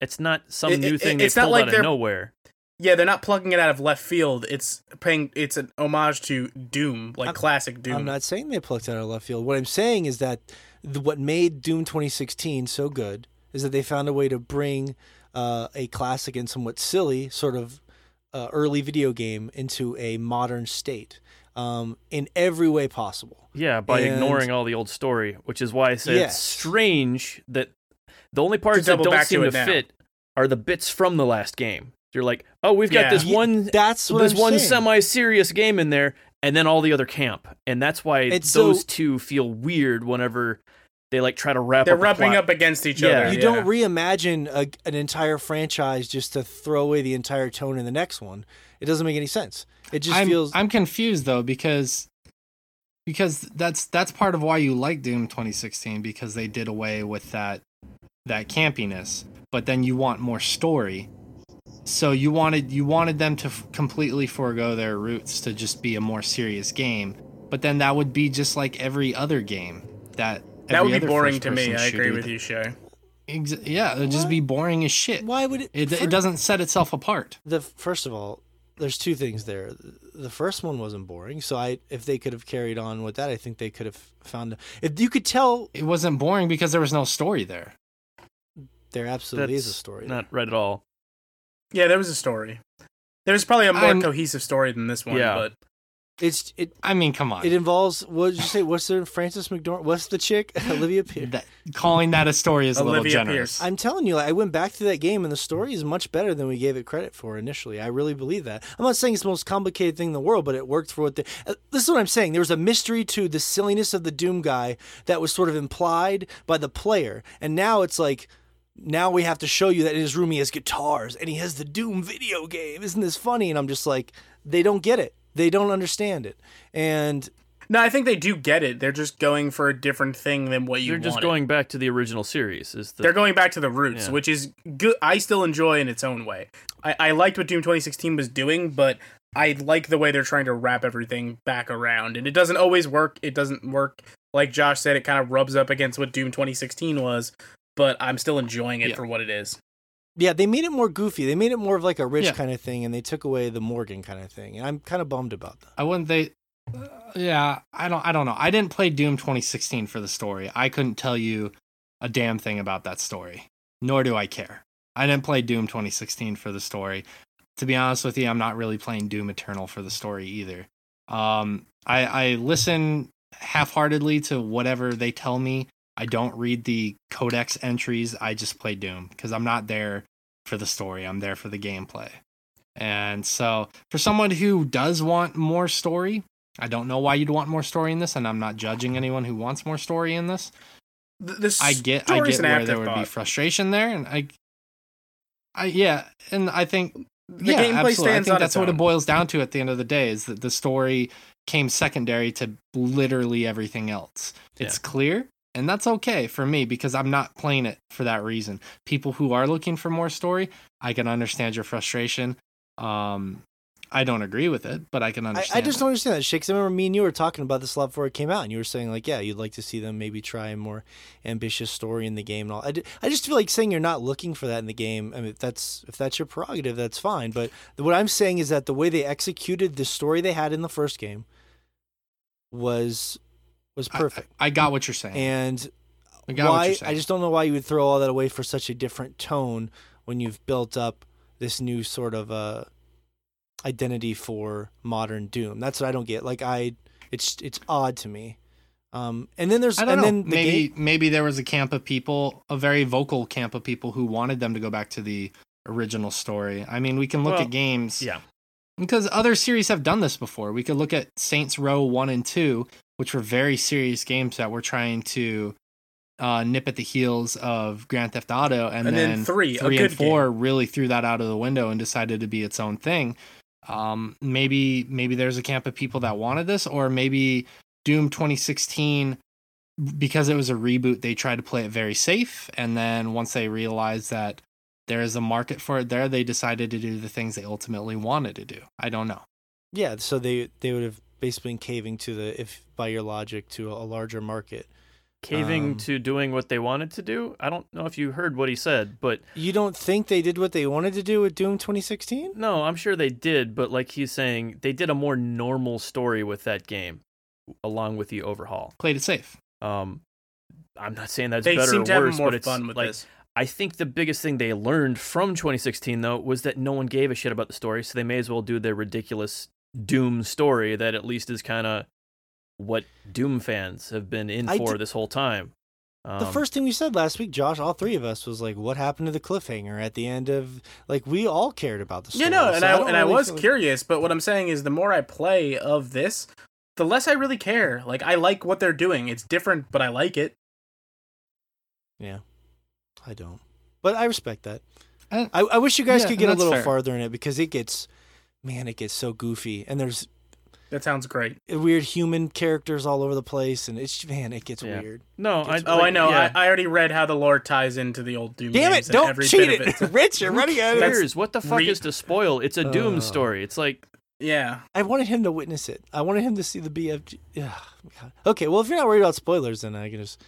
it's not some It- new it- thing they it's not pulled like out of nowhere. Yeah, they're not plugging it out of left field. It's paying. It's an homage to Doom, like I'm- classic Doom. I'm not saying they plucked out of left field. What I'm saying is that the, what made Doom 2016 so good is that they found a way to bring uh, a classic and somewhat silly sort of uh, early video game into a modern state um, in every way possible. Yeah, by And- ignoring all the old story, which is why I said Yes. it's strange that the only parts that don't back to seem to, now. fit are the bits from the last game. You're like, oh, we've got Yeah. this one, That's what this I'm one semi-serious game in there, and then all the other camp, and that's why It's so- those two feel weird whenever they like try to wrap. they're up a rubbing plot. up against each Yeah. other. You yeah. don't reimagine a, an entire franchise just to throw away the entire tone in the next one. It doesn't make any sense. It just I'm, feels. I'm confused though because because that's that's part of why you like Doom 2016 because they did away with that that campiness, but then you want more story. So you wanted you wanted them to f- completely forego their roots to just be a more serious game, but then that would be just like every other game that That would be boring to me. I agree with that- you, Shay. Ex- yeah, it would just be boring as shit. why would it? It, fir- it doesn't set itself apart. the first of all, there's two things there. The first one wasn't boring, so I if they could have carried on with that, I think they could have found. If you could tell, It wasn't boring because there was no story there. there absolutely is a story. Not right at all. Yeah, there was a story. There was probably a more I'm- cohesive story than this one. Yeah. but It's it. I mean, come on. It involves what did you say? What's the Frances McDormand? What's the chick? Olivia Pierce. that, calling that a story is a little generous. Pierce. I'm telling you, like, I went back to that game, and the story is much better than we gave it credit for initially. I really believe that. I'm not saying it's the most complicated thing in the world, but it worked for what the. Uh, this is what I'm saying. There was a mystery to the silliness of the Doom guy that was sort of implied by the player, and now it's like. Now we have to show you that in his room he has guitars and he has the Doom video game. Isn't this funny? And I'm just like, they don't get it. They don't understand it. And no, I think they do get it. They're just going for a different thing than what you. They're just wanted. going back to the original series. Is the They're going back to the roots, Yeah. which is good. I still enjoy in its own way. I, I liked what Doom 2016 was doing, but I like the way they're trying to wrap everything back around. And it doesn't always work. It doesn't work. Like Josh said, it kind of rubs up against what Doom 2016 was, but I'm still enjoying it Yeah. for what it is. Yeah, they made it more goofy. They made it more of like a rich Yeah. kind of thing, and they took away the Morgan kind of thing. And I'm kind of bummed about that. I wouldn't they uh, yeah, I don't I don't know. I didn't play Doom 2016 for the story. I couldn't tell you a damn thing about that story. Nor do I care. I didn't play Doom 2016 for the story. to be honest with you, I'm not really playing Doom Eternal for the story either. Um, I, I listen half-heartedly to whatever they tell me. I don't read the codex entries. I just play Doom because I'm not there for the story. I'm there for the gameplay. And so, for someone who does want more story, I don't know why you'd want more story in this, and I'm not judging anyone who wants more story in this. The I get, I get where there would be frustration there, and I, I yeah, and I think The yeah, gameplay absolutely. I think that's what it boils down to at the end of the day is that the story came secondary to literally everything else. It's clear, and that's okay for me because I'm not playing it for that reason. People who are looking for more story, I can understand your frustration. Um, I don't agree with it, but I can understand. I just it. don't understand that shit. 'cause I remember me and you were talking about this a lot before it came out, and you were saying like, yeah, you'd like to see them maybe try a more ambitious story in the game and all. I, d- I just feel like saying you're not looking for that in the game. I mean, if that's if that's your prerogative, that's fine. But what I'm saying is that the way they executed the story they had in the first game was was perfect. I, got what you're saying. and I got what why you're saying. I just don't know why you would throw all that away for such a different tone when you've built up this new sort of uh identity for modern Doom. That's what I don't get. Like I it's it's odd to me. Um and then there's I don't and know. then the maybe game, maybe there was a camp of people, a very vocal camp of people who wanted them to go back to the original story. I mean, we can look Well, at games Yeah. because other series have done this before. We could look at Saints Row 1 and 2, which were very serious games that were trying to uh, nip at the heels of Grand Theft Auto, and, And then then three, a three good and four really threw that out of the window and decided to be its own thing. Um, maybe maybe there's a camp of people that wanted this, or maybe Doom 2016 because it was a reboot, they tried to play it very safe, and then once they realized that there is a market for it there, they decided to do the things they ultimately wanted to do. I don't know. yeah, so they they would have basically caving to the if by your logic to a larger market. Caving Um, to doing what they wanted to do. I don't know if you heard what he said, but You don't think they did what they wanted to do with Doom 2016? no, I'm sure they did. But like he's saying, they did a more normal story with that game, along with the overhaul. Played it safe. Um, I'm not saying that's They better seem or to have more but it's fun with like this. I think the biggest thing they learned from 2016 though was that no one gave a shit about the story, so they may as well do their ridiculous Doom story that at least is kind of what Doom fans have been in I for d- this whole time. Um, The first thing we said last week, Josh, all three of us was like, "What happened to the cliffhanger at the end of?" Like we all cared about the story. Yeah, no, and so I, don't and I was like- curious, but what I'm saying is the more I play of this, the less I really care. Like I like what they're doing. It's different, but I like it. Yeah, I don't, but I respect that. I, I wish you guys yeah, could get a little fair. farther in it because it gets, man, it gets so goofy, and there's That sounds great. weird human characters all over the place, and it's man, it gets Yeah. weird. no, I, Oh, like, I know. yeah. I, I already read how the lore ties into the old Doom Damn games it! Don't every cheat it, of it. Rich. You're running out of it. What the fuck re- is to spoil? It's a Doom Uh. story. It's like yeah. I wanted him to witness it. I wanted him to see the BFG. Yeah. Okay, well, if you're not worried about spoilers, then I can just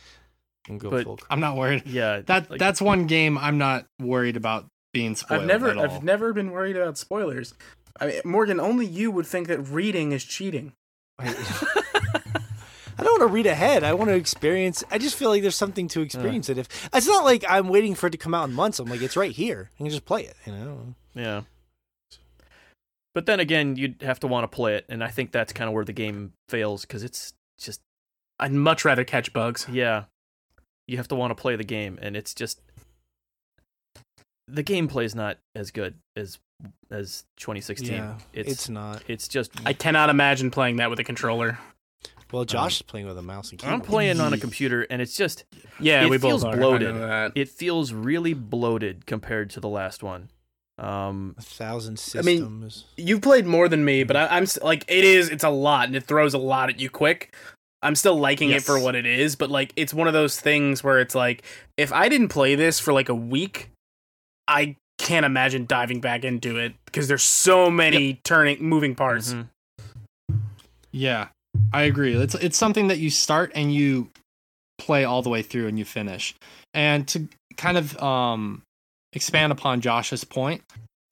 I can go But- full. I'm not worried. yeah, That like, that's one game I'm not worried about being spoiled. I've never at all. I've never been worried about spoilers. I mean, Morgan, only you would think that reading is cheating. I don't want to read ahead. I want to experience. I just feel like there's something to experience it. If it's not like I'm waiting for it to come out in months. I'm like, it's right here. I can just play it. You know. Yeah. But then again, you'd have to want to play it, and I think that's kind of where the game fails because it's just I'd much rather catch bugs. yeah, you have to want to play the game, and it's just the gameplay's not as good as as 2016. Yeah, it's it's, not. it's just I cannot imagine playing that with a controller. Well, Josh is playing with a mouse and keyboard. I'm playing on a computer, and it's just Yeah, It we both feels are. Bloated. that. it feels really bloated compared to the last one. Um, A thousand I mean, systems. You've played more than me, but I, I'm like it is. It's a lot, and it throws a lot at you quick. I'm still liking Yes. it for what it is, but like it's one of those things where it's like if I didn't play this for like a week, I can't imagine diving back into it because there's so many turning, moving parts. mhm. Yeah, I agree. It's it's something that you start and you play all the way through and you finish. And to kind of um expand upon Josh's point,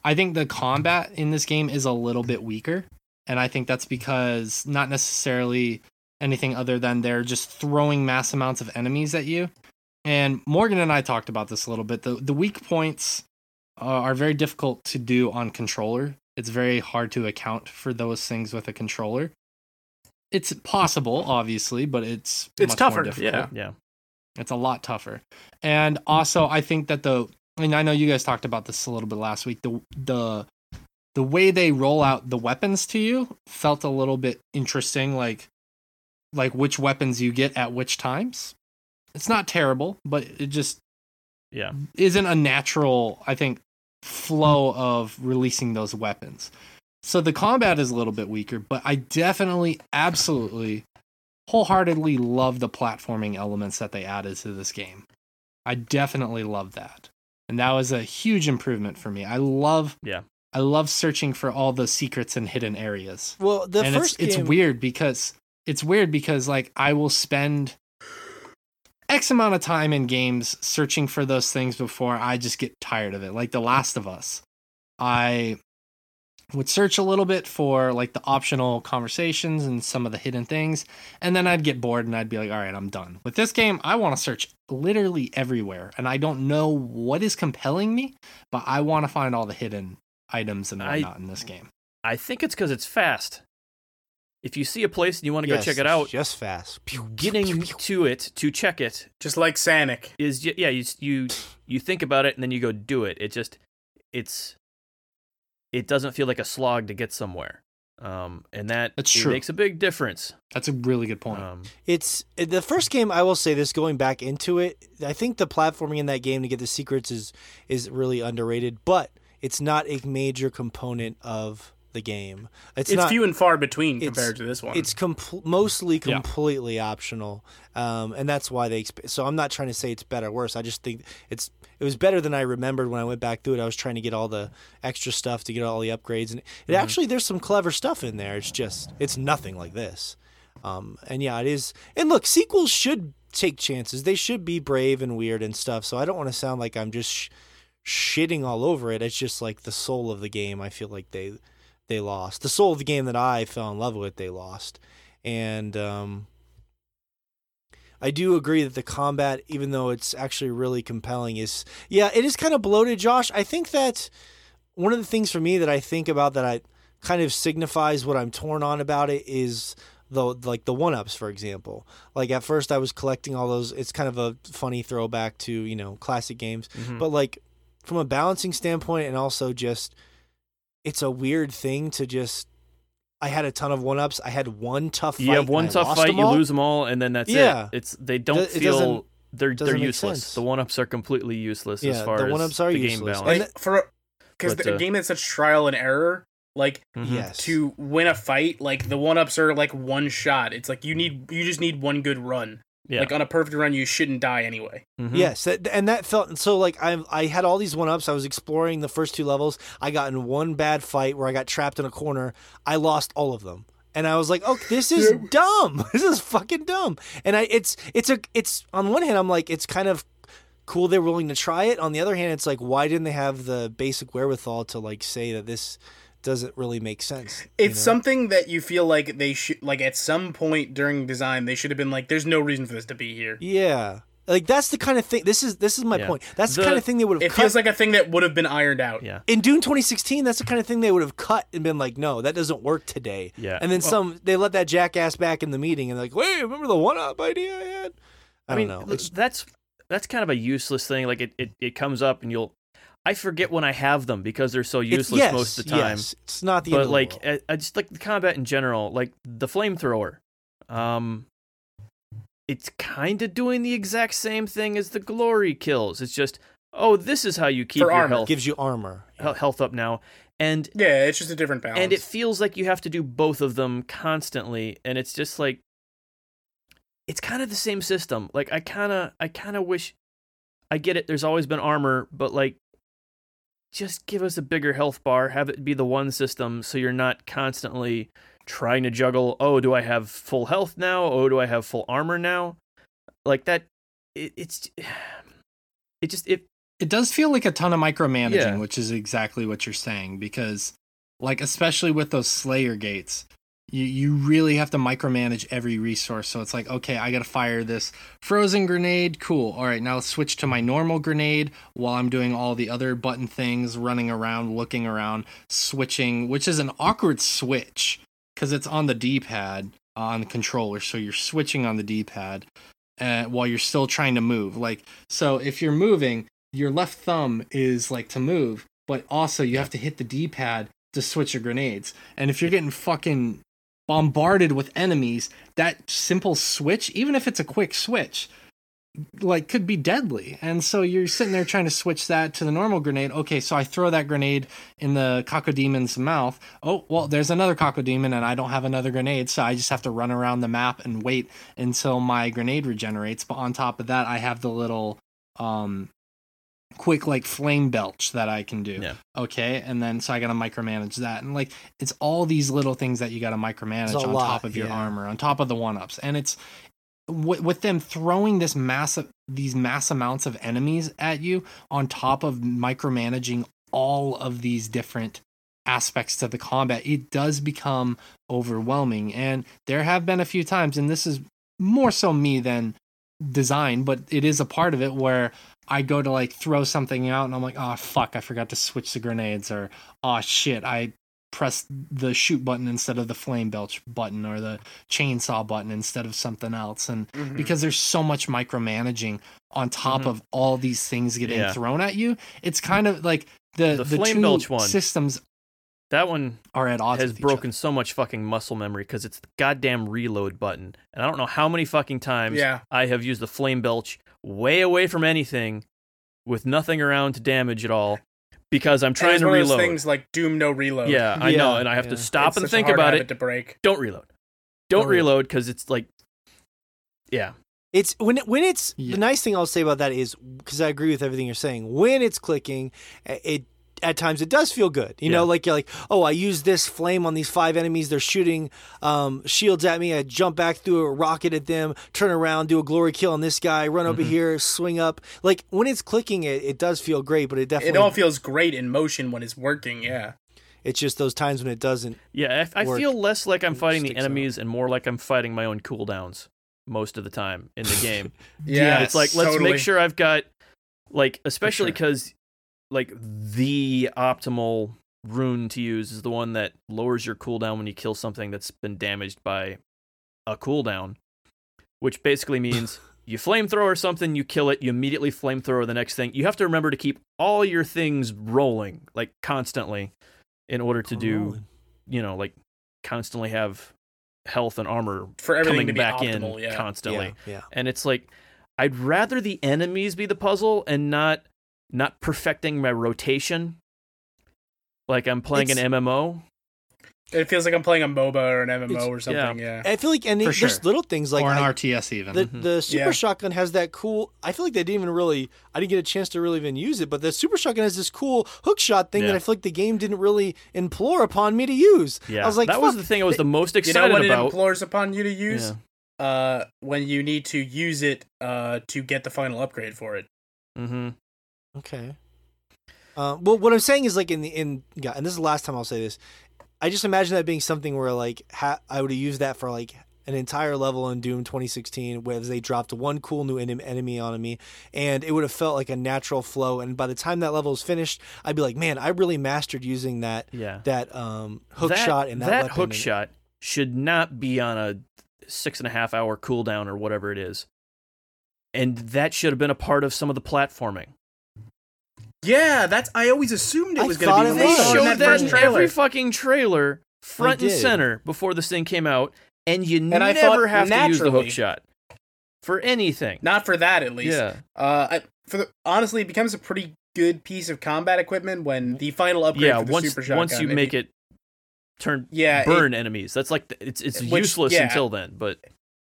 I think the combat in this game is a little bit weaker, and I think that's because not necessarily anything other than they're just throwing mass amounts of enemies at you. And Morgan and I talked about this a little bit. The the weak points Uh, are very difficult to do on controller. It's very hard to account for those things with a controller. It's possible, obviously, but it's It's much more tougher, difficult. yeah. Yeah. It's a lot tougher. And also I think that the and I know you guys talked about this a little bit last week. The the the way they roll out the weapons to you felt a little bit interesting like like which weapons you get at which times. It's not terrible, but it just Yeah. isn't a natural, I think, flow of releasing those weapons. So the combat is a little bit weaker, but I definitely, absolutely, wholeheartedly love the platforming elements that they added to this game. I definitely love that. And that was a huge improvement for me. I love Yeah. I love searching for all the secrets and hidden areas Well, the and first it's, game, it's weird because it's weird because like I will spend X amount of time in games searching for those things before I just get tired of it. Like The Last of Us. I would search a little bit for like the optional conversations and some of the hidden things, and then I'd get bored and I'd be like, all right, I'm done. With this game, I want to search literally everywhere, and I don't know what is compelling me, but I want to find all the hidden items and I- whatnot in this game. I think it's because it's fast. If you see a place and you want to go check it out, just fast. Pew, pew, getting pew, pew. to it to check it Just like Sanic. is yeah you you you think about it and then you go do it. It just it's it doesn't feel like a slog to get somewhere, um, and that That's it true. makes a big difference. That's a really good point. Um, It's the first game. I will say this. Going back into it, I think the platforming in that game to get the secrets is is really underrated. But it's not a major component of the game. It's, It's, not. few and far between compared to this one. It's compl- mostly Yeah. completely optional, um, and that's why they. Exp- so I'm not trying to say it's better or worse. I just think it's it was better than I remembered when I went back through it. I was trying to get all the extra stuff to get all the upgrades, and it actually there's some clever stuff in there. It's just it's nothing like this, um, and yeah, it is. And look, sequels should take chances. They should be brave and weird and stuff. So I don't want to sound like I'm just sh- shitting all over it. It's just like the soul of the game. I feel like they they lost the soul of the game that I fell in love with. They lost, and um, I do agree that the combat, even though it's actually really compelling, is yeah, it is kind of bloated. Josh, I think that one of the things for me that I think about that I kind of signifies what I'm torn on about it is the like the one ups, for example. Like at first, I was collecting all those. It's kind of a funny throwback to you know classic games, mhm. but like from a balancing standpoint, and also just it's a weird thing to just. I had a ton of one ups. I had one tough fight. you have one I tough fight, you lose them all, and then that's Yeah. it. It's they don't It feel they're they're useless. sense. The one ups are completely useless as far the as one-ups are the game balance. And like for because But, the uh, game is such trial and error. Like Mhm. Yes. to win a fight, like the one ups are like one shot. It's like you need you just need one good run. Yeah. Like on a perfect run, you shouldn't die anyway. Mhm. Yes, that, and that felt so like I I had all these one ups. I was exploring the first two levels. I got in one bad fight where I got trapped in a corner. I lost all of them, and I was like, "Oh, this is dumb. This is fucking dumb." And I it's it's a it's on one hand I'm like it's kind of cool they're willing to try it. On the other hand, it's like why didn't they have the basic wherewithal to like say that this doesn't really make sense? you It's know? something that you feel like they should like at some point during design they should have been like, "There's no reason for this to be here." yeah. Like that's the kind of thing. This is this is my Yeah. point. That's the, The- kind of thing they would have It cut. feels like a thing that would have been ironed out. Yeah. in Doom 2016, that's the kind of thing they would have cut and been like, no, that doesn't work today. Yeah. And then Well- some, they let that jackass back in the meeting and they're like, wait, remember the one up idea I had? I, I mean, don't know. It's, that's that's kind of a useless thing. Like it, it, it comes up and you'll. I forget when I have them because they're so useless yes, most of the time. Yes, it's not the end but of the like, world. I, I just like the combat in general. Like the flamethrower, um, it's kind of doing the exact same thing as the glory kills. It's just, oh, this is how you keep For your armor. health gives you armor. he- health up now, and Yeah, it's just a different balance. and it feels like you have to do both of them constantly and it's just like it's kind of the same system like i kind of i kind of wish i get it there's always been armor but like just give us a bigger health bar have it be the one system so you're not constantly trying to juggle oh do i have full health now oh do i have full armor now like that it, it's it just it it does feel like a ton of micromanaging, Yeah. which is exactly what you're saying. Because, like, especially with those Slayer gates, you you really have to micromanage every resource. So it's like, okay, I got to fire this frozen grenade. Cool. All right, now let's switch to my normal grenade while I'm doing all the other button things, running around, looking around, switching, which is an awkward switch because it's on the D-pad on the controller. So you're switching on the D-pad uh, while you're still trying to move. Like, so if you're moving, your left thumb is like to move, but also you have to hit the D-pad to switch your grenades. And if you're getting fucking bombarded with enemies, that simple switch, even if it's a quick switch, like could be deadly. And so you're sitting there trying to switch that to the normal grenade. Okay, so I throw that grenade in the Cacodemons mouth. Oh, well, there's another Cacodemon and I don't have another grenade, so I just have to run around the map and wait until my grenade regenerates. But on top of that, I have the little um quick like flame belch that I can do. Yeah. Okay. And then so I gotta micromanage that. And like it's all these little things that you gotta micromanage on lot, top of your yeah. armor, on top of the one ups. And it's with, with them throwing this massive these mass amounts of enemies at you on top of micromanaging all of these different aspects to the combat, it does become overwhelming. And there have been a few times, and this is more so me than design, but it is a part of it where I go to like throw something out and I'm like, oh fuck, I forgot to switch the grenades, or oh shit, I pressed the shoot button instead of the flame belch button or the chainsaw button instead of something else. And Mhm. because there's so much micromanaging on top Mhm. of all these things getting Yeah. thrown at you, it's kind of like the, The the, flame two belch one. systems That one are at odds has broken so much fucking muscle memory because it's the goddamn reload button. And I don't know how many fucking times Yeah. I have used the flame belch way away from anything with nothing around to damage at all because I'm trying to one of those reload. things like Doom no reload. yeah, I know, and I have yeah. to stop It's and think hard about habit it. to break. Don't reload. Don't Don't reload. reload because it's like, yeah, It's when it, when it's Yeah. the nice thing I'll say about that is because I agree with everything you're saying. When it's clicking, it at times it does feel good. You know, like you're like, oh, I use this flame on these five enemies. They're shooting um, shields at me. I jump back through a rocket at them, turn around, do a glory kill on this guy, run over Mhm. here, swing up. Like when it's clicking, it, it does feel great, but it definitely. It definitely all feels great in motion when it's working. Yeah. it's just those times when it doesn't. yeah. I, I Work. feel less like I'm fighting the sticks out. enemies and more like I'm fighting my own cooldowns most of the time in the game. Yeah. it's like let's totally. make sure I've got like especially because like the optimal rune to use is the one that lowers your cooldown when you kill something that's been damaged by a cooldown, which basically means you flamethrower something, you kill it, you immediately flamethrower the next thing. You have to remember to keep all your things rolling like constantly in order to do you know like constantly have health and armor for everything coming to be back optimal. in yeah. constantly Yeah, yeah. and it's like I'd rather the enemies be the puzzle and not not perfecting my rotation like I'm playing It's- an MMO. It feels like I'm playing a MOBA or an MMO It's- or something. Yeah. I feel like and For it, there's sure. little things like or an I- RTS even. The Mhm. the super Yeah. shotgun has that cool. I feel like they didn't even really. I didn't get a chance to really even use it, but the super shotgun has this cool hook shot thing that I feel like the game didn't really implore upon me to use. Yeah, I was like, that was the thing I was the most You excited know what it about. implores upon you to use? Yeah. Uh, when you need to use it uh, to get the final upgrade for it. hmm Okay. Uh, well, what I'm saying is like in the in yeah, and this is the last time I'll say this. I just imagine that being something where like ha- I would have used that for like an entire level in Doom 2016, where they dropped one cool new enem- enemy on me, and it would have felt like a natural flow. And by the time that level is finished, I'd be like, man, I really mastered using that Yeah, that um hook that, shot and that, weapon hook and- shot should not be on a six and a half hour cooldown or whatever it is, and that should have been a part of some of the platforming. Yeah, that's. I always assumed it I was going to be. They was. released in showed that that in trailer. every fucking trailer, front and center, before this thing came out, and you And I never thought have to use the naturally- hook shot for anything. Not for that, at least. yeah, Uh, I, for the, honestly, it becomes a pretty good piece of combat equipment when the final upgrade yeah. for the Once super shotgun. once you if make it turn yeah, it- burn enemies, that's like the- it's it's Which- useless yeah. until then. But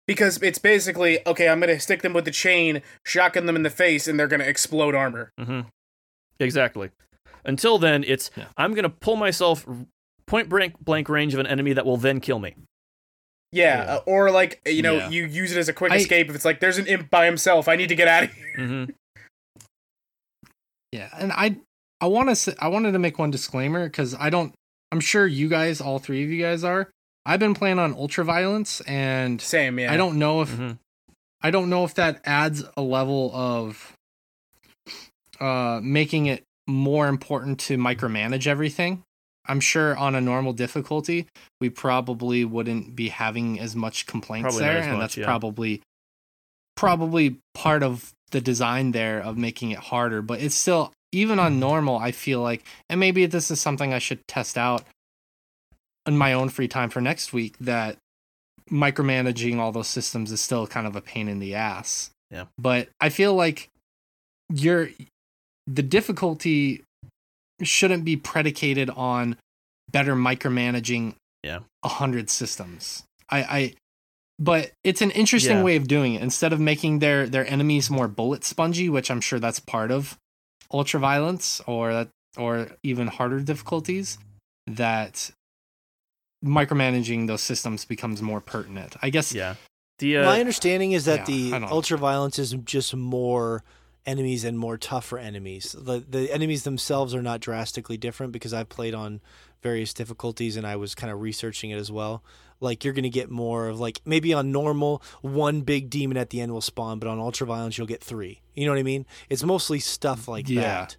because it's basically okay. I'm gonna stick them with the chain, shotgun them in the face, and they're gonna explode armor. hmm exactly. Until then, it's Yeah. I'm gonna pull myself point blank blank range of an enemy that will then kill me. Yeah, Yeah. uh, or like you know, Yeah. you use it as a quick I- escape. If it's like there's an imp by himself, I need to get out of here. hmm Yeah, and I I want to say, I wanted to make one disclaimer because I don't I'm sure you guys all three of you guys are I've been playing on ultra violence, and Same, yeah. I don't know if Mhm. I don't know if that adds a level of uh making it more important to micromanage everything. I'm sure on a normal difficulty, we probably wouldn't be having as much complaints Probably there, and much, that's yeah. probably probably part of the design there of making it harder. But it's still even on normal, I feel like, and maybe this is something I should test out in my own free time for next week. That micromanaging all those systems is still kind of a pain in the ass. Yeah. But I feel like you're the difficulty shouldn't be predicated on better micromanaging Yeah. a hundred systems. I, I but it's an interesting Yeah. way of doing it. Instead of making their their enemies more bullet spongy, which I'm sure that's part of ultra violence or that or even harder difficulties, that micromanaging those systems becomes more pertinent. I guess Yeah. The uh, My understanding is that yeah, the I ultra violence is just more enemies and more tougher enemies. The the enemies themselves are not drastically different because I've played on various difficulties and I was kind of researching it as well. Like you're gonna get more of like maybe on normal one big demon at the end will spawn, but on ultra violence you'll get three. You know what I mean? It's mostly stuff like Yeah. that.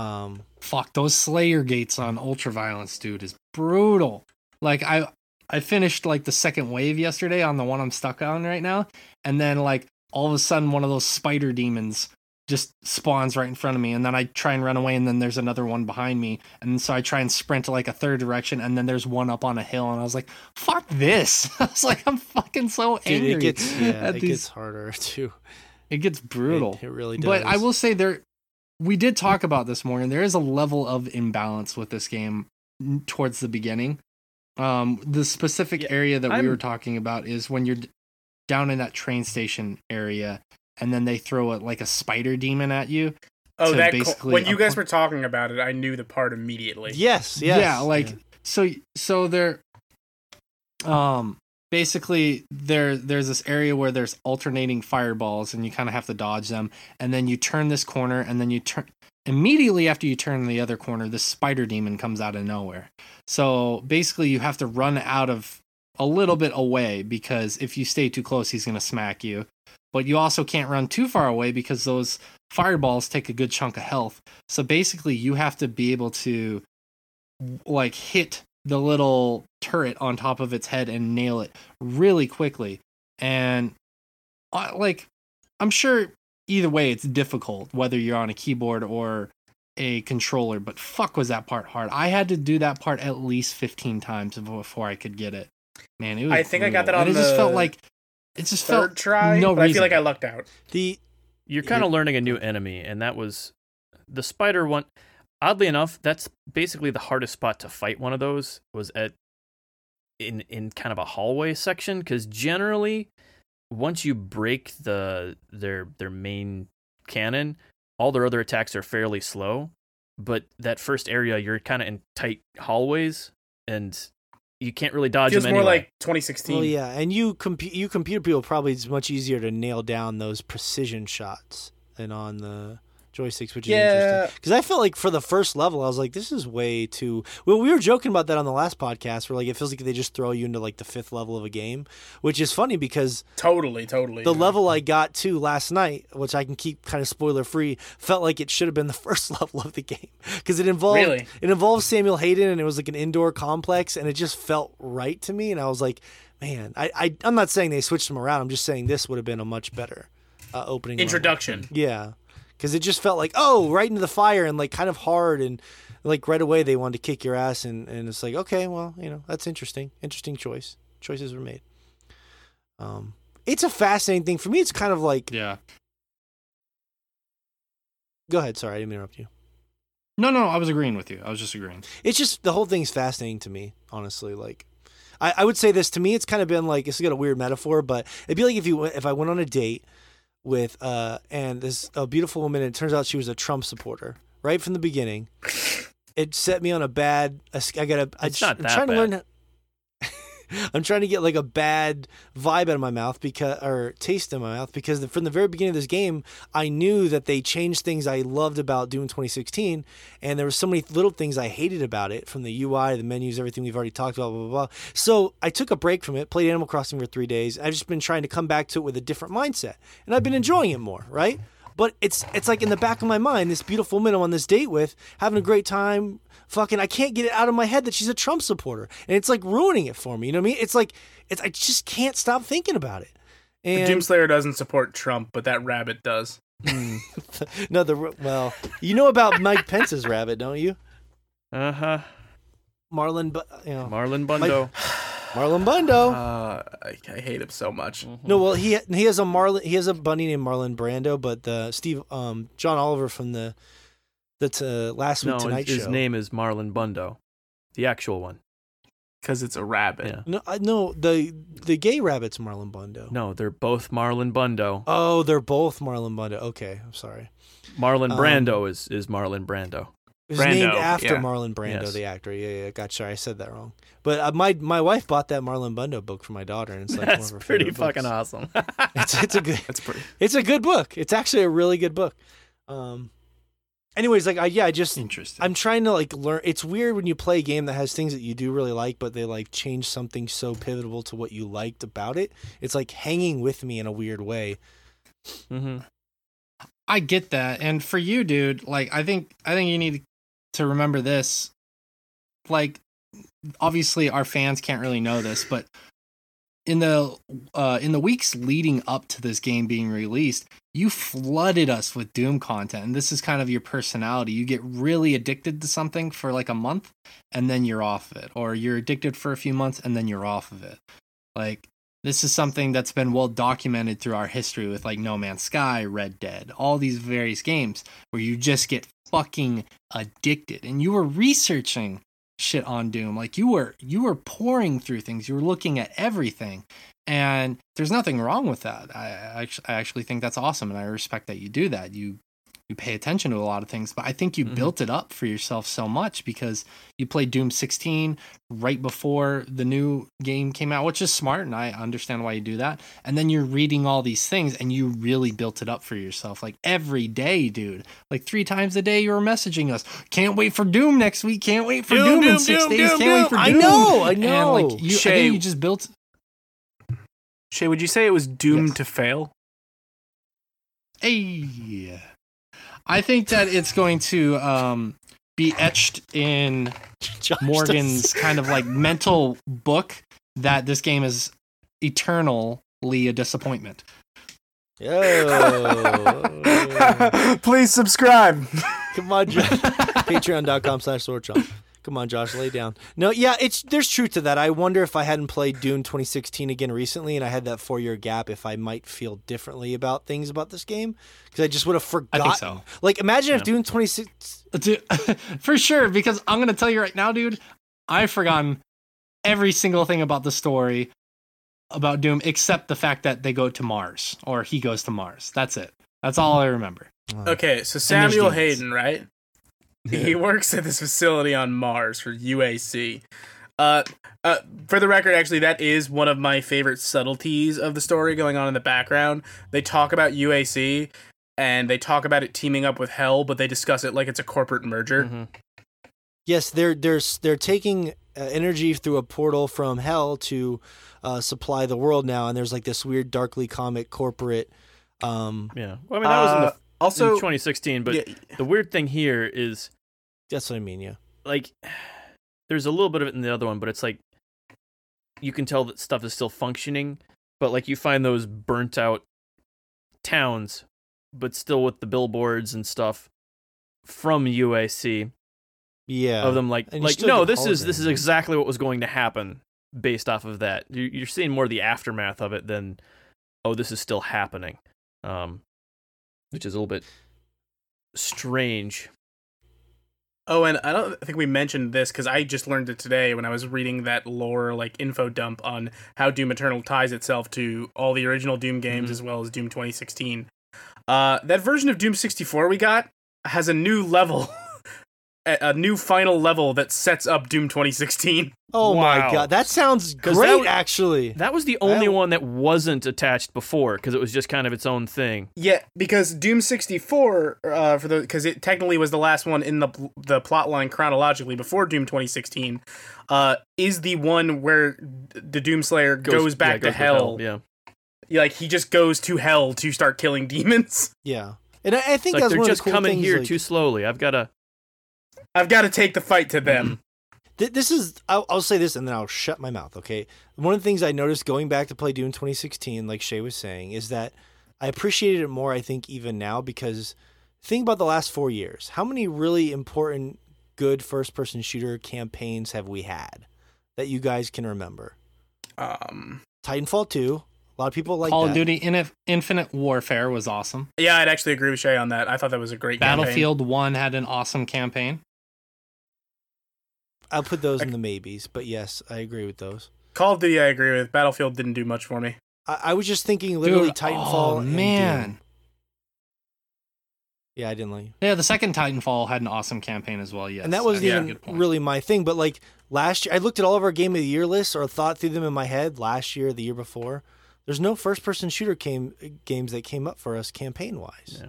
Um, fuck those slayer gates on ultra violence dude is brutal like i i finished like the second wave yesterday on the one i'm stuck on right now and then like all of a sudden one of those spider demons just spawns right in front of me and then i try and run away and then there's another one behind me and so i try and sprint to like a third direction and then there's one up on a hill and i was like fuck this i was like i'm fucking so dude, angry it gets yeah, it these- gets harder too. it gets brutal It, it really does. but I will say there, we did talk about this morning. There is a level of imbalance with this game towards the beginning. Um, the specific Yeah, area that we I'm- were talking about is when you're down in that train station area, and then they throw a, like a spider demon at you. Oh, to that co- basically when you guys uppo- were talking about it, I knew the part immediately. Yes, yes. Yeah, like so. So there, um, basically there there's this area where there's alternating fireballs, and you kind of have to dodge them, and then you turn this corner, and then you turn immediately after you turn the other corner, this spider demon comes out of nowhere. So basically, you have to run out of a little bit away because if you stay too close, he's gonna smack you. But you also can't run too far away because those fireballs take a good chunk of health. So basically, you have to be able to like hit the little turret on top of its head and nail it really quickly. And uh, like, I'm sure either way it's difficult whether you're on a keyboard or a controller. But fuck, was that part hard? I had to do that part at least 15 times before I could get it. Man, it was. I think I got that brutal. on And it just felt like it just Third felt try, no but I feel like I lucked out. the you're kind of learning a new enemy, and that was the spider one. Oddly enough, that's basically the hardest spot to fight. One of those was at in in kind of a hallway section because generally, once you break the their their main cannon, all their other attacks are fairly slow. But that first area, you're kind of in tight hallways, and you can't really dodge Feels them more anyway. like 2016. Well, yeah, and you compu- you computer people probably it's much easier to nail down those precision shots than on the joysticks, which is Yeah. interesting. Because I felt like for the first level, I was like, this is way too. Well, we were joking about that on the last podcast, where like it feels like they just throw you into like the fifth level of a game, which is funny because Totally, totally. the yeah. level I got to last night, which I can keep kind of spoiler free, felt like it should have been the first level of the game because it involved Really? it involved Samuel Hayden and it was like an indoor complex and it just felt right to me and I was like, man, I, I I'm not saying they switched them around. I'm just saying this would have been a much better uh, opening level. introduction. Yeah, because it just felt like oh, right into the fire and like kind of hard and like right away they wanted to kick your ass and and it's like okay, well you know that's interesting, interesting choice. Choices were made. Um, it's a fascinating thing for me. It's kind of like yeah. go ahead. Sorry, I didn't interrupt you. No, no, I was agreeing with you. I was just agreeing. It's just the whole thing's fascinating to me, honestly. Like, I, I would say this to me. It's kind of been like it's got a weird metaphor, but it'd be like if you if I went on a date with uh and this a beautiful woman, and it turns out she was a Trump supporter right from the beginning. It set me on a bad. I got a. It's not I'm that trying to bad. learn. I'm trying to get like a bad vibe out of my mouth because or taste in my mouth because from the very beginning of this game, I knew that they changed things I loved about Doom 2016, and there were so many little things I hated about it, from the UI, the menus, everything we've already talked about, blah blah blah. So I took a break from it, played Animal Crossing for three days. I've just been trying to come back to it with a different mindset, and I've been enjoying it more, right? But it's it's like in the back of my mind, this beautiful woman I'm on this date with, having a great time. Fucking, I can't get it out of my head that she's a Trump supporter, and it's like ruining it for me. You know what I mean? It's like it's I just can't stop thinking about it. The And Doomslayer doesn't support Trump, but that rabbit does. no, the well, you know about Mike Pence's rabbit, don't you? Uh huh. Marlon, Bu- you know, Marlon Bundo. Marlon Bundo. Uh, I, I hate him so much. no, well, he he has a Marlon. He has a bunny named Marlon Brando, but the Steve, um, John Oliver from the the t- last week no, Tonight his Show. name is Marlon Bundo, the actual one. Because it's a rabbit. Yeah. No, I, no, the the gay rabbit's Marlon Bundo. No, they're both Marlon Bundo. Oh, they're both Marlon Bundo. Okay, I'm sorry. Marlon Um, Brando is is Marlon Brando. It was named after yeah. Marlon Brando, Yes. the actor. Yeah, yeah. Gotcha. Sorry, I said that wrong. But uh, my my wife bought that Marlon Bundo book for my daughter, and it's like That's one of her pretty favorite fucking books. awesome. It's it's a good That's pretty. it's a good book. It's actually a really good book. Um. Anyways, like I yeah, I just Interesting. I'm trying to like learn. It's weird when you play a game that has things that you do really like, but they like change something so pivotal to what you liked about it. It's like hanging with me in a weird way. Mm-hmm. I get that. And for you, dude, like I think I think you need to remember this. Like obviously our fans can't really know this, but in the uh in the weeks leading up to this game being released, you flooded us with Doom content. And this is kind of your personality. You get really addicted to something for like a month and then you're off of it. Or you're addicted for a few months and then you're off of it. Like this is something that's been well documented through our history with like No Man's Sky, Red Dead, all these various games where you just get fucking addicted. And you were researching shit on Doom. Like you were you were pouring through things. You were looking at everything. And there's nothing wrong with that. I I actually, think that's awesome and I respect that you do that. You you pay attention to a lot of things, but I think you Mhm. built it up for yourself so much because you played Doom 16 right before the new game came out, which is smart, and I understand why you do that. And then you're reading all these things, and you really built it up for yourself, like every day, dude. Like three times a day, you were messaging us. Can't wait for Doom next week. Can't wait for Doom, Doom, in Doom, six Doom, days. Doom, Can't wait for Doom. I know, I And know. like you, I think you just built. Shay, would you say it was doomed Yes. to fail? Hey, I think that it's going to um, be etched in Josh Morgan's kind of like mental book that this game is eternally a disappointment. does- Yo. Please subscribe. Come on, Josh. Patreon.com slash swordchomp. Come on, Josh, lay down. No, yeah, it's there's truth to that. I wonder if I hadn't played Doom 2016 again recently and I had that four year gap, if I might feel differently about things about this game. Because I just would have I forgotten. think so. Like, imagine if Yeah. Doom 26. Dude, for sure, because I'm gonna tell you right now, dude, I've forgotten every single thing about the story about Doom except the fact that they go to Mars or he goes to Mars. That's it. That's all I remember. Okay, so Samuel. Hayden, right? He works at this facility on Mars for UAC. Uh, uh, for the record, actually, that is one of my favorite subtleties of the story going on in the background. They talk about UAC and they talk about it teaming up with Hell, but they discuss it like it's a corporate merger. Mhm. Yes, they're they're they're taking uh, energy through a portal from hell to uh, supply the world now, and there's like this weird, darkly comic corporate. Um, Yeah. Well, I mean, that was in, the, Uh, also, in 2016, but yeah, the weird thing here is that's what I mean. Yeah. like there's a little bit of it in the other one, but it's like you can tell that stuff is still functioning, but like you find those burnt out towns, but still with the billboards and stuff from UAC Yeah. of them like And like no, this is this is exactly what was going to happen based off of that. You- You're seeing more of the aftermath of it than oh, this is still happening, um, which is a little bit strange. Oh, and I don't think we mentioned this because I just learned it today when I was reading that lore like info dump on how Doom Eternal ties itself to all the original Doom games Mhm. as well as Doom 2016. Uh, that version of Doom 64 we got has a new level a, a new final level that sets up Doom 2016. Oh my god, that sounds great. that was- actually, That was the only one that wasn't attached before because it was just kind of its own thing. Yeah, because Doom 64 uh, for the because it technically was the last one in the the plot line chronologically before Doom 2016 uh, is the one where the Doomslayer goes, yeah, back to goes hell. Yeah, Like he just goes to hell to start killing demons. yeah, and I, I think like that's they're one just of the cool coming things, here like- too slowly. I've got to. I've got to take the fight to them. Mm-hmm. This is I'll, I'll say this and then I'll shut my mouth. Okay, one of the things I noticed going back to play Doom 2016, like Shay was saying, is that I appreciated it more. I think even now because think about the last four years. How many really important, good first-person shooter campaigns have we had that you guys can remember? Um, Titanfall 2. A lot of people like Call that. of Duty Inif- Infinite Warfare was awesome. yeah, I'd actually agree with Shay on that. I thought that was a great campaign. Battlefield 1 had an awesome campaign. I'll put those in the maybes, but yes, I agree with those. Call of Duty, I agree with. Battlefield didn't do much for me. I, I was just thinking literally Dude, Titanfall. oh, and man. Doom. Yeah, I didn't like. Yeah, the second Titanfall had an awesome campaign as well. Yes, and that wasn't that's a even good point. really my thing. But like last year, I looked at all of our game of the year lists or thought through them in my head last year, the year before. There's no first person shooter came, games that came up for us campaign wise. Yeah.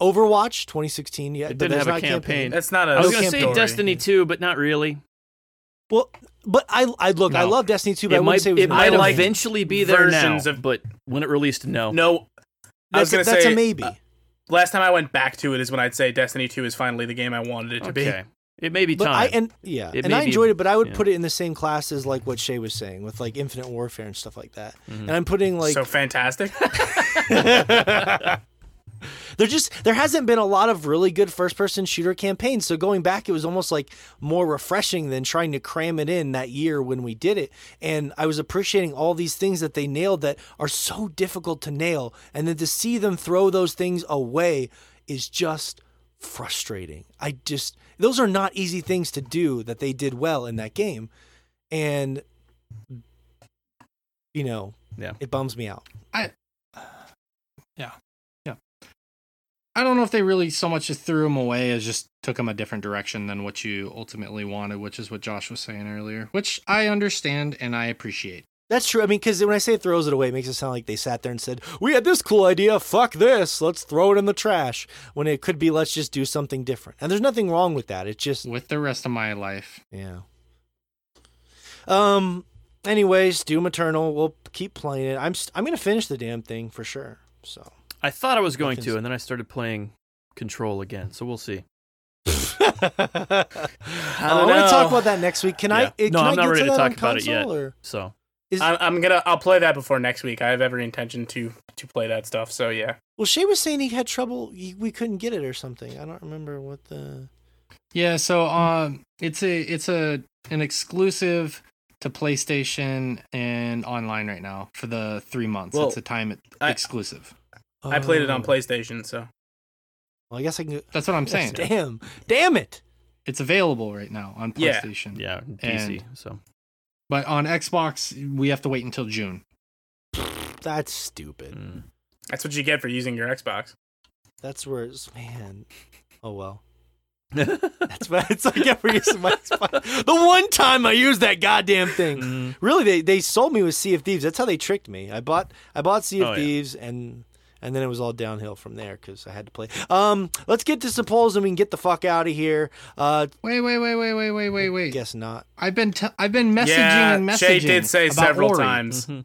Overwatch 2016, yeah, It didn't have a not campaign. That's not a. I was No going to say campaign. Destiny 2, but not really. Well, but I, I look, I love Destiny 2, but I It wouldn't might, say it was it might main. like eventually be there now, of- but when it released, no. no. I was gonna that's say a maybe. uh, last time I went back to it is when I'd say Destiny 2 is finally the game I wanted it to be. It may be but time. I and yeah, It and may I be- enjoyed it, but I would yeah. put it in the same class as like what Shay was saying with like Infinite Warfare and stuff like that. Mhm. And I'm putting like so fantastic. there just there hasn't been a lot of really good first person shooter campaigns. So going back it was almost like more refreshing than trying to cram it in that year when we did it. And i was appreciating all these things that they nailed that are so difficult to nail. And then to see them throw those things away is just frustrating. I just those are not easy things to do that they did well in that game. And you know Yeah. it bums me out. I don't know if they really so much just threw him away as just took him a different direction than what you ultimately wanted, which is what Josh was saying earlier, which I understand and I appreciate. That's true. I mean, because when I say throws it away, it makes it sound like they sat there and said, "We had this cool idea. Fuck this. Let's throw it in the trash." When it could be, let's just do something different. And there's nothing wrong with that. It's just, With the rest of my life, yeah. Um. Anyways, Doom Eternal. We'll keep playing it. I'm. St- I'm gonna finish the damn thing for sure. So. I thought I was going Fucking- to, and then I started playing Control again. So we'll see. I don't want to talk about that next week. Can I? Yeah. uh, Can No, I I'm not get ready to that talk on about it yet. Or So is, I'm, I'm gonna. I'll play that before next week. I have every intention to to play that stuff. So yeah. well, Shay was saying he had trouble. He, we couldn't get it or something. I don't remember what the. yeah. So um, it's a it's a an exclusive to PlayStation and online right now for the three months. Well, it's a time I- exclusive. I played it on Oh. PlayStation. So Well, I guess I can. That's what I'm saying. Damn. Damn it. It's available right now on PlayStation. yeah, PC. so But on Xbox, we have to wait until June. That's stupid. mm. that's what you get for using your Xbox. That's where it's man. Oh well. That's what it's like every use my spot. The one time I used that goddamn thing. Mm. Really, they they sold me with Sea of Thieves. That's how they tricked me. I bought I bought Sea of Oh, yeah. Thieves and and then it was all downhill from there because I had to play. Um, let's get to some polls and we can get the fuck out of here. Uh, Wait, wait, wait, wait, wait, wait, wait, wait. guess not. I've been t- I've been messaging yeah, and messaging. Shay did say about several Ori. times. Mhm.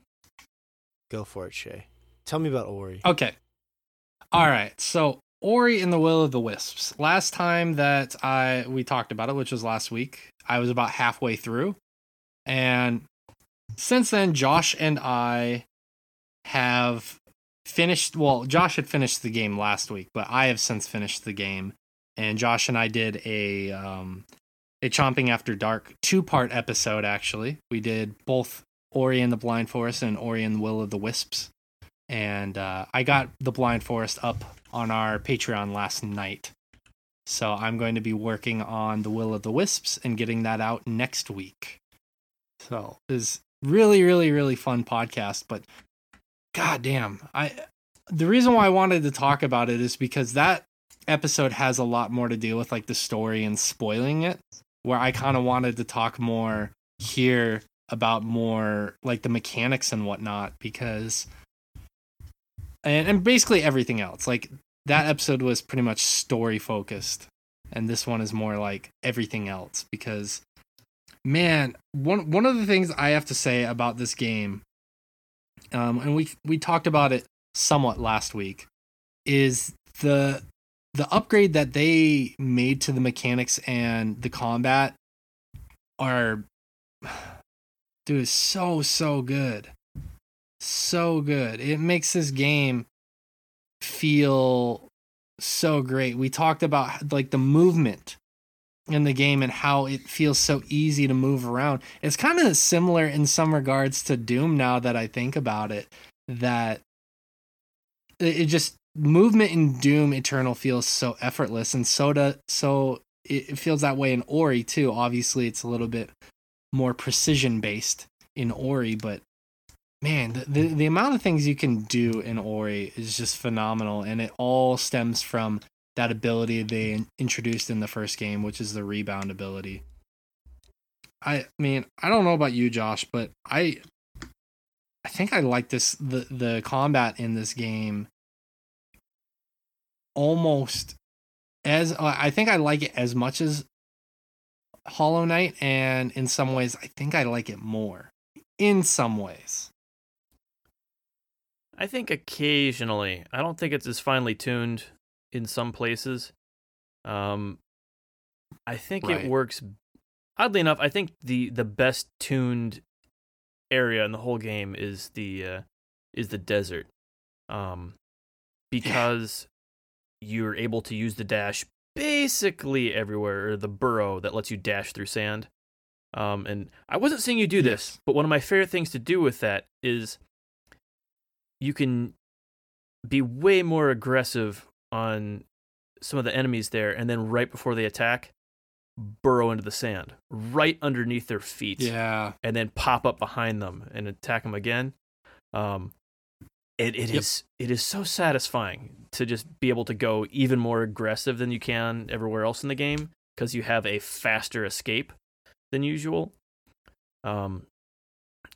Go for it, Shay. Tell me about Ori. Okay. All right. So Ori and the Will of the Wisps. Last time that I we talked about it, which was last week, I was about halfway through, and since then, Josh and I have finished. Well, Josh had finished the game last week, but I have since finished the game, and Josh and I did a um a chomping after dark two part episode. Actually, we did both Ori and the Blind Forest and Ori and the Will of the Wisps and uh, I got the Blind Forest up on our Patreon last night. So I'm going to be working on the Will of the Wisps and getting that out next week. So it's really, really, really fun podcast. But goddamn, I the reason why I wanted to talk about it is because that episode has a lot more to do with like the story and spoiling it, where I kind of wanted to talk more here about more like the mechanics and whatnot because and, and basically everything else. Like that episode was pretty much story focused and this one is more like everything else because man one one of the things i have to say about this game um and we we talked about it somewhat last week is the the upgrade that they made to the mechanics and the combat are dude so so good. So good. It makes this game feel so great. We talked about like the movement in the game and how it feels so easy to move around. It's kind of similar in some regards to doom now that i think about it that it just movement in doom eternal feels so effortless and so do, so it it feels that way in ori too. Obviously it's a little bit more precision based in ori but man the, the, the amount of things you can do in ori is just phenomenal and it all stems from that ability they introduced in the first game which is the rebound ability i mean i don't know about you josh but i i think i like this the the combat in this game almost as I think I like it as much as Hollow Knight, and in some ways, I think I like it more. In some ways, I think occasionally. I don't think it's as finely tuned in some places. Um, I think Right. it works. Oddly enough, I think the the best tuned area in the whole game is the uh, is the desert, um, because you're able to use the dash basically everywhere, or the burrow that lets you dash through sand. Um, and I wasn't seeing you do this, Yes. but one of my favorite things to do with that is you can be way more aggressive on some of the enemies there, and then right before they attack, burrow into the sand right underneath their feet, yeah, and then pop up behind them and attack them again. Um, it it Yep. is- it is so satisfying to just be able to go even more aggressive than you can everywhere else in the game because you have a faster escape than usual. Um,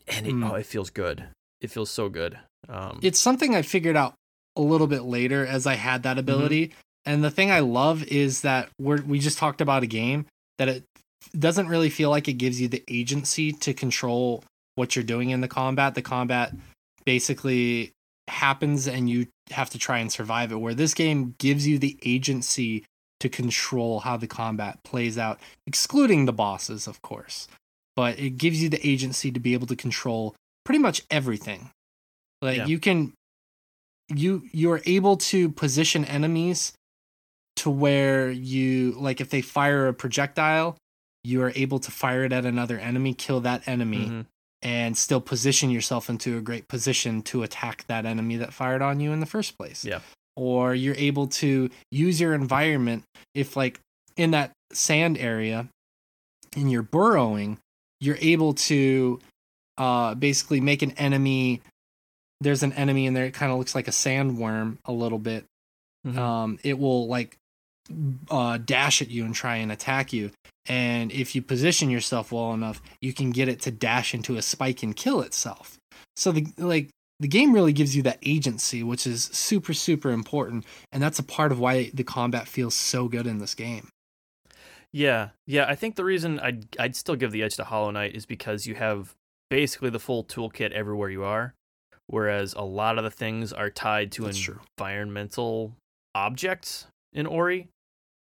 and it, Hmm. oh, it feels good. It feels so good. Um, it's something I figured out a little bit later as I had that mm-hmm. ability. And the thing I love is that we're we just talked about a game that it doesn't really feel like it gives you the agency to control what you're doing in the combat. The combat basically happens and you have to try and survive it. Where this game gives you the agency to control how the combat plays out, excluding the bosses, of course. But it gives you the agency to be able to control pretty much everything. Like Yeah. you can you you're able to position enemies to where you like if they fire a projectile, you are able to fire it at another enemy, kill that enemy, mhm. and still position yourself into a great position to attack that enemy that fired on you in the first place. Yeah. Or you're able to use your environment if like in that sand area and you're burrowing, you're able to uh basically make an enemy there's an enemy in there it kind of looks like a sandworm a little bit Mhm. um, it will like uh, dash at you and try and attack you. And if you position yourself well enough, you can get it to dash into a spike and kill itself. So the like the game really gives you that agency, which is super super important, and that's a part of why the combat feels so good in this game. Yeah, yeah. I think the reason I'd I'd still give the edge to Hollow Knight is because you have basically the full toolkit everywhere you are, whereas a lot of the things are tied to That's true. environmental objects in Ori,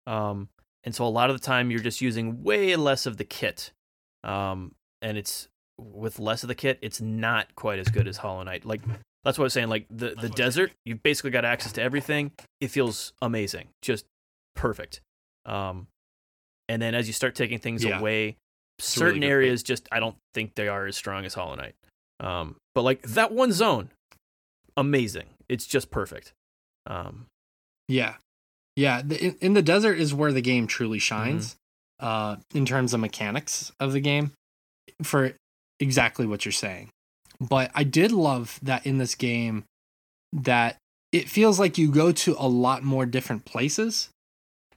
um, and so a lot of the time you're just using way less of the kit, um, and it's with less of the kit, it's not quite as good as Hollow Knight. Like that's what I was saying. Like the the desert, you've basically got access to everything. It feels amazing, just perfect. Um, and then as you start taking things Yeah. away, really certain good. areas just I don't think they are as strong as Hollow Knight. Um, but like that one zone, amazing. It's just perfect. Um, Yeah, yeah. The, in, in the desert is where the game truly shines, uh, in terms of mechanics of the game, for exactly what you're saying. But I did love that in this game, that it feels like you go to a lot more different places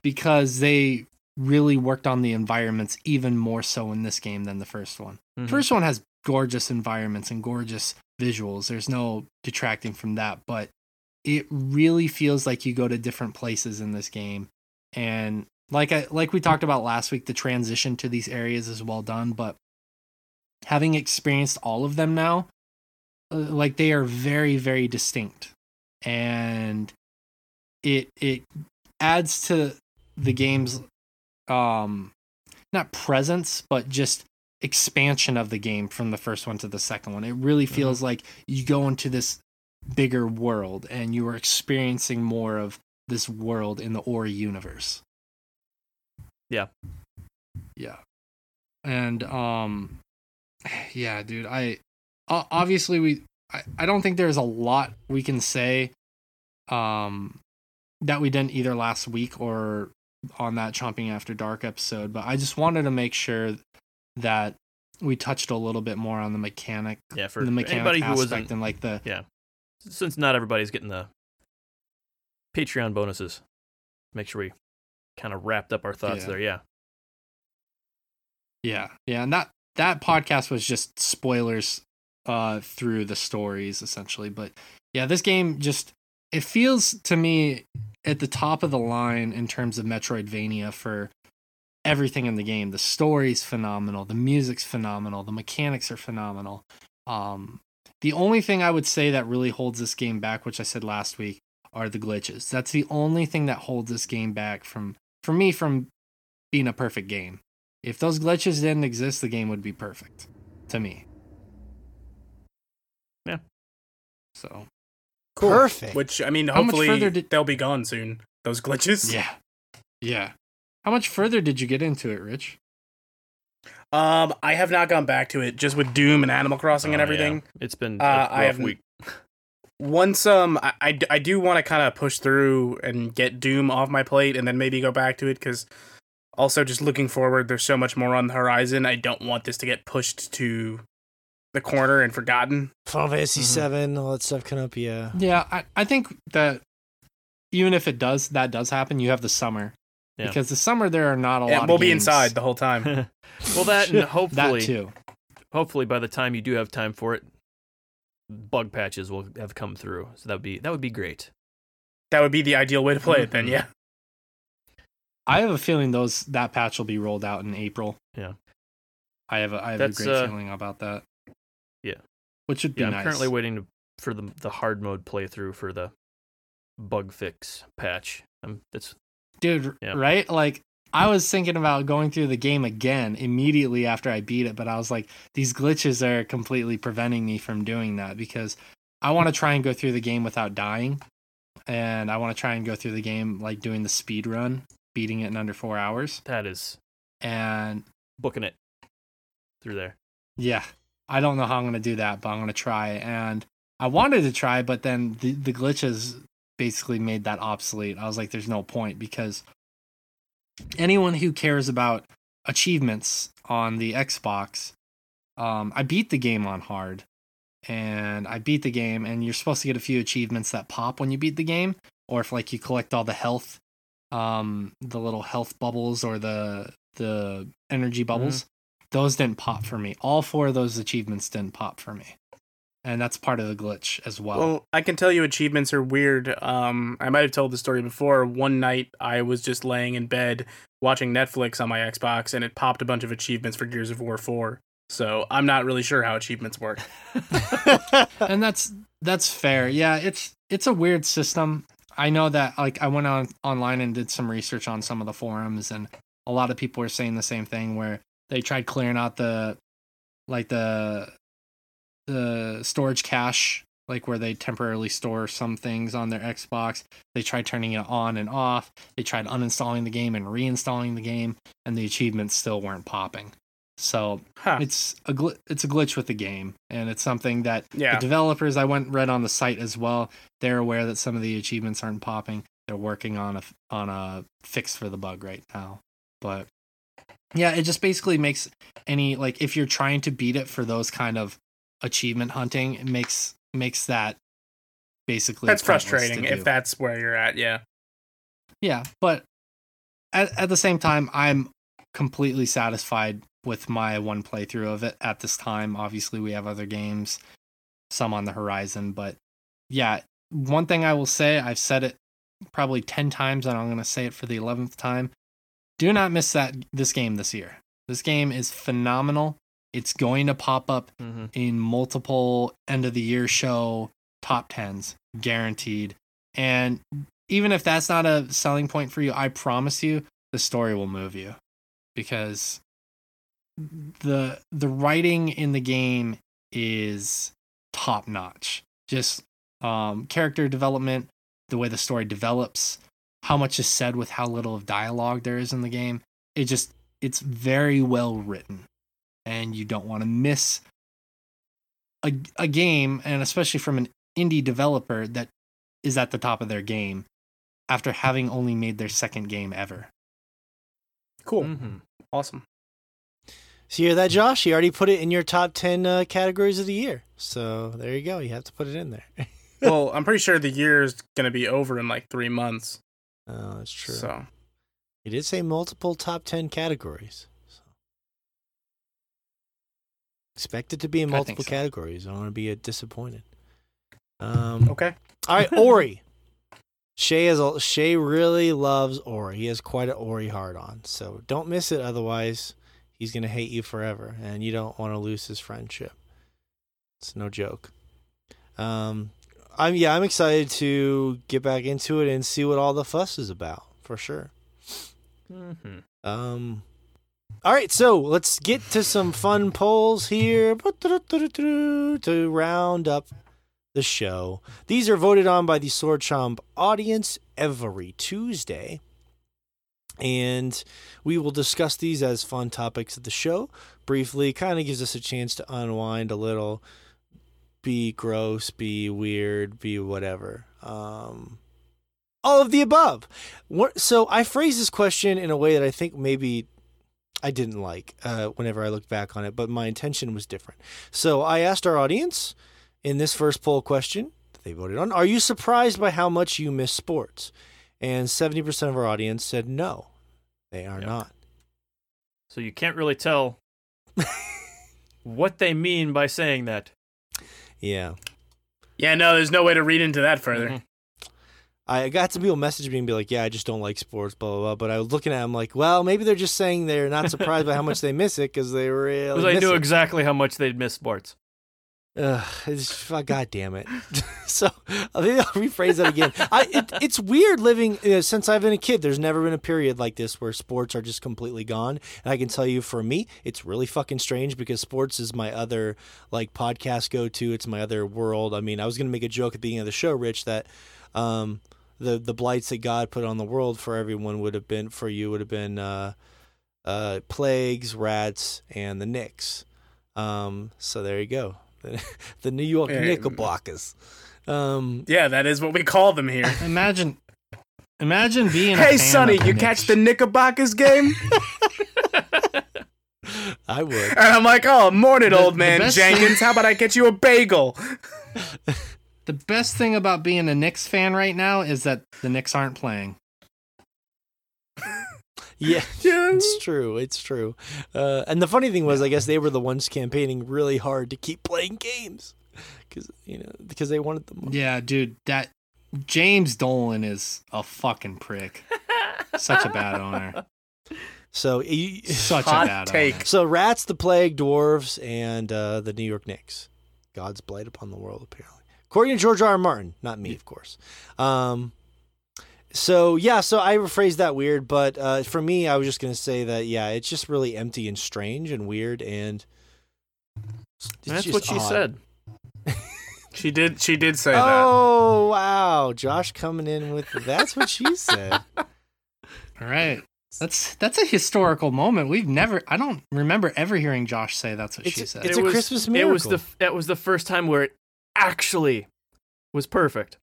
because they really worked on the environments even more so in this game than the first one. Mhm. First one has gorgeous environments and gorgeous visuals. There's no detracting from that, but it really feels like you go to different places in this game. And like I like we talked about last week, the transition to these areas is well done, but having experienced all of them now, uh, like they are very very distinct. And it it adds to the game's um not presence, but just expansion of the game from the first one to the second one. It really feels like you go into this bigger world and you are experiencing more of this world in the Ori universe. Yeah. Yeah. And um yeah, dude, I obviously we I, I don't think there's a lot we can say um that we didn't either last week or on that chomping after dark episode, but I just wanted to make sure that we touched a little bit more on the mechanic, yeah, for, the mechanic anybody who aspect wasn't and like the yeah, since not everybody's getting the Patreon bonuses, make sure we kind of wrapped up our thoughts Yeah. there. Yeah. Yeah, yeah, and that that podcast was just spoilers uh through the stories essentially, but yeah, this game just it feels to me at the top of the line in terms of Metroidvania for everything in the game. The story's phenomenal, the music's phenomenal, the mechanics are phenomenal. Um the only thing I would say that really holds this game back, which I said last week, are the glitches. That's the only thing that holds this game back from for me from being a perfect game. If those glitches didn't exist, the game would be perfect to me. Yeah. So, Perfect. Which I mean, hopefully did- they'll be gone soon. Those glitches. yeah. Yeah. How much further did you get into it, Rich? Um, I have not gone back to it. Just with Doom and Animal Crossing and Oh, everything. yeah. It's been Uh, a I rough haven't- week. Once um, I I, I do want to kind of push through and get Doom off my plate, and then maybe go back to it because. Also, just looking forward, there's so much more on the horizon. I don't want this to get pushed to the corner and forgotten. Final Fantasy Mhm. Seven, all that stuff coming up. Yeah. Yeah, I, I think that even if it does, that does happen, you have the summer. Yeah. Because the summer, there are not a Yeah, lot we'll of be games. inside the whole time. well, that and hopefully, That too. hopefully by the time you do have time for it, bug patches will have come through. So that would be that would be great. that would be the ideal way to play it. Then, Mm-hmm. Mhm. yeah. I have a feeling those that patch will be rolled out in April. Yeah. I have a I have That's, a great uh, feeling about that. Yeah. Which would be Yeah, I'm nice. currently waiting to, for the the hard mode playthrough for the bug fix patch. Um, that's dude Yeah. right like i was thinking about going through the game again immediately after i beat it but i was like these glitches are completely preventing me from doing that because i want to try and go through the game without dying and i want to try and go through the game like doing the speed run beating it in under four hours that is and booking it through there. yeah i don't know how i'm going to do that but i'm going to try and i wanted to try but then the, the glitches basically made that obsolete i was like there's no point because anyone who cares about achievements on the xbox um, i beat the game on hard and i beat the game and you're supposed to get a few achievements that pop when you beat the game or if like you collect all the health um the little health bubbles or the the energy bubbles those didn't pop for me. All four of those achievements didn't pop for me. And that's part of the glitch as well. Well, I can tell you achievements are weird. Um, I might have told the story before. One night, I was just laying in bed watching Netflix on my Xbox, and it popped a bunch of achievements for Gears of War 4. So I'm not really sure how achievements work. and that's that's fair. Yeah, it's it's a weird system. I know that like I went on online and did some research on some of the forums and a lot of people were saying the same thing where they tried clearing out the like the the storage cache like where they temporarily store some things on their Xbox. They tried turning it on and off. They tried uninstalling the game and reinstalling the game and the achievements still weren't popping. So Huh. it's a gl- it's a glitch with the game and it's something that Yeah. the developers I went read on the site as well. They're aware that some of the achievements aren't popping. They're working on a on a fix for the bug right now. But yeah, it just basically makes any like if you're trying to beat it for those kind of achievement hunting, it makes makes that basically That's frustrating if that's where you're at. Yeah. Yeah, but at, at the same time, I'm completely satisfied with my one playthrough of it at this time. Obviously, we have other games, some on the horizon, but yeah, one thing I will say, I've said it probably 10 times and I'm going to say it for the 11th time. Do not miss that this game this year. This game is phenomenal. It's going to pop up Mm-hmm. in multiple end of the year show top 10s guaranteed. And even if that's not a selling point for you i promise you the story will move you because the the writing in the game is top notch. Just um character development the way the story develops how much is said with how little of dialogue there is in the game it just it's very well written and you don't want to miss a, a game and especially from an indie developer that is at the top of their game after having only made their second game ever Cool. Mm-hmm. Awesome. So you hear that, Josh? You already put it in your top ten uh, categories of the year. So there you go. You have to put it in there. well, I'm pretty sure the year is going to be over in like three months. oh, that's true. So He did say multiple top ten categories. So. Expect it to be in I multiple so. categories. I don't want to be uh, disappointed. Um, okay. All right, Ori. Shay is a, Shay really loves Ori. He has quite an Ori hard on, so don't miss it. Otherwise, he's gonna hate you forever, and you don't want to lose his friendship. It's no joke. Um, I'm yeah, I'm excited to get back into it and see what all the fuss is about for sure. Mm-hmm. Um, all right, so let's get to some fun polls here to round up the show. These are voted on by the Sword Chomp audience every Tuesday. And we will discuss these as fun topics of the show. Briefly, kind of gives us a chance to unwind a little, be gross, be weird, be whatever. Um, all of the above. So I phrase this question in a way that I think maybe I didn't like uh, whenever I looked back on it, but my intention was different. So I asked our audience in this first poll question that they voted on Are you surprised by how much you miss sports? And 70% of our audience said no, they are Yep. not. So you can't really tell what they mean by saying that. Yeah. Yeah, no, there's no way to read into that further. Mhm. I got some people message me and be like, "Yeah, I just don't like sports." Blah blah blah. But I was looking at them like, "Well, maybe they're just saying they're not surprised by how much they miss it because they really Because I knew it." exactly how much they'd miss sports. Ugh, it's God damn it. so I think I'll rephrase that again. I, it, it's weird living uh, since I've been a kid. There's never been a period like this where sports are just completely gone. And I can tell you, for me, it's really fucking strange because sports is my other like podcast go to. It's my other world. I mean, I was gonna make a joke at the beginning of the show, Rich, that um, the the blights that God put on the world for everyone would have been for you would have been uh, uh, plagues, rats, and the Knicks. Um, so there you go. the New York Yeah. Knickerbockers. Um, Yeah, that is what we call them here. imagine imagine being a hey, fan Sonny, of the you Knicks. catch the Knickerbockers game? I would. and I'm like, oh, morning, The- old man best thing- Jenkins. How about I get you a bagel? The best thing about being a Knicks fan right now is that the Knicks aren't playing Yeah, Yeah. it's true. It's true. Uh, and the funny thing was, I guess they were the ones campaigning really hard to keep playing games because you know because they wanted the money. yeah dude that James Dolan is a fucking prick such a bad owner So you, such Hot a bad take. owner so rats, the plague, dwarves, and uh, the New York Knicks. God's blight upon the world, apparently. According to George R. R. Martin, not me, of course. Um, so yeah, so I rephrased that weird, but uh, for me, I was just gonna say that yeah, it's just really empty and strange and weird, and That's what she odd. said. She did. She did say that. Oh wow, Josh coming in with that's what she said. all right that's that's a historical moment we've never I don't remember ever hearing Josh say that's what she It's- said it's a Christmas miracle. It was the that was the first time where it actually was perfect.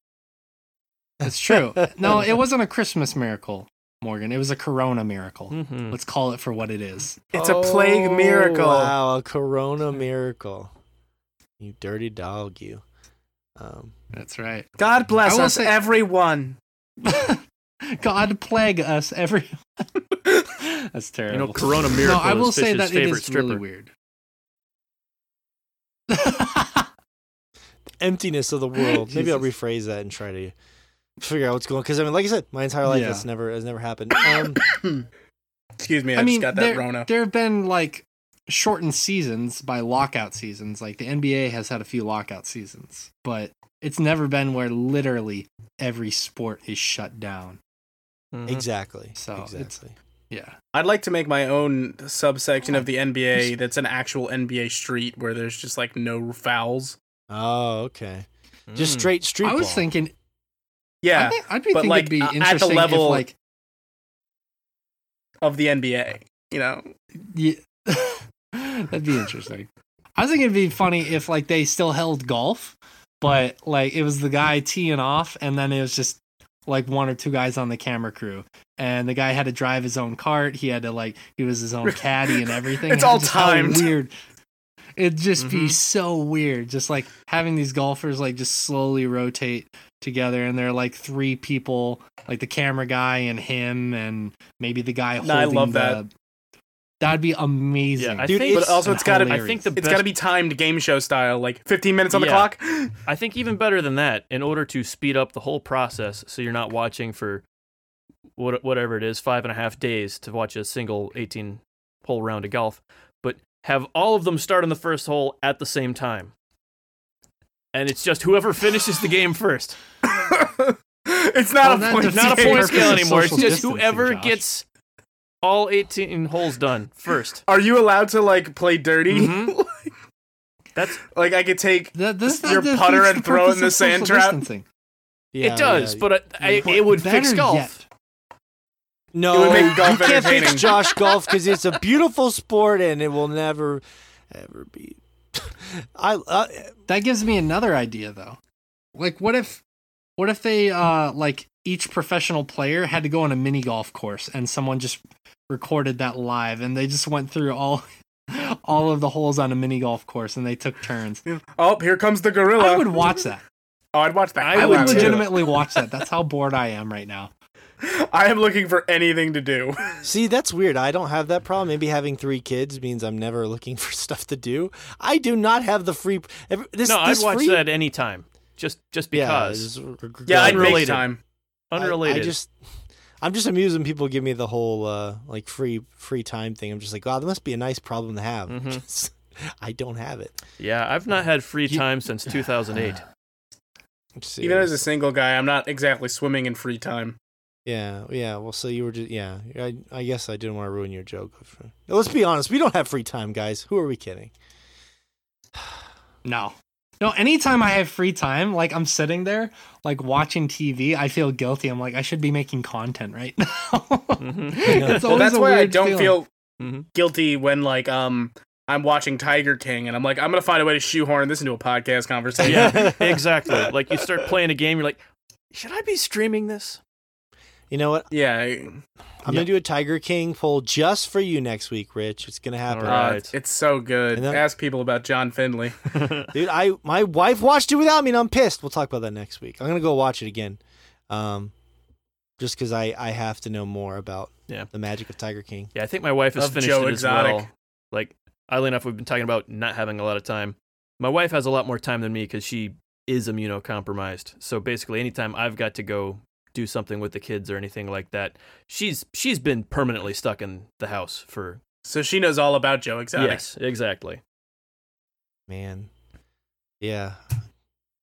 That's true no it wasn't a Christmas miracle Morgan it was a Corona miracle Mm-hmm. let's call it for what it is It's a plague Oh, miracle. Wow, a Corona miracle. You dirty dog, you. Um, that's right God bless us, say- everyone. God plague us, everyone. That's terrible. You know, Corona no, Miracle I will is say Fish's that it favorite stripper. really weird. Emptiness of the world. Maybe I'll rephrase that and try to figure out what's going. Because I mean, like I said, my entire life Yeah. that's never has never happened. Um, Excuse me, I, I mean, just got that there, Rona. there have been like shortened seasons by lockout seasons. Like the NBA has had a few lockout seasons, but it's never been where literally every sport is shut down. Mhm. exactly. So, exactly. Yeah. I'd like to make my own subsection of the NBA that's an actual NBA street where there's just like no fouls. Oh, okay. Just Mm. straight street. I was ball. thinking, I Yeah, think, I'd be but, thinking like, it'd be uh, at the level- if like of the NBA. You know, Yeah. That'd be interesting. I was thinking it'd be funny if like they still held golf, but like it was the guy teeing off and then it was just like one or two guys on the camera crew. And the guy had to drive his own cart. He had to like he was his own caddy and everything. It's And all just timed. Weird. It'd just be Mhm. so weird. Just like having these golfers like just slowly rotate together and they're like three people, like the camera guy and him and maybe the guy No, I holding love the that. That'd be amazing. Yeah, I Dude, think, but also it's got to be. I think the It's best got to be timed game show style, like 15 minutes on the clock. I think even better than that, in order to speed up the whole process, so you're not watching for what whatever it is, five and a half days to watch a single 18 hole round of golf, but have all of them start on the first hole at the same time, and it's just whoever finishes the game first. it's not Well, a point. Not a point scale anymore. It's just whoever Josh. gets all 18 holes done first. Are you allowed to like play dirty? Mhm. That's like I could take. That, this, your that putter and throw it in the sand social trap? Yeah, it does, yeah. but I, I, it would fix golf. yet- no, It would make golf you can't fix. Josh golf because it's a beautiful sport and it will never, ever be. I uh, That gives me another idea though. Like what if what if they uh like each professional player had to go on a mini golf course and someone just recorded that live and they just went through all all of the holes on a mini golf course and they took turns. Oh, here comes the gorilla. I would watch that. oh, I'd watch that. I I hell would out of legitimately watch that. That's how bored I am right now. I am looking for anything to do. see that's weird. I don't have that problem. Maybe having three kids means I'm never looking for stuff to do. I do not have the free. This, no, I'd watch free, that anytime, just just Yeah, because. it's- Yeah, I'd make Unrelated. time. I- Unrelated. I, just, I'm just amused when people give me the whole uh, like free free time thing. I'm just like, wow, that must be a nice problem to have. Mhm. I don't have it. yeah, I've not had free You- time since 2008. Even as a single guy, I'm not exactly swimming in free time. Yeah, yeah. Well, so you were just yeah. I, I guess I didn't want to ruin your joke. Let's be honest. We don't have free time, guys. Who are we kidding? No. No, anytime I have free time, like I'm sitting there, like watching TV, I feel guilty. I'm like, I should be making content right now. Mhm. It's Well, that's why I don't feeling. feel Mhm. guilty when like um I'm watching Tiger King and I'm like I'm gonna find a way to shoehorn this into a podcast conversation. Yeah, exactly. Like you start playing a game, you're like, should I be streaming this? You know what? yeah. I- I'm gonna do a Tiger King poll just for you next week, Rich. It's gonna happen, All right. it's, it's so good. Then- Ask people about John Finlay. dude. I my wife watched it without me, and I'm pissed. We'll talk about that next week. I'm gonna go watch it again, um, just because I I have to know more about Yeah. the magic of Tiger King. Yeah, I think my wife has Of finished Joe it as well. Like, oddly enough, we've been talking about not having a lot of time. My wife has a lot more time than me because she is immunocompromised. So basically, anytime I've got to go do something with the kids or anything like that, she's she's been permanently stuck in the house for So she knows all about Joe Exotic. yes, exactly. Man, yeah.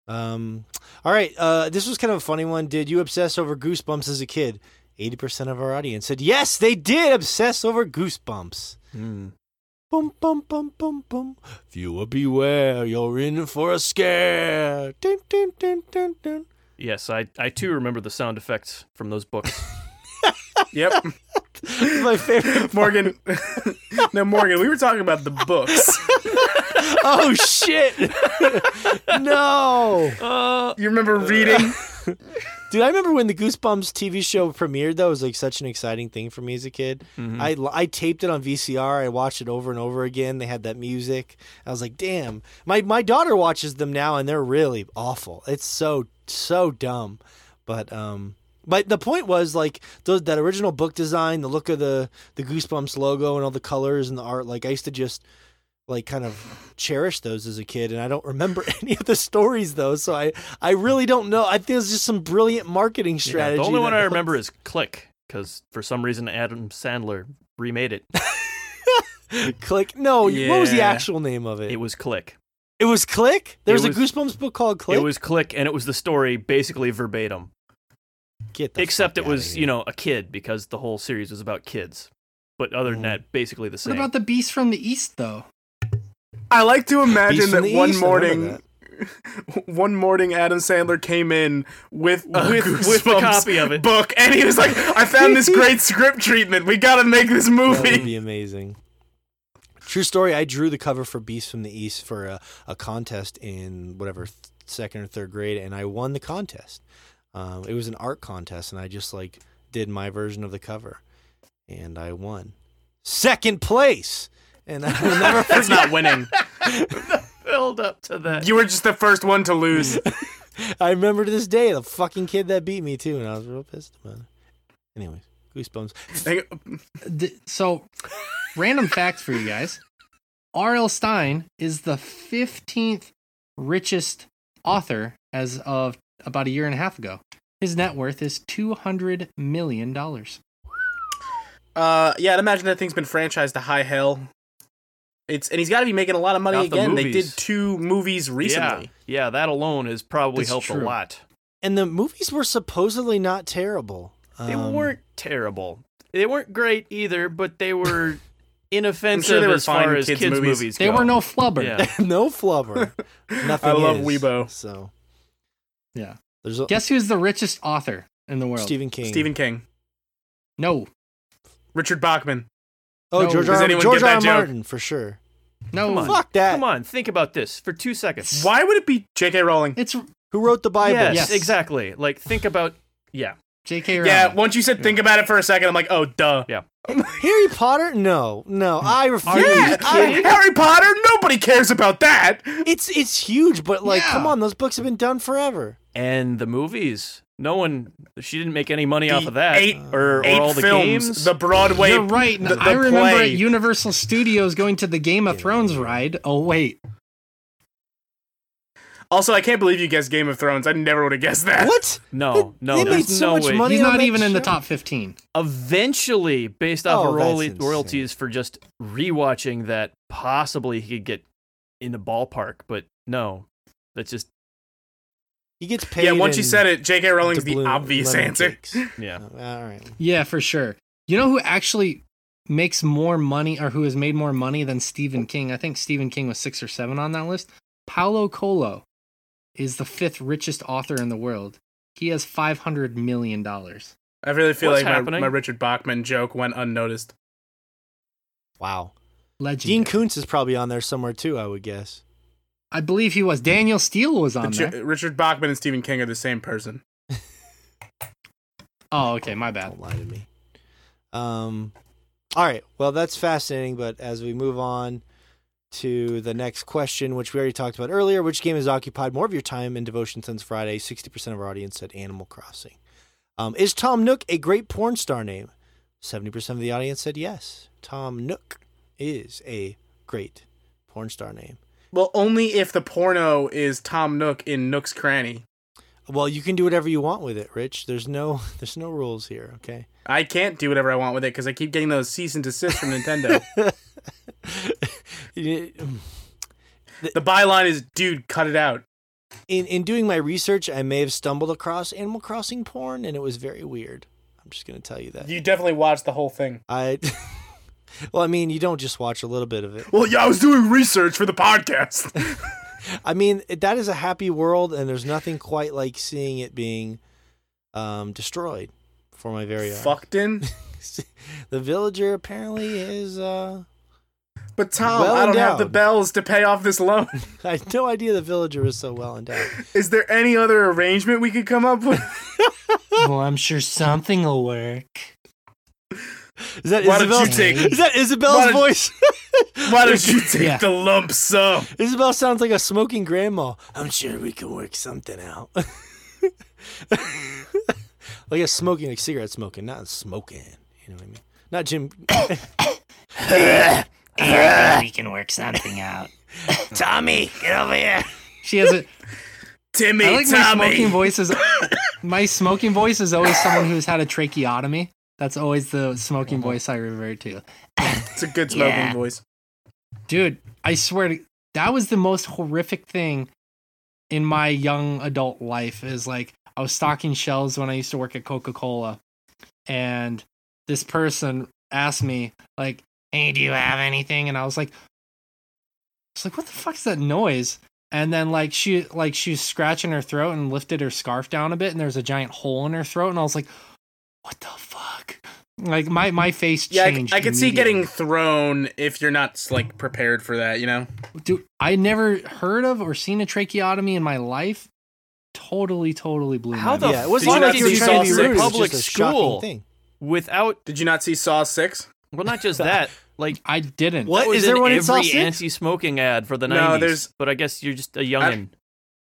Um. All right. Uh, this was kind of a funny one. Did you obsess over Goosebumps as a kid? Eighty percent of our audience said yes, they did obsess over Goosebumps. Mm. Bum bum bum bum bum. Viewer beware, you're in for a scare. Dun, dun, dun, dun, dun. Yes, I I too remember the sound effects from those books. Yep. My favorite. Morgan. no, Morgan, we were talking about the books. oh shit! no, uh, You remember reading? dude. I remember when the Goosebumps TV show premiered. That was like such an exciting thing for me as a kid. mhm. I, I taped it on VCR. I watched it over and over again. They had that music. I was like, damn. My my daughter watches them now, and they're really awful. It's so so dumb. But um, But the point was like those, that original book design, the look of the the Goosebumps logo and all the colors and the art. Like I used to just like kind of cherish those as a kid, and I don't remember any of the stories though. So I I really don't know. I think it's just some brilliant marketing Yeah, strategy. the only one I remember is Click, because for some reason Adam Sandler remade it. Click. No, what was the actual name of it? It was Click. It was Click. There was, It a Goosebumps book called Click. It was Click, and it was the story basically verbatim, Get the except fuck it was outta you know a kid because the whole series was about kids. But other than Mhm. that, basically the same. What about the Beast from the East, though? I like to imagine that one East, I remember morning, one morning, Adam Sandler came in with a With- with a Goosebumps copy of it. book, and he was like, "I found this great script treatment. We got to make this movie. That would movie." be amazing. True story. I drew the cover for Beast from the East for a, a contest in whatever th- second or third grade, and I won the contest. Um, it was an art contest, and I just like did my version of the cover, and I won second place. And I will never That's not winning. build up to that. You were just the first one to lose. I remember to this day the fucking kid that beat me too, and I was real pissed about it. Anyways, goosebumps. So, random facts for you guys. R.L. Stine is the 15th richest author as of about a year and a half ago. His net worth is $200 million. Uh, yeah, I'd imagine that thing's been franchised to high hell. It's and he's got to be making a lot of money Off the again. They movies. did two movies recently. Yeah, yeah, that alone has probably That's helped a lot. And the movies were supposedly not terrible. They Um, weren't terrible. They weren't great either, but they were inoffensive they were as far as kids' kids, movies. movies. They go. were no flubber. Yeah. no flubber. Nothing. I love is, Weibo. So Yeah. there's a, Guess who's the richest author in the world? Stephen King. Stephen King, No. Richard Bachman. Oh, No. George Does R. anyone George get that R. joke? Martin for sure. No. Come on. Fuck that. Come on, think about this for two seconds. Why would it be J.K. Rowling? It's Who wrote the Bible? Yes, Yes. exactly. Like think about yeah. J.K. Rowling. Yeah, once you said think about it for a second, I'm like, oh, duh. Yeah. Harry Potter? No, no. I refuse. Yeah, I- Harry Potter. Nobody cares about that. it's it's huge, but like, Yeah. come on, those books have been done forever. And the movies. No one she didn't make any money off of that. eight- or, or Eight all the films, games. the Broadway. You're right. the- I the remember play. at Universal Studios going to the Game of Thrones ride. Oh, wait. Also, I can't believe you guessed Game of Thrones. I never would have guessed that. What? no, They- no, they there's made so no much way. money He's on not that even in the show? top 15. Eventually, based off Oh, of that's royalty- insane. royalties for just rewatching that, possibly he could get in the ballpark. But no, that's just He gets paid. Yeah, once you in said it, J.K. Rowling's the doubloon obvious lemon answer. cakes. yeah. Oh, all right. Yeah, for sure. You know who actually makes more money or who has made more money than Stephen King? I think Stephen King was six or seven on that list. Paulo Coelho is the fifth richest author in the world. He has $500 million. I really feel What's like my, my Richard Bachman joke went unnoticed. Wow. Legend. Dean Koontz is probably on there somewhere too. I would guess. I believe he was. Danielle Steel was on jo- there. Richard Bachman and Stephen King are the same person. Oh, okay. My bad. Don't lie to me. Um. All right. Well, that's fascinating. But as we move on to the next question, which we already talked about earlier, which game has occupied more of your time and devotion since Friday? Sixty percent of our audience said Animal Crossing. Um, is Tom Nook a great porn star name? Seventy percent of the audience said yes. Tom Nook is a great porn star name. Well, only if the porno is Tom Nook in Nook's Cranny. Well, you can do whatever you want with it, Rich. There's no there's no rules here, okay? I can't do whatever I want with it because I keep getting those cease and desist from Nintendo. the byline is, dude, cut it out. in doing my research, I may have stumbled across Animal Crossing porn, and it was very weird. I'm just gonna tell you that. You definitely watched the whole thing. I well, I mean, you don't just watch a little bit of it. Well, yeah, I was doing research for the podcast. I mean, that is a happy world, and there's nothing quite like seeing it being um, destroyed for my very eyes. Fucked in. the villager apparently is. Uh, But Tom, Well I don't have the bells to pay off this loan. I had no idea the villager was so well endowed. Is there any other arrangement we could come up with? well, I'm sure something will work. Is that Why don't you take- Is that Isabelle's Why don't- voice? Why don't you take Yeah. the lump sum? Isabelle sounds like a smoking grandma. I'm sure we can work something out. Like a smoking, like cigarette smoking, not smoking. You know what I mean? Not Jim. we can work something out. Tommy, get over here. She has a. Timmy, I like my Tommy. smoking voice is. My smoking voice is always someone who's had a tracheotomy. That's always the smoking mm-hmm. voice I revert to. It's a good smoking Yeah. voice. Dude, I swear to that was the most horrific thing in my young adult life is like I was stocking shelves when I used to work at Coca-Cola and this person asked me like, "Hey, do you have anything?" and I was like I was like, "What the fuck's that noise?" And then like she like she was scratching her throat and lifted her scarf down a bit and there's a giant hole in her throat and I was like, "What the fuck?" Like my my face Yeah, I, changed. I could see getting thrown if you're not like prepared for that. You know. Dude, I never heard of or seen a tracheotomy in my life. Totally, totally blew How my the mind. yeah, it wasn't Did you like not you see Saw six? It was Public a shocking school. thing. Without Did you not see Saw Six? well, not just that. Like I didn't. What? that was Is there in one in every Saw anti-smoking ad for the nineties? No, there's- But I guess you're just a youngin.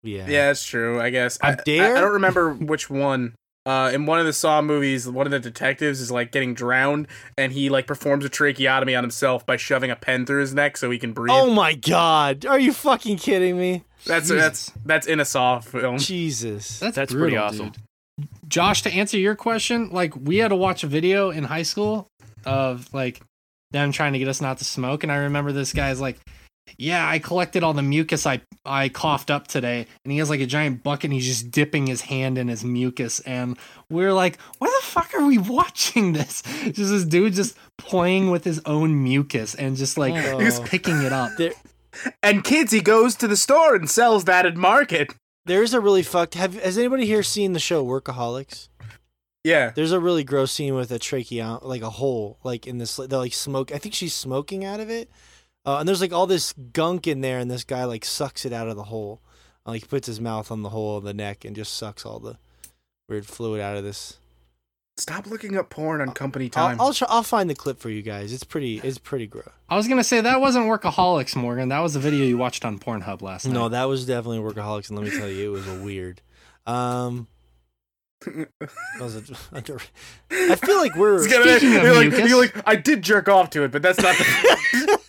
Yeah. Yeah, that's true. I guess. I I, dare? I, I don't remember which one. Uh, in one of the Saw movies, one of the detectives is like getting drowned, and he like performs a tracheotomy on himself by shoving a pen through his neck so he can breathe. Oh my god. Are you fucking kidding me? That's Jesus. that's that's in a Saw film. Jesus. That's, That's brutal, pretty awesome. dude. Josh, to answer your question, like we had to watch a video in high school of like them trying to get us not to smoke, and I remember this guy's like, "Yeah, I collected all the mucus I I coughed up today," and he has like a giant bucket, and he's just dipping his hand in his mucus, and we're like, "Why the fuck are we watching this?" Just this dude just playing with his own mucus and just like Oh. just picking it up. There, And kids, he goes to the store and sells that at market. there's a really fucked. Have has anybody here seen the show Workaholics? Yeah. There's a really gross scene with a trachea, like a hole, like in this, the like smoke. I think she's smoking out of it, uh, and there's like all this gunk in there, and this guy like sucks it out of the hole, like he puts his mouth on the hole of the neck and just sucks all the weird fluid out of this. Stop looking up porn on company I'll time. I'll, try, I'll find the clip for you guys. It's pretty. It's pretty gross. I was gonna say that wasn't Workaholics, Morgan. That was a video you watched on Pornhub last night. No, that was definitely Workaholics, and let me tell you, it was a weird. Um, that was a, I feel like we're It's gonna- Speaking of you're like, mucus- you're like, I did jerk off to it, but that's not the.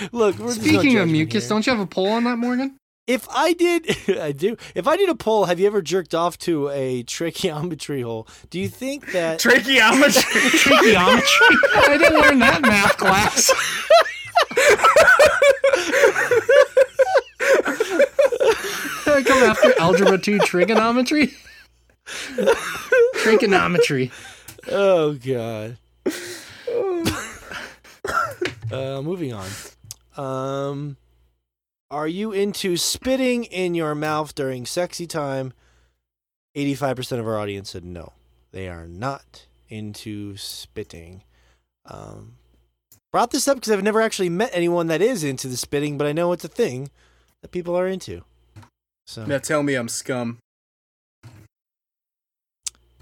look. We're, Speaking of mucus, here. don't you have a poll on that, Morgan? If I did, I do. If I did a poll, have you ever jerked off to a tracheometry hole? Do you think that? Tracheometry. Trigonometry? I didn't learn that in math class. I come after algebra two trigonometry. trigonometry. oh God. uh, moving on. Um, are you into spitting in your mouth during sexy time? Eighty-five percent of our audience said no. They are not into spitting. Um, brought this up because I've never actually met anyone that is into the spitting, but I know it's a thing that people are into. So now tell me I'm scum.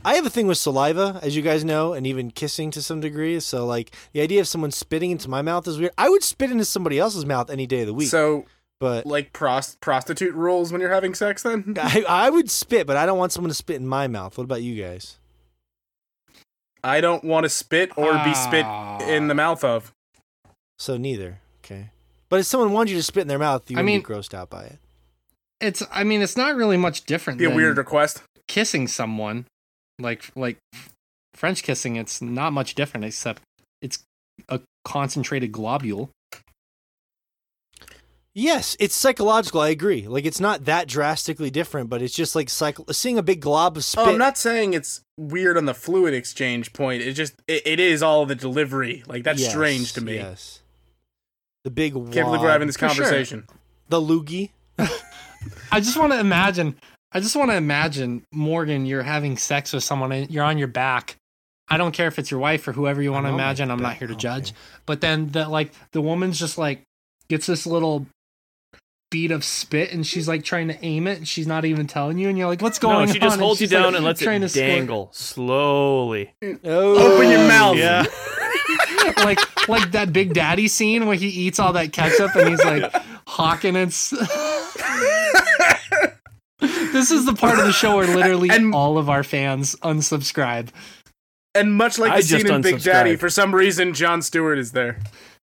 I have a thing with saliva, as you guys know, and even kissing to some degree. So, like, the idea of someone spitting into my mouth is weird. I would spit into somebody else's mouth any day of the week, So, but like prost- prostitute rules when you're having sex, then? I, I would spit, but I don't want someone to spit in my mouth. What about you guys? I don't want to spit or be spit ah. in the mouth of. So neither. Okay, but if someone wanted you to spit in their mouth, you I would mean- be grossed out by it. It's. I mean, it's not really much different. Be a weird request. kissing someone, like like French kissing. It's not much different, except it's a concentrated globule. Yes, it's psychological. I agree. Like, it's not that drastically different, but it's just like cycle. Seeing a big glob of spit. Oh, I'm not saying it's weird on the fluid exchange point. It just it, it is all the delivery. Like that's Yes, strange to me. Yes. The big. Can't believe we're having this For sure. conversation. The loogie. I just want to imagine. I just want to imagine Morgan. You're having sex with someone. and You're on your back. I don't care if it's your wife or whoever you want to I'm on my imagine. I'm not here to Okay. judge. But then the like the woman's just like gets this little bead of spit and she's like trying to aim it and she's not even telling you and you're like, what's going No, on? she just holds you she's, like, down and lets trying it to squirt. dangle slowly. Oh, Open your mouth. Yeah. like like that Big Daddy scene where he eats all that ketchup and he's like hawking and this is the part of the show where literally And- all of our fans unsubscribe. And much like I the scene in Big Daddy, for some reason, Jon Stewart is there.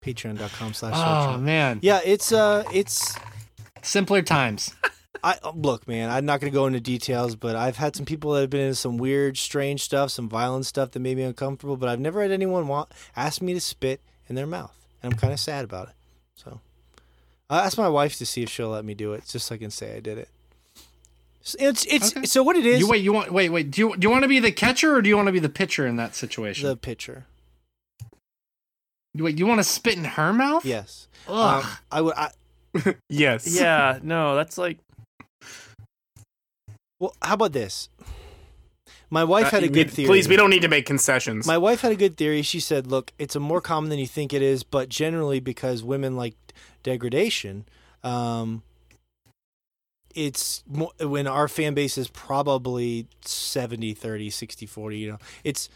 Patreon.com slash Oh man, Yeah, it's uh it's simpler times. I look, man. I'm not going to go into details, but I've had some people that have been into some weird, strange stuff, some violent stuff that made me uncomfortable. But I've never had anyone want ask me to spit in their mouth, and I'm kind of sad about it. So I asked my wife to see if she'll let me do it, just so I can say I did it. It's it's Okay. so what it is. You wait, you want wait, wait. Do you do you want to be the catcher or do you want to be the pitcher in that situation? the pitcher. wait, you want to spit in her mouth? Yes. Ugh. Um, I would. I, Yes. Yeah, no, that's like well, how about this? My wife had a Uh, good theory. Please, we don't need to make concessions. My wife had a good theory. She said, "Look, it's a more common than you think it is, but generally because women like degradation, um, it's more, when our fan base is probably 70 30 60 40 you know it's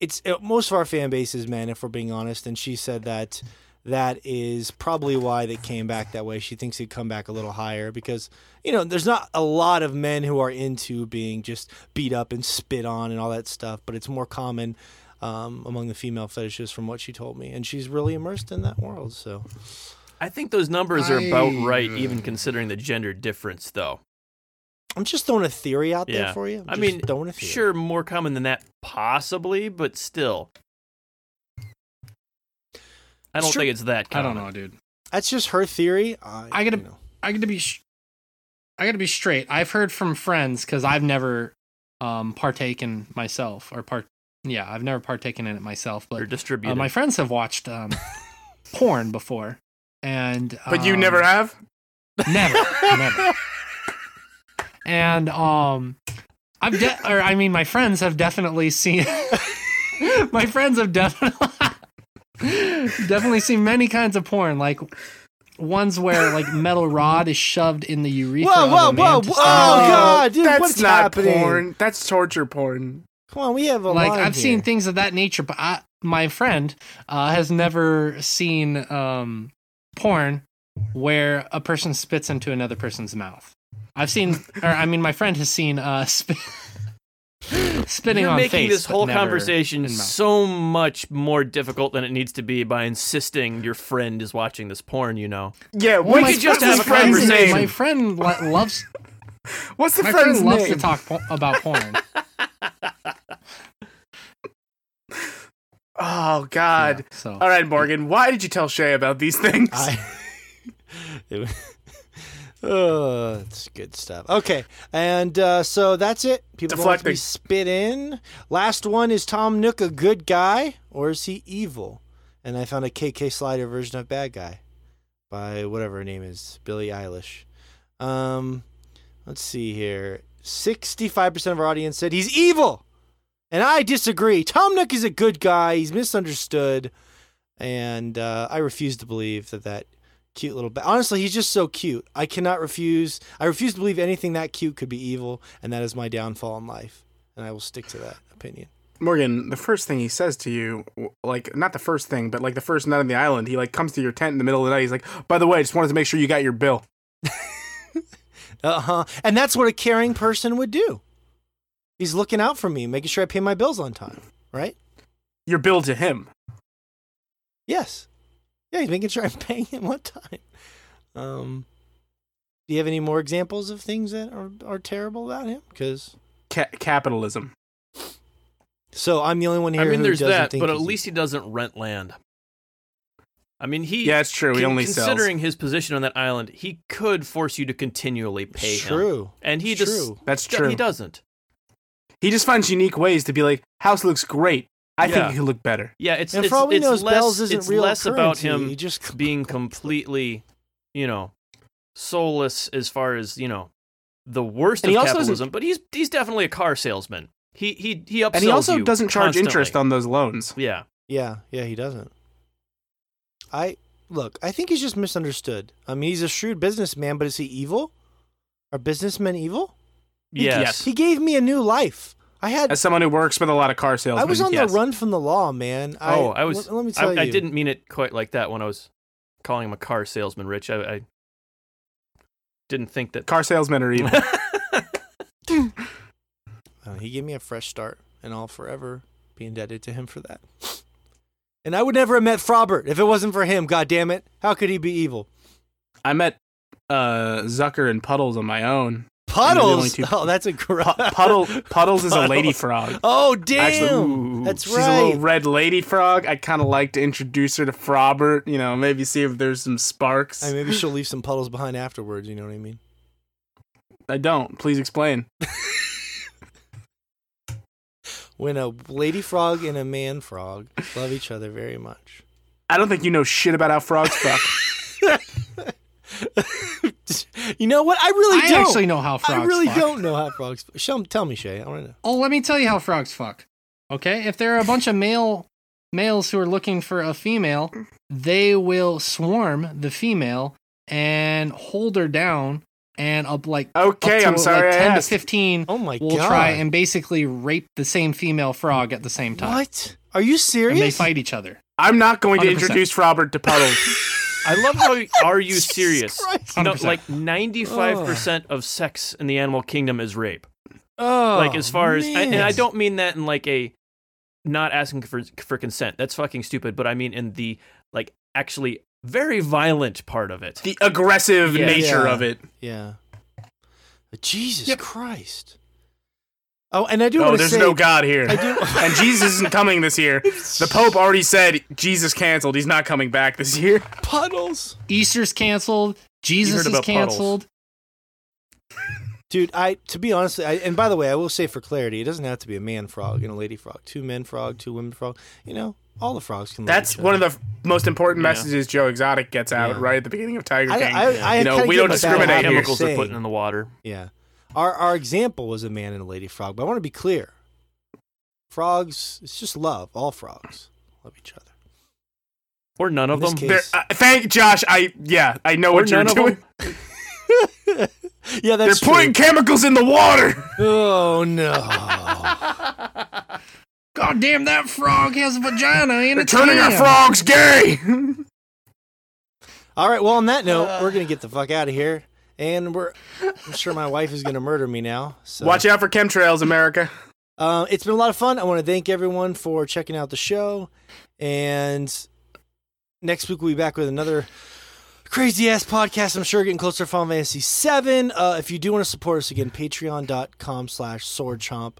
it's uh, most of our fan base is men if we're being honest and she said that that is probably why they came back that way she thinks he'd come back a little higher because you know there's not a lot of men who are into being just beat up and spit on and all that stuff but it's more common um, among the female fetishes from what she told me and she's really immersed in that world so I think those numbers are about I- right, even considering the gender difference, though. i'm just throwing a theory out there for you I'm I just mean, throwing a theory. Sure, more common than that, possibly, but still. I don't Sure. think it's that I don't know, dude. that's just her theory I, I gotta- you know. I got to be, sh- I got to be straight. I've heard from friends because I've never um partaken myself or part. Yeah, I've never partaken in it myself, Or but distributed. uh, my friends have watched um porn before, and but you um, never have? never, never. And um, I've de- or I mean, my friends have definitely seen. my friends have definitely definitely seen many kinds of porn, like ones where like metal rod is shoved in the urethra. Whoa, of whoa, a whoa, to whoa, oh, God, dude, That's what's not happening? porn. That's torture porn. come on we have a like I've seen things of that nature, but I, my friend uh, has never seen um, porn where a person spits into another person's mouth. I've seen, or I mean, my friend has seen uh, spit, spitting You're on making face. this whole conversation so much more difficult than it needs to be by insisting your friend is watching this porn. You know, Yeah, Well, what my could just friend- have a my friend- conversation. My friend lo- loves. What's the My friend's friend loves name? to talk po- about porn. Oh God! Yeah, so All right, Morgan. Why did you tell Shay about these things? I, it was- oh, it's good stuff. Okay, and uh, so that's it. People don't have to be spit in. Last one is Tom Nook a good guy or is he evil? And I found a KK Slider version of bad guy by whatever her name is, Billie Eilish. Um, let's see here. Sixty-five percent of our audience said he's evil, and I disagree. Tom Nook is a good guy. He's misunderstood, and uh, I refuse to believe that that cute little. Ba- Honestly, he's just so cute. I cannot refuse. I refuse to believe anything that cute could be evil, and that is my downfall in life. And I will stick to that opinion. Morgan, the first thing he says to you, like not the first thing, but like the first night on the island, he like comes to your tent in the middle of the night. He's like, "By the way, I just wanted to make sure you got your bill." Uh huh. And that's what a caring person would do. He's looking out for me, making sure I pay my bills on time. Right? Your bill to him. Yes. Yeah, he's making sure I'm paying him on time. Um, do you have any more examples of things that are, are terrible about him? Because Ca- capitalism. so I'm the only one here. I mean, who there's doesn't that, but at least he doesn't rent land. I mean, he Yeah, it's true. He con- only sells. considering his position on that island, he could force you to continually pay It's him. true. and he It's just true. That's d- true. he doesn't. He just finds unique ways to be like, "House looks great. I Yeah. think he could look better." Yeah, it's And it's, for all we it's know, less, Bells isn't it's real less about him He just being completely, you know, soulless as far as you know the worst And of capitalism. But he's he's definitely a car salesman. He he he upsells And he also you doesn't charge constantly. interest on those loans. Yeah, Yeah, yeah, he doesn't. I look. I think he's just misunderstood. I mean, he's a shrewd businessman, but is he evil? Are businessmen evil? yes. yes. He gave me a new life. I had. As someone who works with a lot of car sales. I was on yes. the run from the law, man. I, oh, I was. Let, let me I, tell you. I didn't mean it quite like that when I was calling him a car salesman, Rich. I, I didn't think that. Car salesmen are evil. Uh, he gave me a fresh start, and I'll forever be indebted to him for that. And I would never have met Frobert if it wasn't for him. God damn it! How could he be evil? I met uh, Zucker and Puddles on my own. Puddles. Oh, that's a gr- Pu- Puddle Puddles is a lady frog. Oh damn! Actually, ooh, that's she's right. a little red lady frog. I'd kind of like to introduce her to Frobert. You know, maybe see if there's some sparks. I mean, maybe she'll leave some puddles behind afterwards. You know what I mean? I don't. Please explain. When a lady frog and a man frog love each other very much. I don't think you know shit about how frogs fuck. you know what? I really I don't. actually know how frogs I really fuck. don't know how frogs. Show, tell me, Shay. I want to know. Oh, let me tell you how frogs fuck. Okay, if there are a bunch of male males who are looking for a female, they will swarm the female and hold her down, and up like Okay, up to I'm sorry like I ten to fifteen. Oh my will god! try and basically rape the same female frog at the same time, what? Are you serious? and they fight each other. I'm not going to 100%. introduce Frobert to Puddles. I love how are you serious? Christ. You know, 100%. like ninety-five percent of sex in the animal kingdom is rape. Oh, like as far as, and I don't mean that in like a not asking for for consent. That's fucking stupid. But I mean in the like actually very violent part of it. the aggressive Yeah. nature Yeah. of it. Yeah. Jesus Yep. Christ. Oh, and I do Oh, there's say, no God here. I do. and Jesus isn't coming this year. The Pope already said Jesus canceled. He's not coming back this year. puddles, Easter's canceled. Jesus is about puddles. canceled. dude. I to be honest, I, and by the way, I will say for clarity, it doesn't have to be a man frog and a lady frog. Two men frog, two women frog. You know, all the frogs can. That's each one other. of the f- most important Yeah. messages Joe Exotic gets out Yeah. right at the beginning of Tiger I, King. I, I You know, we don't discriminate habit of here. Chemicals they're saying- putting in the water. Yeah. Our our example was a man and a lady frog, but I want to be clear. Frogs, it's just love. All frogs love each other. Or none of them. case- uh, thank Josh. I yeah, I know what you're none of doing. them. yeah, They're that's putting chemicals in the water. Oh no! God damn, that frog has a vagina and They're it's turning our frogs gay. All right. Well, on that note, Uh. we're gonna get the fuck out of here, and we're. I'm sure my wife is gonna murder me now. So. Watch out for chemtrails, America. Uh, it's been a lot of fun. I want to thank everyone for checking out the show, and next week we'll be back with another crazy ass podcast. I'm sure getting closer to Final Fantasy Seven. Uh, if you do want to support us again, Patreon.com/slash SwordChomp.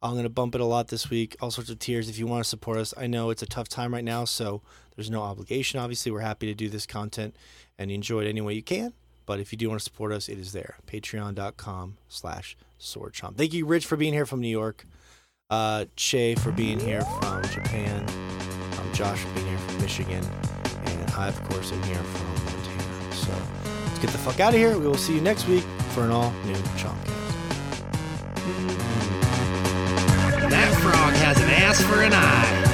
I'm gonna bump it a lot this week. All sorts of tiers. If you want to support us, I know it's a tough time right now, so there's no obligation. Obviously, we're happy to do this content and you enjoy it any way you can. But if you do want to support us, it is there. Patreon.com/slash SwordChomp. Thank you, Rich, for being here from New York uh, Shay for being here from Japan, um, Josh for being here from Michigan, and I, of course, am here from Montana. So let's get the fuck out of here. We will see you next week for an all new Chompcast. That frog has an ass for an eye.